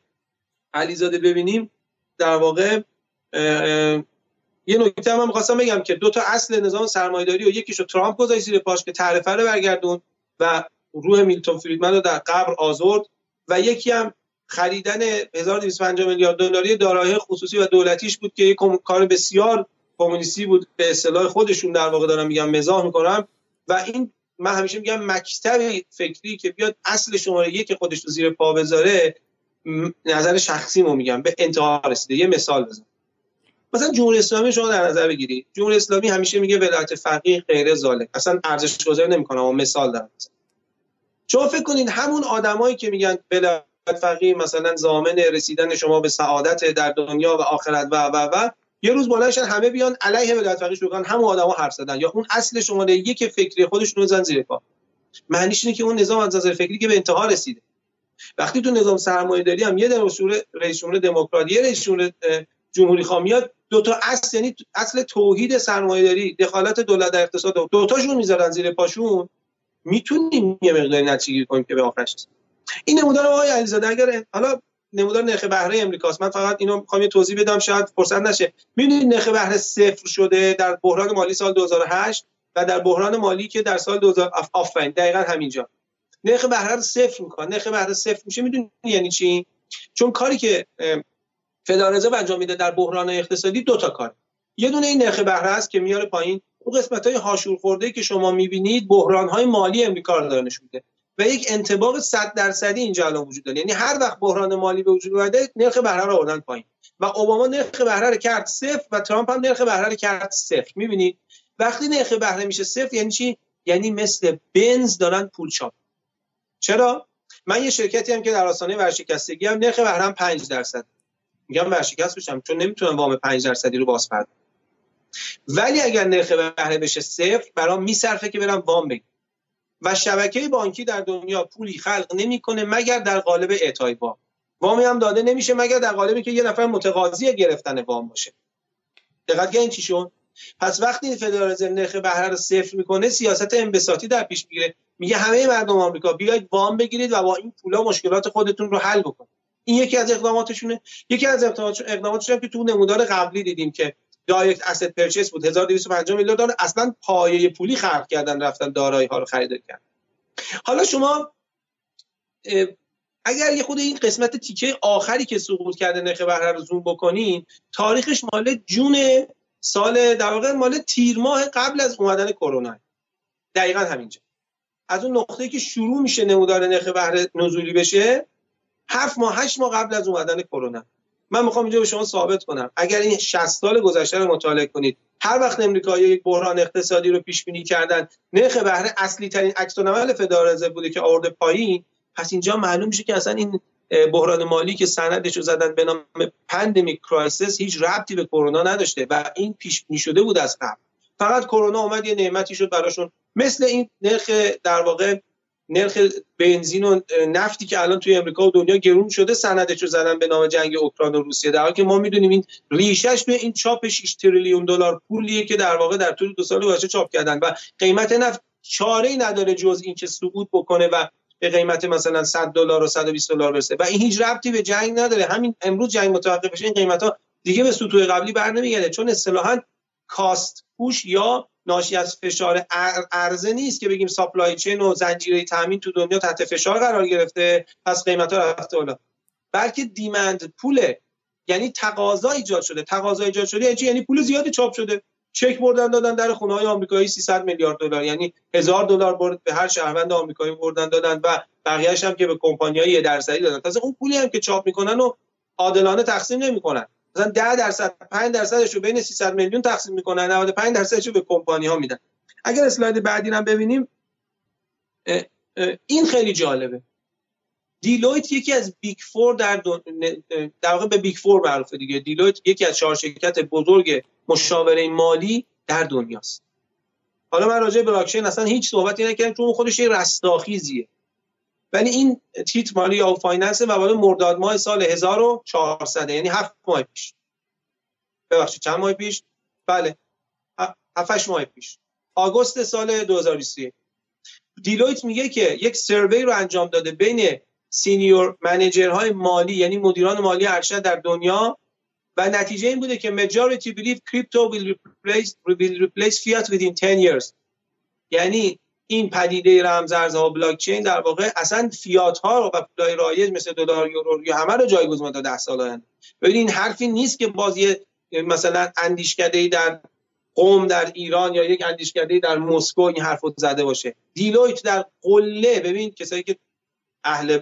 علیزاده ببینیم در واقع یه نکته هم, هم خواستم بگم که دو تا اصل نظام سرمایه‌داری و یکیشو ترامپ گذاشت زیر پاش که تعرفه رو برگردون و روح میلتون فریدمن رو در قبر آزرد و یکی هم خریدن 1250 میلیارد دلاری دارایی خصوصی و دولتیش بود که یک کار بسیار کمونیستی بود. به اصطلاح خودشون در واقع دارم میگم مزاح می‌کنم و این من همیشه میگم مکتب فکری که بیاد اصل شماره یک خودش رو زیر پا بذاره نظر شخصی مو میگم. به انتها رسیده. یه مثال بزن. مثلا جمهوری اسلامی شما در نظر بگیرید جمهوری اسلامی همیشه میگه ولایت فقیه غیر ظالم. اصلا ارزش گذاری نمی‌کنه. اما مثال دارم. شما فکر کنید همون آدمایی که میگن ولایت فقیه مثلا زامن رسیدن شما به سعادت در دنیا و آخرت و و و یه روز بلندشن همه بیان علیه ولایت فقیه شروع هم آدما حرف زدن یا اون اصل شماره یک فکری خودشون رو زن زیر پا. معنیش اینه که اون نظام از نظر فکری که به انتها رسیده. وقتی تو نظام سرمایه داری هم یه رئیس رئیس جمهور دموکرات یه رئیس جمهور جمهوری خواه میاد دو تا اصل یعنی اصل توحید سرمایه داری دخالت دولت در اقتصاد دو تاشون می‌ذارن زیر پاشون. می‌تونیم یه مقداری نتیجه کنیم که به آخرش این نمودار آقای علیزاده اگر حالا نمودار نرخ بهره امریکاست من فقط اینو می‌خوام یه توضیح بدم شاید فرصت نشه. می‌دونید نرخ بهره صفر شده در بحران مالی سال 2008 و در بحران مالی که در سال 2000 آفرین دقیقا همینجا. نرخ بهره رو صفر می‌کنه. نرخ بهره صفر میشه. می‌دونید یعنی چی؟ چون کاری که فدرال انجام میده در بحران اقتصادی دو تا کار. یه دونه این نرخ بهره است که میاره پایین. اون قسمت های هاشور خورده که شما می‌بینید بحران های مالی امریکا رو داره نشون میده. و یک انتباق 100 درصدی اینجا الان وجود داره. یعنی هر وقت بحران مالی به وجود اومده نرخ بهره رو آوردن پایین. و اوباما نرخ بهره رو کرد صفر و ترامپ هم نرخ بهره رو کرد صفر. می‌بینید؟ وقتی نرخ بهره میشه صفر یعنی چی؟ یعنی مثل بنز دارن پول چاپ. چرا؟ من یه شرکتی هم که در آستانه ورشکستگی هم نرخ بهره 5 درصد. میگم ورشکست بشم چون نمی‌تونم وام 5 درصدی رو باز ولی اگر نرخ بهره بشه صفر برام میصرفه که برم وام بگیرم. و شبکه بانکی در دنیا پولی خلق نمی‌کنه مگر در قالب اعطای وام. وامی هم داده نمیشه مگر در قالبی که یه نفر متقاضی گرفتن وام باشه. دقت این چی شد؟ پس وقتی فدرال نرخ بهره رو صفر می‌کنه سیاست انبساطی در پیش می‌گیره. میگه همه مردم آمریکا بیاید وام بگیرید و با این پولا مشکلات خودتون رو حل بکنید. این یکی از اقداماتشونه. یکی از اقداماتشون که تو نمودار قبلی دیدیم که دایرکت اسید پرچیس بود. 1250 میلیون دلار. اصلا پایه پولی خلق کردن رفتن دارایی ها رو خرید کردن. حالا شما اگر یه خود این قسمت تیکه آخری که سقوط کرده نرخ بهره رو زوم بکنین تاریخش مال جون سال در واقع مال تیر ماه قبل از اومدن کرونا. دقیقا همینجا. از اون نقطه که شروع میشه نمودار نرخ بهره نزولی بشه هفت ماه هشت ماه قبل از اومدن کرونا. من می‌خوام اینجا به شما ثابت کنم. اگر این 60 سال گذشته رو مطالعه کنید هر وقت امریکا یک بحران اقتصادی رو پیش بینی کردن نرخ بهره اصلی ترین عکس العمل بوده که آورده پایین پس اینجا معلوم میشه که اصلا این بحران مالی که سندش رو زدن به نام pandemic crisis هیچ ربطی به کرونا نداشته و این پیش بینی شده بود از قبل. فقط کرونا اومد یه نعمتی شد براشون. مثل این نرخ در واقع نرخ بنزین و نفتی که الان توی امریکا و دنیا گرون شده سندش رو زدن به نام جنگ اوکراین و روسیه. در حالی که ما می‌دونیم این ریشش توی این چاپ 6 تریلیون دلار پولیه که در واقع در طول دو سال گذشته چاپ کردن و قیمت نفت چاره ای نداره جز اینکه سقوط بکنه و به قیمت مثلا 100 دلار و 120 دلار برسه. و این هیچ ربطی به جنگ نداره. همین امروز جنگ متوقف بشه این قیمت دیگه به سطوح قبلی بر نمیگرده. چون اصطلاحا کاست پوش یا ناشی از فشار عرضه نیست که بگیم ساپلای چین و زنجیره تامین تو دنیا تحت فشار قرار گرفته پس قیمت ها رفته بالا. بلکه دیمند پوله یعنی تقاضا ایجاد شده. تقاضا ایجاد شده یعنی یعنی پول زیادی چاپ شده. چک بردن دادن در خونه های آمریکایی 300 میلیارد دلار. یعنی هزار دلار برد به هر شهروند آمریکایی بردن دادن و بقیه‌اش هم که به کمپانی‌های درصدی دادن. تازه اون پولی هم که چاپ می‌کنن و عادلانه تقسیم نمی‌کنن. مثلا 10 درصد 5 درصدش رو بین 300 میلیون تقسیم می‌کنن 95 درصدش رو به کمپانی ها میدن. اگر اسلاید بعدی هم ببینیم این خیلی جالبه. Deloitte یکی از Big Four در در واقع به Big Four معروفه دیگه. Deloitte یکی از چهار شرکت بزرگ مشاوره مالی در دنیاست. حالا من راجع به بلاکچین اصلا هیچ صحبتی نکردم چون خودش یه رستاخیزیه. ولی این تیت مالی یا finance مبادا مرداد ماه سال 1400 یعنی هفت ماه پیش. ببخشید چند ماه پیش؟ بله. هفتش ماه پیش. آگوست سال 2023 Deloitte میگه که یک survey رو انجام داده بین senior manager های مالی یعنی مدیران مالی ارشد در دنیا و نتیجه این بوده که majority believe crypto will replace, will replace fiat within 10 years. یعنی این پدیده رمزارزها بلاک چین در واقع اصلا فیات ها و پولای رایج مثل دلار یورو یا همه رو جایگزین تا 10 سال آینده. ببین این حرفی نیست که باز یه مثلا اندیشکده در قم در ایران یا یک اندیشکده در مسکو این حرفو زده باشه. Deloitte در قله ببین کسایی که اهل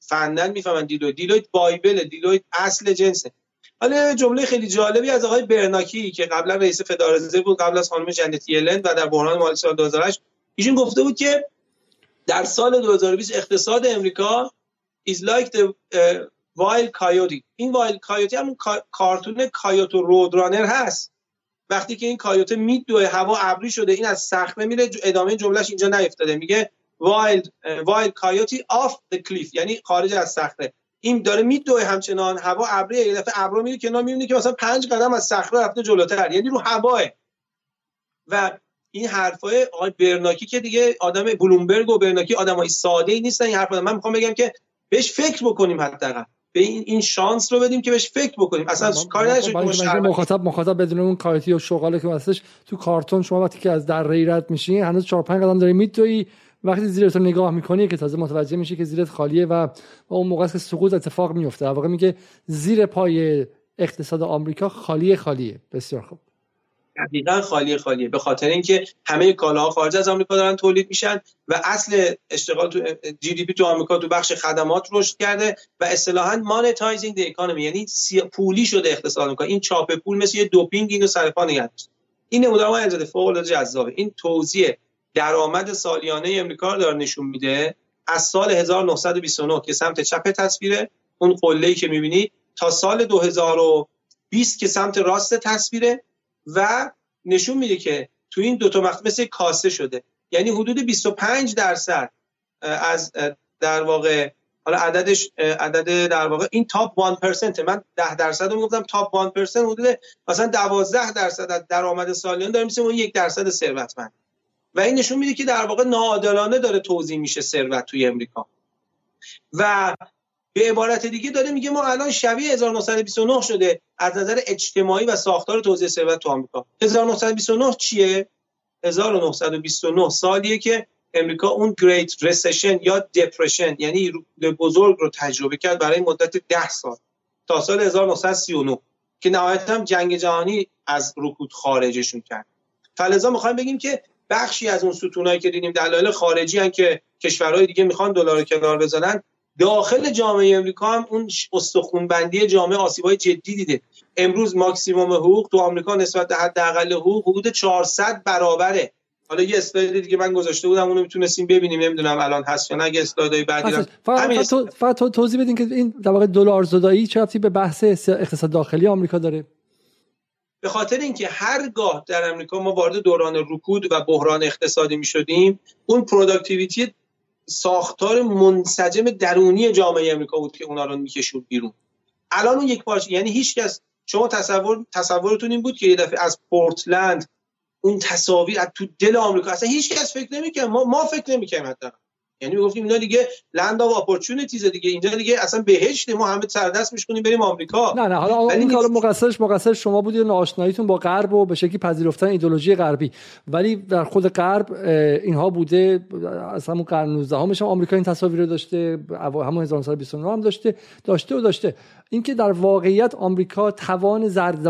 فنن می‌فهمن Deloitte. Deloitte Bible Deloitte اصل جنسه. حالا جمله خیلی جالبی از آقای برنانکی که قبلا رئیس فدرال بود قبل از خانم جنت یلن و در بحران مالی سال 2008 ایشون گفته بود که در سال 2020 اقتصاد امریکا is like the Wile E. Coyote این Wile E. Coyote هم کارتون Coyote و Road Runner هست. وقتی که این Coyote ه میدوه هوا ابری شده این از صخره میره ادامه جملهش اینجا نیفتاده. میگه Wile, Wile E. Coyote off the cliff یعنی خارج از صخره. این داره میدوه همچنان هوا ابری یه دفعه ابرو میره کنار می‌بینی که مثلا پنج قدم از صخره رفته جلوتر یعنی رو هواه. و این حرفای آقای برنانکی که دیگه آدم بلومبرگ و برنانکی آدمای ساده ای نیستن این حرفا. من می‌خوام بگم که بهش فکر بکنیم حداقل. به این این شانس رو بدیم که بهش فکر بکنیم. اصلا کاری نشه مخاطب مخاطب بدونه اون Coyote و شغاله که واسش تو کارتون شما وقتی که از در رد میشی هنوز 4 5 قدم داری میدوی وقتی زیرت رو نگاه می‌کنی که تازه متوجه میشی که زیرت خالیه و اون موقع که سقوط اتفاق میفته واقعا میگه زیر پای اقتصاد آمریکا خالیه خالیه. بسیار خوب. دقیقا خالی خالیه به خاطر اینکه همه کالاها خارج از آمریکا دارن تولید میشن و اصل اشتغال تو GDP تو آمریکا تو بخش خدمات رشد کرده و اصطلاحا monetizing the economy یعنی پولی شده اقتصاد آمریکا. این چاپ پول مثل یه دوپینگ اینو سر پا این نمونه ما انزاده فوق العاده جذابه. این توزیع درآمد سالیانه امریکا رو داره نشون میده از سال 1929 که سمت چپ تصویره. اون قله که می‌بینی تا سال 2020 که سمت راست تصویره. و نشون میده که تو این دو تا مقطع مثل کاسه شده. یعنی حدود 25 درصد از در واقع حالا عددش عدد در واقع این تاپ 1% من 10 درصد رو می‌گفتم تاپ 1% حدود مثلا 12 درصد از درآمد سالیان داره میشه اون یک درصد ثروتمند. و این نشون میده که در واقع ناعادلانه داره توزیع میشه ثروت توی امریکا. و به عبارت دیگه داره میگه ما الان شبیه 1929 شده از نظر اجتماعی و ساختار توزیع ثروت تو آمریکا. 1929 چیه؟ 1929 سالیه که امریکا اون گریت رسشن یا دپرشن یعنی بزرگ رو تجربه کرد برای مدت 10 سال تا سال 1939 که نهایتا جنگ جهانی از رکود خارجشون کرد. فلزا می‌خوایم بگیم که بخشی از اون ستونایی که دیدیم دلایل خارجی هن که کشورهای دیگه می‌خوان دلار کنار بزنن داخل جامعه امریکا هم اون استخونبندی جامعه آسیبای جدی دیده. امروز ماکسیموم حقوق تو آمریکا نسبت به حداقل حقوق حدود 400 برابره. حالا یه اسلاید دیگه من گذاشته بودم اونو می‌تونستیم ببینیم نمی‌دونم الان هست یا نه اگه اسلایدای بعدی فقط, فقط, توضیح بدین که این در واقع دلار زدایی چه به بحث اقتصاد داخلی آمریکا داره؟ به خاطر اینکه هرگاه در امریکا ما وارد دوران رکود و بحران اقتصادی می شدیم اون productivity ساختار منسجم درونی جامعه امریکا بود که اونا رو میکشوند بیرون. الان اون یک پارچه یعنی هیچ کس شما تصور تصورتون این بود که یه دفعه از پورتلند اون تصاویر از تو دل آمریکا اصلا هیچ کس فکر نمی‌کنه ما ما فکر نمی‌کنیم حتی. یعنی می‌گفتیم اینا دیگه land of opportunities دیگه. اینجا دیگه اصلا بهشت ما همه سر و دست میشکنیم بریم آمریکا. نه نه حالا اون کارو مقصرش مقصر شما بودید ناآشناییتون با غرب و به شکلی پذیرفتن ایدئولوژی غربی. ولی در خود غرب اینها بوده از همون قرن 19 همش هم آمریکا این تصاویر رو داشته همون 1929 هم داشته داشته و داشته. اینکه در واقعیت آمریکا توان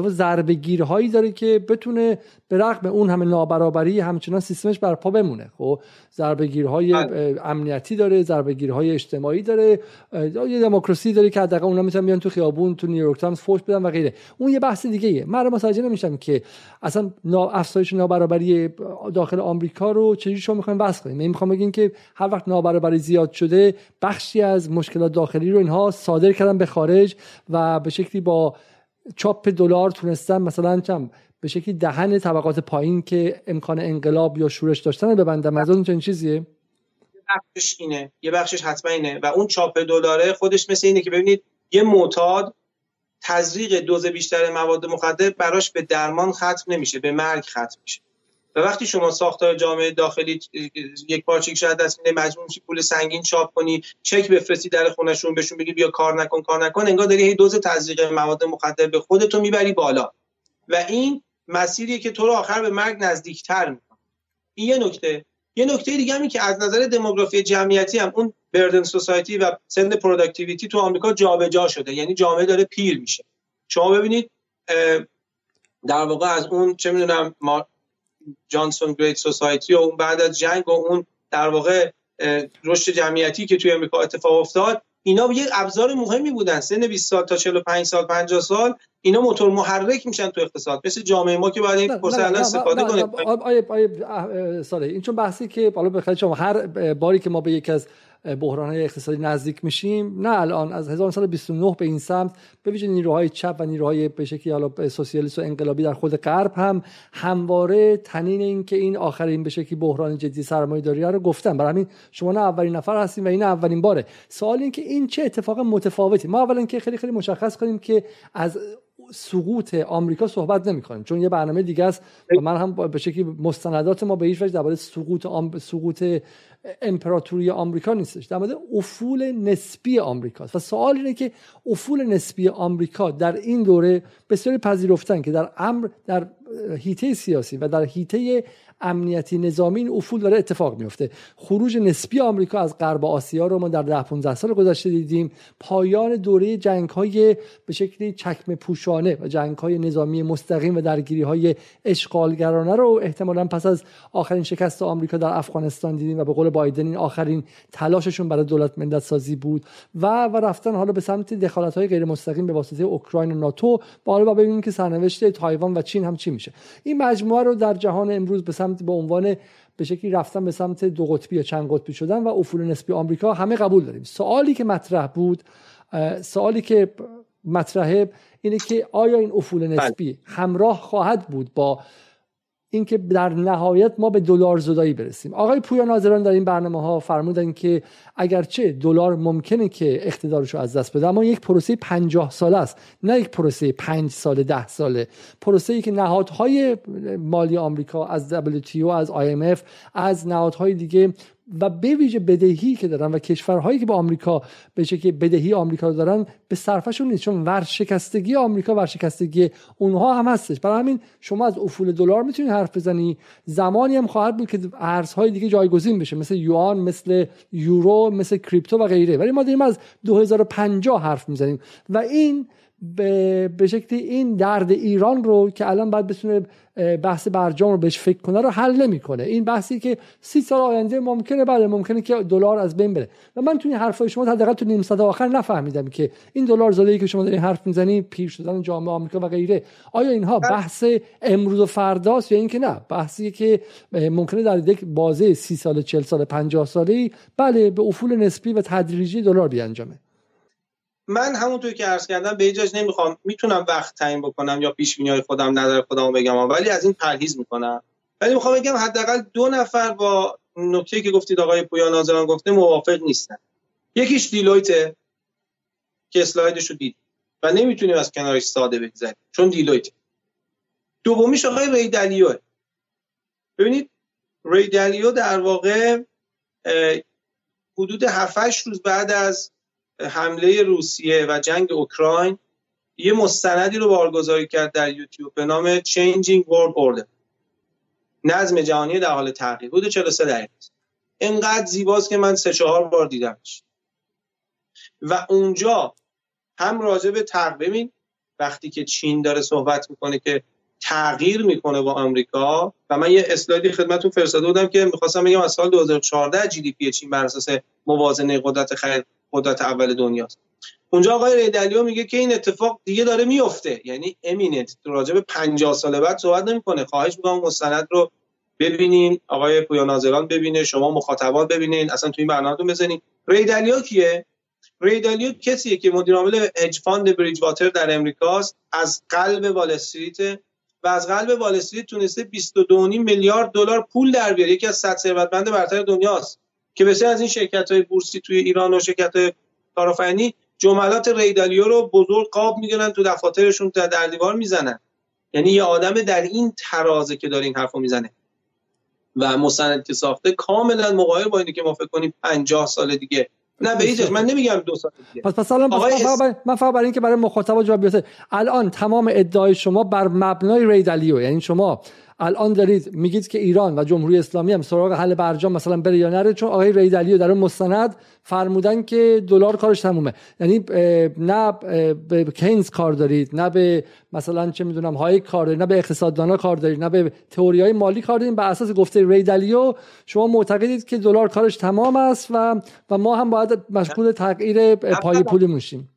ضربگیرهایی داره که بتونه به رغم اون همه نابرابری همچنان سیستمش بر پا بمونه. خب ضربگیرهای بله. امنیتی داره ضربگیرهای اجتماعی داره یه دموکراسی داره که حداقل اونا می‌تونن بیان تو خیابون تو نیویورک تایمز فوش بدن و غیره. اون یه بحث دیگه ایه من متوجه نمیشم که اصلا افزایش نابرابری داخل آمریکا رو چجوری شما می‌خواین وصل کنیم من می‌خوام بگین که هر وقت نابرابری زیاد شده بخشی از مشکلات داخلی رو اینها صادر کردن به خارج و به شکلی با چاپ دلار تونستن مثلا چم به شکلی دهن طبقات پایین که امکان انقلاب یا شورش داشتن ببندم از اون چنین چیزیه؟ یه بخشش اینه یه بخشش حتما اینه و اون چاپ دلاره خودش مثل اینه که ببینید یه معتاد تزریق دوز بیشتر مواد مخدر براش به درمان ختم نمیشه به مرگ ختم میشه. و وقتی شما ساختار جامعه داخلی یک پارچه شاید دست میده مجبور پول سنگین چاپ کنی چک بفرستی در خونشون بهشون بگی بیا کار نکن کار نکن انگار داری هی دوز تزریق مواد مخدر به خودتو می‌بری بالا. و این مسیریه که تو رو آخر به مرگ نزدیکتر می‌کنه. این یه نکته. یه نکته دیگه همی که از نظر دموگرافی جمعیتی هم اون burden society و سند productivity تو آمریکا جابجا شده. یعنی جامعه داره پیر میشه. شما ببینید در واقع از اون چه می‌دونم جانسون Great Society و اون بعد از جنگ و اون در واقع رشد جمعیتی که توی امریکا اتفاق افتاد اینا یه ابزار مهمی بودن. سن 20 سال تا 45 سال 50 سال اینا موتور محرک میشن تو اقتصاد. مثل جامعه ما که باید این فرصت الان استفاده کنیم. آیه آیه این چون بحثی که بالا بخاطر شما هر باری که ما به یکی از بحران های اقتصادی نزدیک میشیم نه الان از 1929 به این سمت به ویژه نیروهای چپ و نیروهای به شکلی حالا سوسیالیست و انقلابی در خود غرب هم همواره تنین این که این آخرین به شکلی بحران جدی سرمایه‌داری رو گفتن. برای همین شما نه اولین نفر هستیم و این اولین باره. سوال این که این چه اتفاق متفاوتی؟ ما اولا که خیلی خیلی مشخص کنیم که از سقوط آمریکا صحبت نمی کنیم چون یه برنامه دیگه است و من هم به شکلی مستندات ما به هیچ وجه درباره سقوط آم... سقوط امپراتوری آمریکا نیستش در مورد افول نسبی آمریکا و سوال اینه که افول نسبی آمریکا در این دوره بسیاری پذیرفتن که در امر در هیته سیاسی و در هیته امنیتی نظامی این افول داره اتفاق میفته. خروج نسبی آمریکا از غرب آسیا رو ما در ده 15 سال گذشته دیدیم. پایان دوره جنگ های به شکلی چکمه پوشانه و جنگ های نظامی مستقیم و درگیری های اشغالگرانه رو احتمالا پس از آخرین شکست آمریکا در افغانستان دیدیم و به قول بایدن این آخرین تلاششون برای دولت ملت سازی بود و و رفتن حالا به سمت دخالت های غیر مستقیم به واسطه اوکراین و ناتو. با حالا ببینیم که سرنوشت تایوان و چین هم چی میشه. این مجموعه رو در جهان امروز به سمت به عنوان به شکلی رفتن به سمت دو قطبی یا چند قطبی شدن و افول نسبی آمریکا همه قبول داریم. سوالی که مطرح بود سوالی که مطرحه اینه که آیا این افول نسبی همراه خواهد بود با اینکه در نهایت ما به دلار زدایی برسیم. آقای پویا ناظران در این برنامه ها فرمودن که اگرچه دلار ممکنه که اقتدارش رو از دست بده اما یک پروسه 50 ساله است. نه یک پروسه 5 ساله 10 ساله. پروسه ای که نهادهای مالی آمریکا از WTO از IMF از نهادهای دیگه و به ویژه بدهی که دارن و کشورهایی که به آمریکا به که بدهی آمریکا رو دارن به صرفشون نیست چون ورشکستگی آمریکا ورشکستگی اونها هم هستش. برای همین شما از افول دلار می‌تونید حرف بزنی. زمانی هم خواهد بود که ارزهای دیگه جایگزین بشه مثل یوان مثل یورو مثل کریپتو و غیره. ولی ما داریم از 2050 حرف می‌زنیم. و این به, شکلی این درد ایران رو که الان باید بتونه بحث برجام رو بهش فکر کنه رو حل نمی‌کنه. این بحثی که سی سال آینده ممکنه بله ممکنه که دلار از بین بره. و من توی حرفای شما حداقل تو نیم ساعت آخر نفهمیدم که این دلار زاده ای که شما دارین حرف می‌زنی پیر شدن جامعه آمریکا و غیره آیا اینها بله. بحث امروز و فرداست یا اینکه نه؟ بحثی که ممکنه در یک بازه سی سال 40 سال 50 ساله بله به افول نسبی و تدریجی دلار بیانجامه. من همونطور که عرض کردم به ایجاج نمی‌خوام می‌تونم وقت تعیین بکنم یا پیش های خودم نداره خودمو بگم ولی از این پرهیز می‌کنم. ولی می‌خوام بگم حداقل دو نفر با نکته که گفتید آقای پویا ناظران گفته موافق نیستن. یکیش دیلویت که اسلایدش رو دید و نمی‌تونیم از کنارش ساده بگذاریم چون دیلویت. دومیش آقای ریدلیو ببینید ریدلیو در واقع حدود 7 روز بعد از حمله روسیه و جنگ اوکراین یه مستندی رو بارگذاری کرد در یوتیوب به نام Changing World Order. نظم جهانی در حال تغییر. بود 43 دقیقه اینقدر زیباست که من سه چهار بار دیدمش. و اونجا هم راجع به تغییر وقتی که چین داره صحبت می‌کنه که تغییر می‌کنه با آمریکا و من یه اسلایدی خدمتتون فرستاده بودم که می‌خواستم بگم از سال 2014 جی دی پی چین بر اساس موازنه قدرت خرید قدرت اول دنیاست. اونجا آقای ریدلیو میگه که این اتفاق دیگه داره میفته. یعنی امیننت راجع به 50 سال بعد صحبت نمی‌کنه. خواهش می‌کنم مستند رو ببینین. آقای پویا ناظران ببینه. شما مخاطبات ببینین. اصلا تو این برنامه‌تون بزنین. ری دالیو کیه؟ ری دالیو کسیه که مدیر عامل hedge fund بریج واتر در امریکاست. از قلب وال و از قلب وال استریت تونسته 22.5 میلیارد دلار پول در بیاره. یکی از 100 ثروتمند برتر دنیاست. که بسیار از این شرکت های بورسی توی ایران و شرکت های کارآفرینی جملات ری دالیو رو بزرگ قاب می‌گیرن تو دفاترشون در دیوار می‌زنن. یعنی یه آدم در این ترازه که داره این حرفو می‌زنه. و مستند که ساخته کاملا مقایر با اینی که ما فکر کنیم 50 سال دیگه. نه به هیچ من نمیگم دو سال دیگه. پس پس الان من فقط برای اینکه برای مخاطب جواب بیاته الان تمام ادعای شما بر مبنای ریدالیو. یعنی شما الان دارید میگید که ایران و جمهوری اسلامی هم سراغ حل برجام مثلا بره یا نره چون آقای ریدلیو در اون مستند فرمودن که دلار کارش تمومه. یعنی نه به کینز کار دارید نه به مثلا چه می‌دونم های کار دارید نه به اقتصاددانا کار دارید نه به تئوری های مالی کار دارید. بر اساس گفته ریدلیو شما معتقدید که دلار کارش تمام است و و ما هم باید مشغول تغییر پای پولی میشیم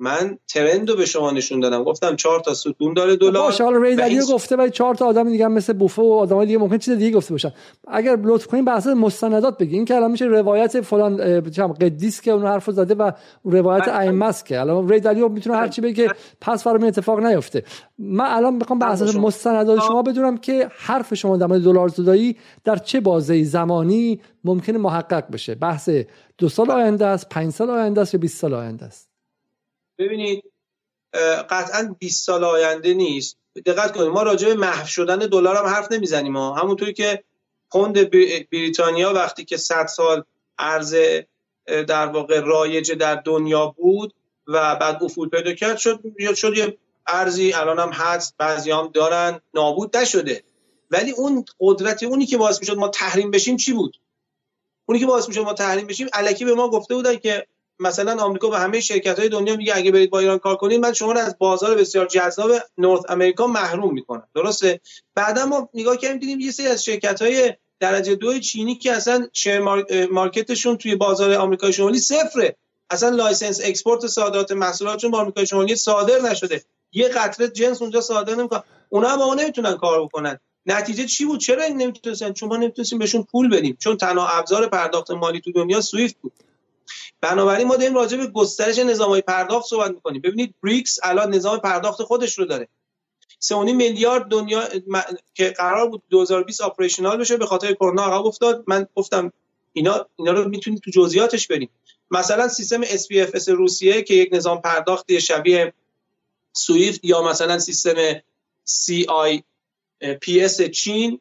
من ترند رو به شما نشون دادم. گفتم چهار تا ستون داره دلار باشه حالا ریدلیو گفته ولی چهار تا آدم دیگه مثل بوفه و آدم دیگه ممکن چیز دیگه گفته باشن. اگر لطف کنین بحث مستندات بگین که الان میشه روایت فلان قدیس که اون حرفو زده و روایت ائمه است که. الان ریدلیو می‌تونه هر چی بگه پس فرام اتفاق نیفته. من الان می‌خوام بحث مستندات شما بدونم که حرف شما در مورد دلار زدایی در چه بازه زمانی ممکنه محقق بشه. بحث دو سال آینده است پنج سال آینده است یا 20 سال آینده است؟ ببینید قطعا 20 سال آینده نیست. دقت کنید ما راجع به محو شدن دلار هم حرف نمی‌زنیم ها. همونطوری که پوند بریتانیا وقتی که 100 سال ارز در واقع رایج در دنیا بود و بعد افول پیدا کرد شد شد یه ارزی الان هم هست بعضی هم دارن نابود نشده. ولی اون قدرت اونی که باعث می‌شد ما تحریم بشیم چی بود؟ اونی که باعث می‌شد ما تحریم بشیم الکی به ما گفته بودن که مثلا آمریکا به همه شرکت های دنیا میگه اگه برید با ایران کار کنید من شما رو از بازار بسیار جذاب North America محروم می‌کنم. درسته؟ بعدا ما نگاه کردیم دیدیم یه سری از شرکت های درجه دو چینی که اصلا share market شون توی بازار آمریکای شمالی صفره. اصلا license export صادرات محصولاتشون با آمریکای شمالی صادر نشده. یه قطره جنس اونجا صادر نمی‌کنن. اونا هم با ما نمی‌تونن کار بکنن. نتیجه چی بود؟ چرا نمی‌تونستن؟ چون ما نمی‌تونستیم بهشون پول بدیم. چون تنها ابزار پرداخت مالی تو دنیا سویفت بود. بنابراین ما داریم راجع به گسترش نظامهای پرداخت صحبت می‌کنیم. ببینید بریکس الان نظام پرداخت خودش رو داره. 3.5 میلیارد دنیا که قرار بود 2020 operational بشه به خاطر کرونا عقب افتاد من گفتم اینا اینا رو می‌تونید تو جزئیاتش بریم. مثلا سیستم SPFS روسیه که یک نظام پرداختی شبیه سویفت یا مثلا سیستم CIPS چین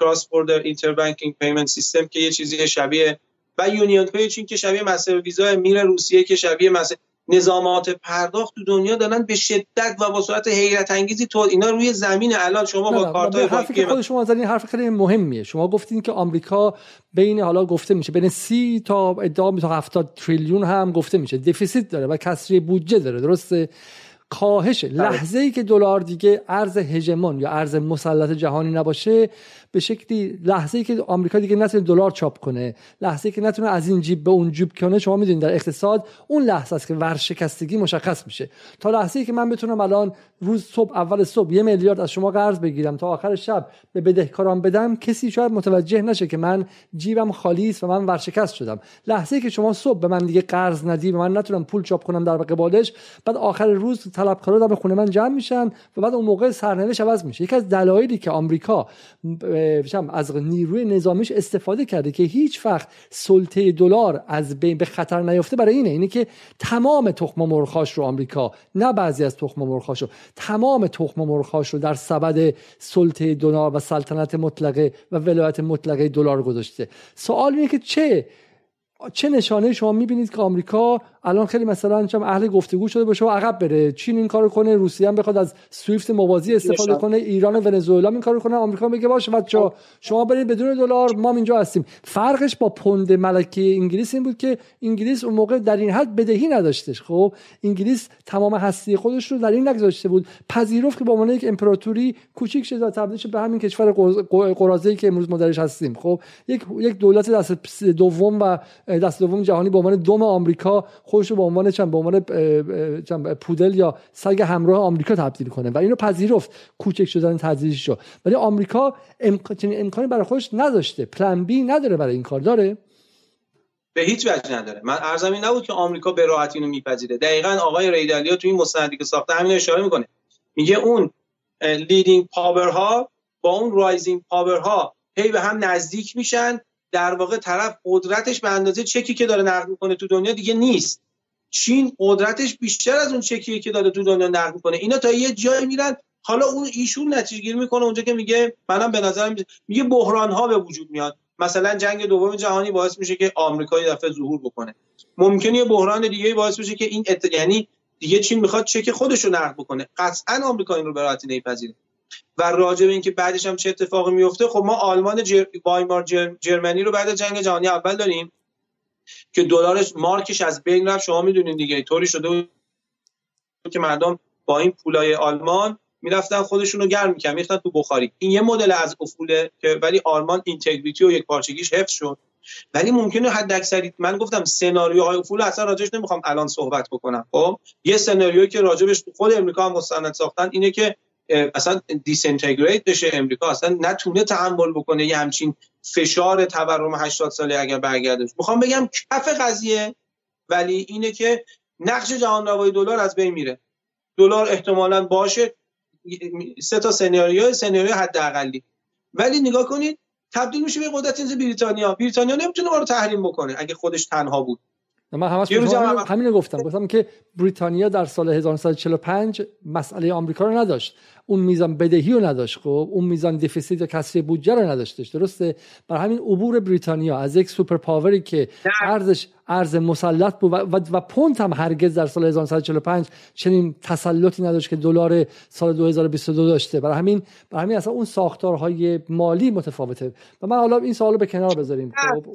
Cross-border Interbanking Payment System که یه چیزی شبیه و یونیون پی چین که شبیه مصرف ویزا میر روسیه که شبیه مثلا نظامات پرداخت تو دنیا دارن به شدت و با صورت حیرت انگیزی تو اینا روی زمین الان شما با کارت حرفی که خود شما زدین حرف خیلی مهمیه. شما گفتین که آمریکا بین حالا گفته میشه بین 30 تا ادعا تا 70 تریلیون هم گفته میشه. دفیسیت داره و کسری بودجه داره درسته؟ کاهش بله. لحظه ای که دلار دیگه ارز هژمون یا ارز مسلط جهانی نباشه به شکلی لحظه ای که آمریکا دیگه نتونه دلار چاپ کنه لحظه ای که نتونه از این جیب به اون جیب کنه شما می‌دونید در اقتصاد اون لحظه است که ورشکستگی مشخص میشه. تا لحظه ای که من بتونم الان روز صبح اول صبح یه میلیارد از شما قرض بگیرم تا آخر شب به بدهکاران بدم کسی شاید متوجه نشه که من جیبم خالی است و من ورشکست شدم. لحظه ای که شما صبح به من دیگه قرض ندی و من نتونم پول چاپ کنم در قبالش بعد آخر روز طلبکارا در خونه من جمع میشن و بعد اون موقع سرنوشت عوض میشه. یکی از دلایلی که آمریکا از نیروی نظامیش استفاده کرده که هیچ وقت سلطه دلار از بین به خطر نیفته برای اینه اینه که تمام تخم مرغاش رو آمریکا نه بعضی از تخم مرغاش رو. تمام تخم مرغاش رو در سبد سلطه دلار و سلطنت مطلقه و ولایت مطلقه دلار گذاشته. سوال اینه که چه چه نشانه شما می‌بینید که آمریکا الان خیلی مثلا چم اهل گفتگو شده باشه و عقب بره. چین این کارو کنه روسیه هم بخواد از سویفت موازی استفاده کنه ایران و ونزوئلا این کارو کنه آمریکا بگه باشه بچا شما برید بدون دلار ما اینجا هستیم. فرقش با پوند ملکی انگلیس این بود که انگلیس اون موقع در این حد بدهی نداشتش. خب انگلیس تمام هستی خودش رو در این نگذاشته بود. پذیرفت که با عنوان یک امپراتوری کوچیک شد و تبدیل به همین کشور قرازه‌ای که امروز ما درش هستیم. خب یک یک دولت دست دوم و دست دوم جهانی به عنوان دوم آمریکا خودش رو به عنوان چند به عنوان پودل یا سگ همراه آمریکا تبدیل کنه. و اینو پذیرفت. کوچک شدن تدریجی شو ولی آمریکا چنین امکانی برای خودش نداشته. plan B نداره برای این کار. داره؟ به هیچ وجه نداره. من عرضم این نبود که آمریکا به راحتی اینو میپذیره. دقیقا آقای ری دالیو تو این مستندی که ساخته همین اشاره می‌کنه. میگه اون leading power ها با اون rising power ها هی به هم نزدیک میشن. در واقع طرف قدرتش به اندازه چکی که داره نقد می‌کنه تو دنیا دیگه نیست. چین قدرتش بیشتر از اون چکیه که داره تو دنیا نقد می‌کنه. اینا تا یه جایی میرن حالا اون ایشون نتیجه گیری می‌کنه اونجا که میگه منم به نظرم میگه بحران ها به وجود میاد. مثلا جنگ دوم جهانی باعث میشه که آمریکا یه دفعه ظهور بکنه. ممکنه یه بحران دیگه باعث بشه که این ات... یعنی دیگه چین می‌خواد چک خودش رو نقد بکنه. قطعا آمریکا این رو به راحتی نمیپذیره. و راجع به اینکه بعدش هم چه اتفاقی میفته خب ما آلمان جر... وایمار جرمنی رو بعد جنگ جهانی اول داریم که دلارش مارکش از بین رفت. شما می‌دونید دیگه طوری شده که مردم با این پولای آلمان می‌رفتن خودشون رو گرم می‌کنن میختن تو بخاری. این یه مدل از افوله که ولی آلمان اینتگریتی و یک پارچگیش حفظ شد. ولی ممکنه حد اکثری من گفتم سناریوهای افول اصلا راجعش نمی‌خوام الان صحبت بکنم خب؟ یه سناریویی که راجبش خود امریکا هم مستند ساختن اینه که اصلا دیسنتگریت بشه امریکا اصلا نتونه تحمل بکنه یه همچین فشار تورم 80 ساله اگر برگرده می‌خوام بگم کف قضیه ولی اینه که نقش جهان روای دلار از بین میره. دلار احتمالا باشه سه تا سناریو سناریو حداقلی. ولی نگاه کنید تبدیل میشه به قدرت بریتانیا. بریتانیا نمی‌تونه ما رو تحریم بکنه اگه خودش تنها بود. من همش همین گفتم. گفتم که بریتانیا در سال 1945 مسئله آمریکا رو نداشت. اون میزان بدهی رو نداشت خب؟ اون میزان دفیسیت و کسری بودجه رو نداشتش. درسته؟ برای همین عبور بریتانیا از یک سوپر پاوری که ارزش ارز مسلط بود و, و, و پوند هم هرگز در سال 1945 چنین تسلطی نداشت که دلار سال 2022 داشته. برای همین برای همین اصلا اون ساختارهای مالی متفاوته. و من حالا این سوالو به کنار بذاریم. خب؟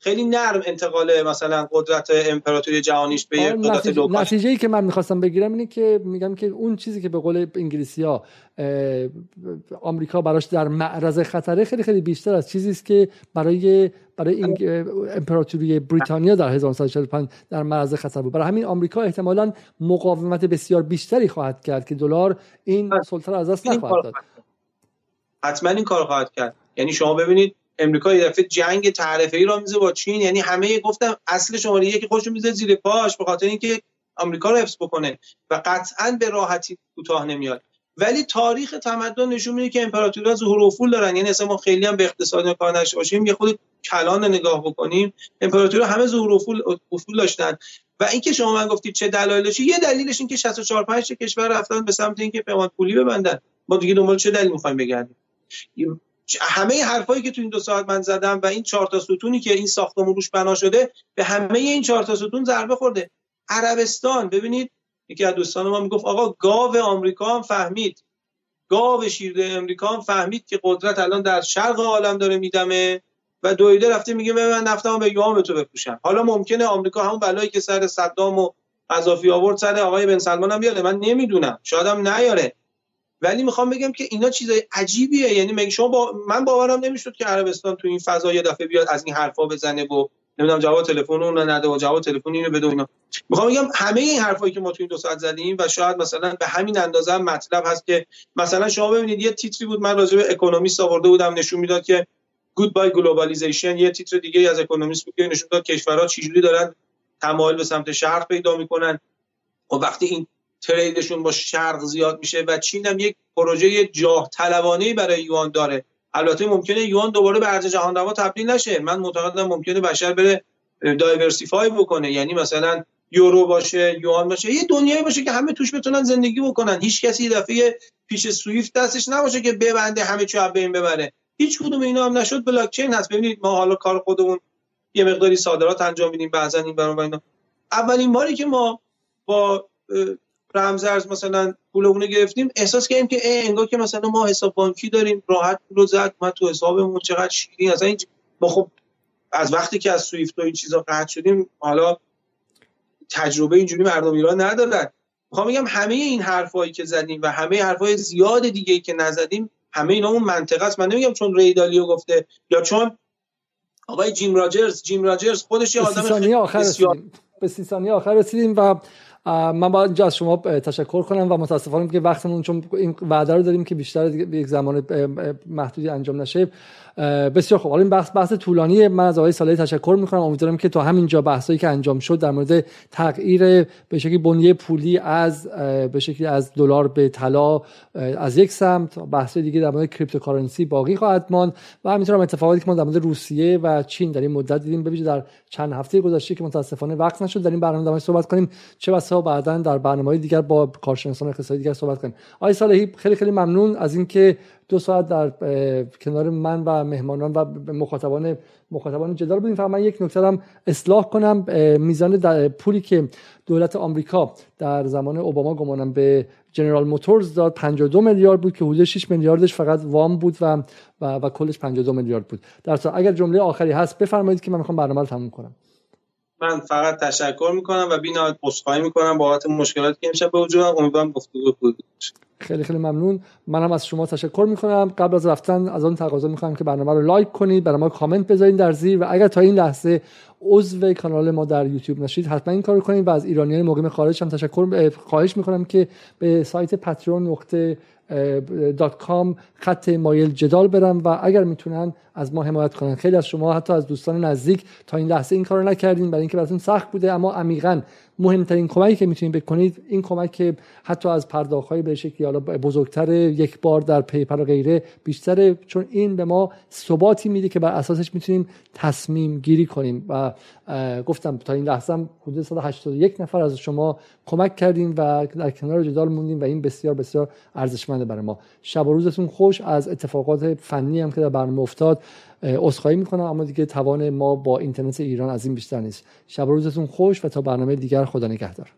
خیلی نرم انتقال مثلا قدرت امپراتوری جهانیش به یک قدرت نتیجه, نتیجه ای که من می‌خواستم بگیرم اینه که میگم که اون چیزی که به قول انگلیسی ها آمریکا براش در معرض خطره خیلی خیلی بیشتر از چیزی است که برای برای امپراتوری بریتانیا در 1945 در معرض خطر بود. برای همین آمریکا احتمالا مقاومت بسیار بیشتری خواهد کرد که دلار این سلطه از دست نخواهد داد. حتما این کار خواهد کرد. یعنی شما ببینید امریکا یه دفعه جنگ تعرفه ای را میزه با چین. یعنی همه گفتم اصل شماره یکی خودشو میزه زیر پاش به خاطر اینکه آمریکا رو حفظ بکنه و قطعا به راحتی کوتاه نمیاد. ولی تاریخ تمدن نشون میده که امپراتوری‌ها ظهور افول دارن. یعنی اصلا ما خیلی هم به اقتصاد کار نشه باشیم یه خود کلان نگاه بکنیم. امپراتوری همه ظهور افول افول داشتن. و اینکه شما من گفتید چه دلایلش یه دلیلش این که 64 5 کشور رفتن به سمت اینکه پیمان پولی ببندن. ما دیگه دنبال چه دلیل می‌خوایم بگردیم؟ همه حرفایی که تو این دو ساعت من زدم و این چهار تا ستونی که این ساختمون روش بنا شده به همه این چهار تا ستون ضربه خورده. عربستان ببینید یکی از دوستان ما می‌گفت آقا گاو آمریکا هم فهمید. گاو شیرده امریکا هم فهمید که قدرت الان در شرق عالم داره میدمه و دویده رفته میگه من نفتم به یوام تو بپوشم حالا ممکنه آمریکا همون بلایی که سر صدام و قذافی آورد سر آقای بن سلمان هم بیاره. من نمی‌دونم. شاید هم نیاره. ولی می‌خوام بگم که اینا چیزای عجیبیه. یعنی مگه شما با من باورم نمی‌شد که عربستان تو این فضا یه دفعه بیاد از این حرفا بزنه و نمی‌دونم جواب تلفن اون نده و جواب تلفن اینو بده اینا. می‌خوام بگم همه این حرفایی که ما تو این دو ساعت زدیم و شاید مثلا به همین اندازه هم مطلب هست که مثلا شما ببینید یه تیتری بود من راجع به اکونومیست آورده بودم نشون می‌داد که goodbye globalization یه تیتر دیگه از اکونومیست بود که نشون داد کشورها چجوری دارن تمایل به سمت شرق پیدا می‌کنن. و وقتی این trade شون با شرق زیاد میشه و چین هم یک پروژه جاه طلبانه برای یوان داره. البته ممکنه یوان دوباره به ارز جهان روا تبدیل نشه. من معتقدم ممکنه بشر بره diversify بکنه. یعنی مثلا یورو باشه یوان باشه یه دنیایی باشه که همه توش بتونن زندگی بکنن. هیچ کسی دفعه پیش سویفت دستش نباشه که ببنده همه چی به این ببره. هیچ کدوم اینا هم نشد. بلاک چین هست. ببینید ما حالا کار خودمون یه مقداری صادرات انجام میدیم. بعضا این برام اینا. اولین باری که ما با رمزارز مثلا پولمون گرفتیم احساس کردیم که انگار که مثلا ما حساب بانکی داریم راحت پول زد ما تو حسابمون چقدر شیرین اصلا این ما خب از وقتی که از سویفت و این چیزا قطع شدیم حالا تجربه اینجوری مردم ایران ندارن. می‌خوام بگم همه این حرفایی که زدیم و همه حرفای زیاد دیگه که نزدیم همه اینا اون منطقه است. من نمیگم چون ریدالیو گفته یا چون آقای جیم راجرز جیم راجرز خودش یه آدم خیلی آخر. به سی ثانیه آخر رسیدیم و من باید اینجا از شما تشکر کنم و متاسفانه که وقتمون چون این وعده رو داریم که بیشتر یک زمان محدودی انجام نشه. بسیار خوب. حالا این بحث بحث طولانی. من از آقای صالحی تشکر می‌کنم. امیدوارم که تا همینجا بحثایی که انجام شد در مورد تغییر به شکلی بنیه پولی از به شکلی از دلار به طلا از یک سمت بحث دیگه در مورد cryptocurrency باقی خواهد ماند. و همینطور اتفاقاتی که ما در مورد روسیه و چین در این مدت دیدیم ببینید در چند هفته گذشته که متاسفانه وقت نشد در این برنامه در صحبت کنیم. چه بسا بعدا در برنامه‌های دیگر با کارشناسان اقتصادی دیگر صحبت کنیم. آقای صالحی خیلی خیلی ممنون از اینکه دو ساعت در کنار من و مهمانان و مخاطبان مخاطبان جدال بودیم. فقط من یک نکته هم اصلاح کنم. میزان پولی که دولت آمریکا در زمان اوباما گمانم به جنرال موتورز داد 52 میلیارد بود که حدود 6 میلیاردش فقط وام بود و و, و کلش 52 میلیارد بود. در اگر جمله آخری هست بفرمایید که من می‌خوام برنامه رو تموم کنم. من فقط تشکر می‌کنم و بینا عذرخواهی می‌کنم بابت مشکلاتی که امشب به وجود امیدوارم گفتگو خوبی خیلی خیلی ممنون. منم از شما تشکر می‌کنم. قبل از رفتن از آن تقاضا می‌کنم که برنامه رو لایک کنید برای ما کامنت بذارید در زیر و اگر تا این لحظه عضو کانال ما در یوتیوب نشید حتما این کارو کنید و از ایرانیان مقیم خارج هم تشکر خواهش می‌کنم که به سایت پترون نقطه dot com خط مایل جدال برم و اگر می‌تونن از ما حمایت کنن. خیلی از شما حتی از دوستان نزدیک تا این لحظه این کارو نکردین برای اینکه براتون سخت بوده اما عمیقا مهمترین کمکی که می‌تونید بکنید این کمک که حتی از پرداخت های به شکلی حالا بزرگتر یک بار در پیپر و غیره بیشتره چون این به ما ثباتی میده که بر اساسش می‌تونیم تصمیم گیری کنیم. و گفتم تا این لحظه هم حدود 181 نفر از شما کمک کردیم و در کنار جدال موندیم و این بسیار بسیار ارزشمنده برای ما. شب و روزتون خوش. از اتفاقات فنی هم که در برنامه افتاد عذرخواهی می‌کنم اما دیگه توان ما با اینترنت ایران از این بیشتر نیست. شب روزتون خوش و تا برنامه دیگر خدا نگهدار.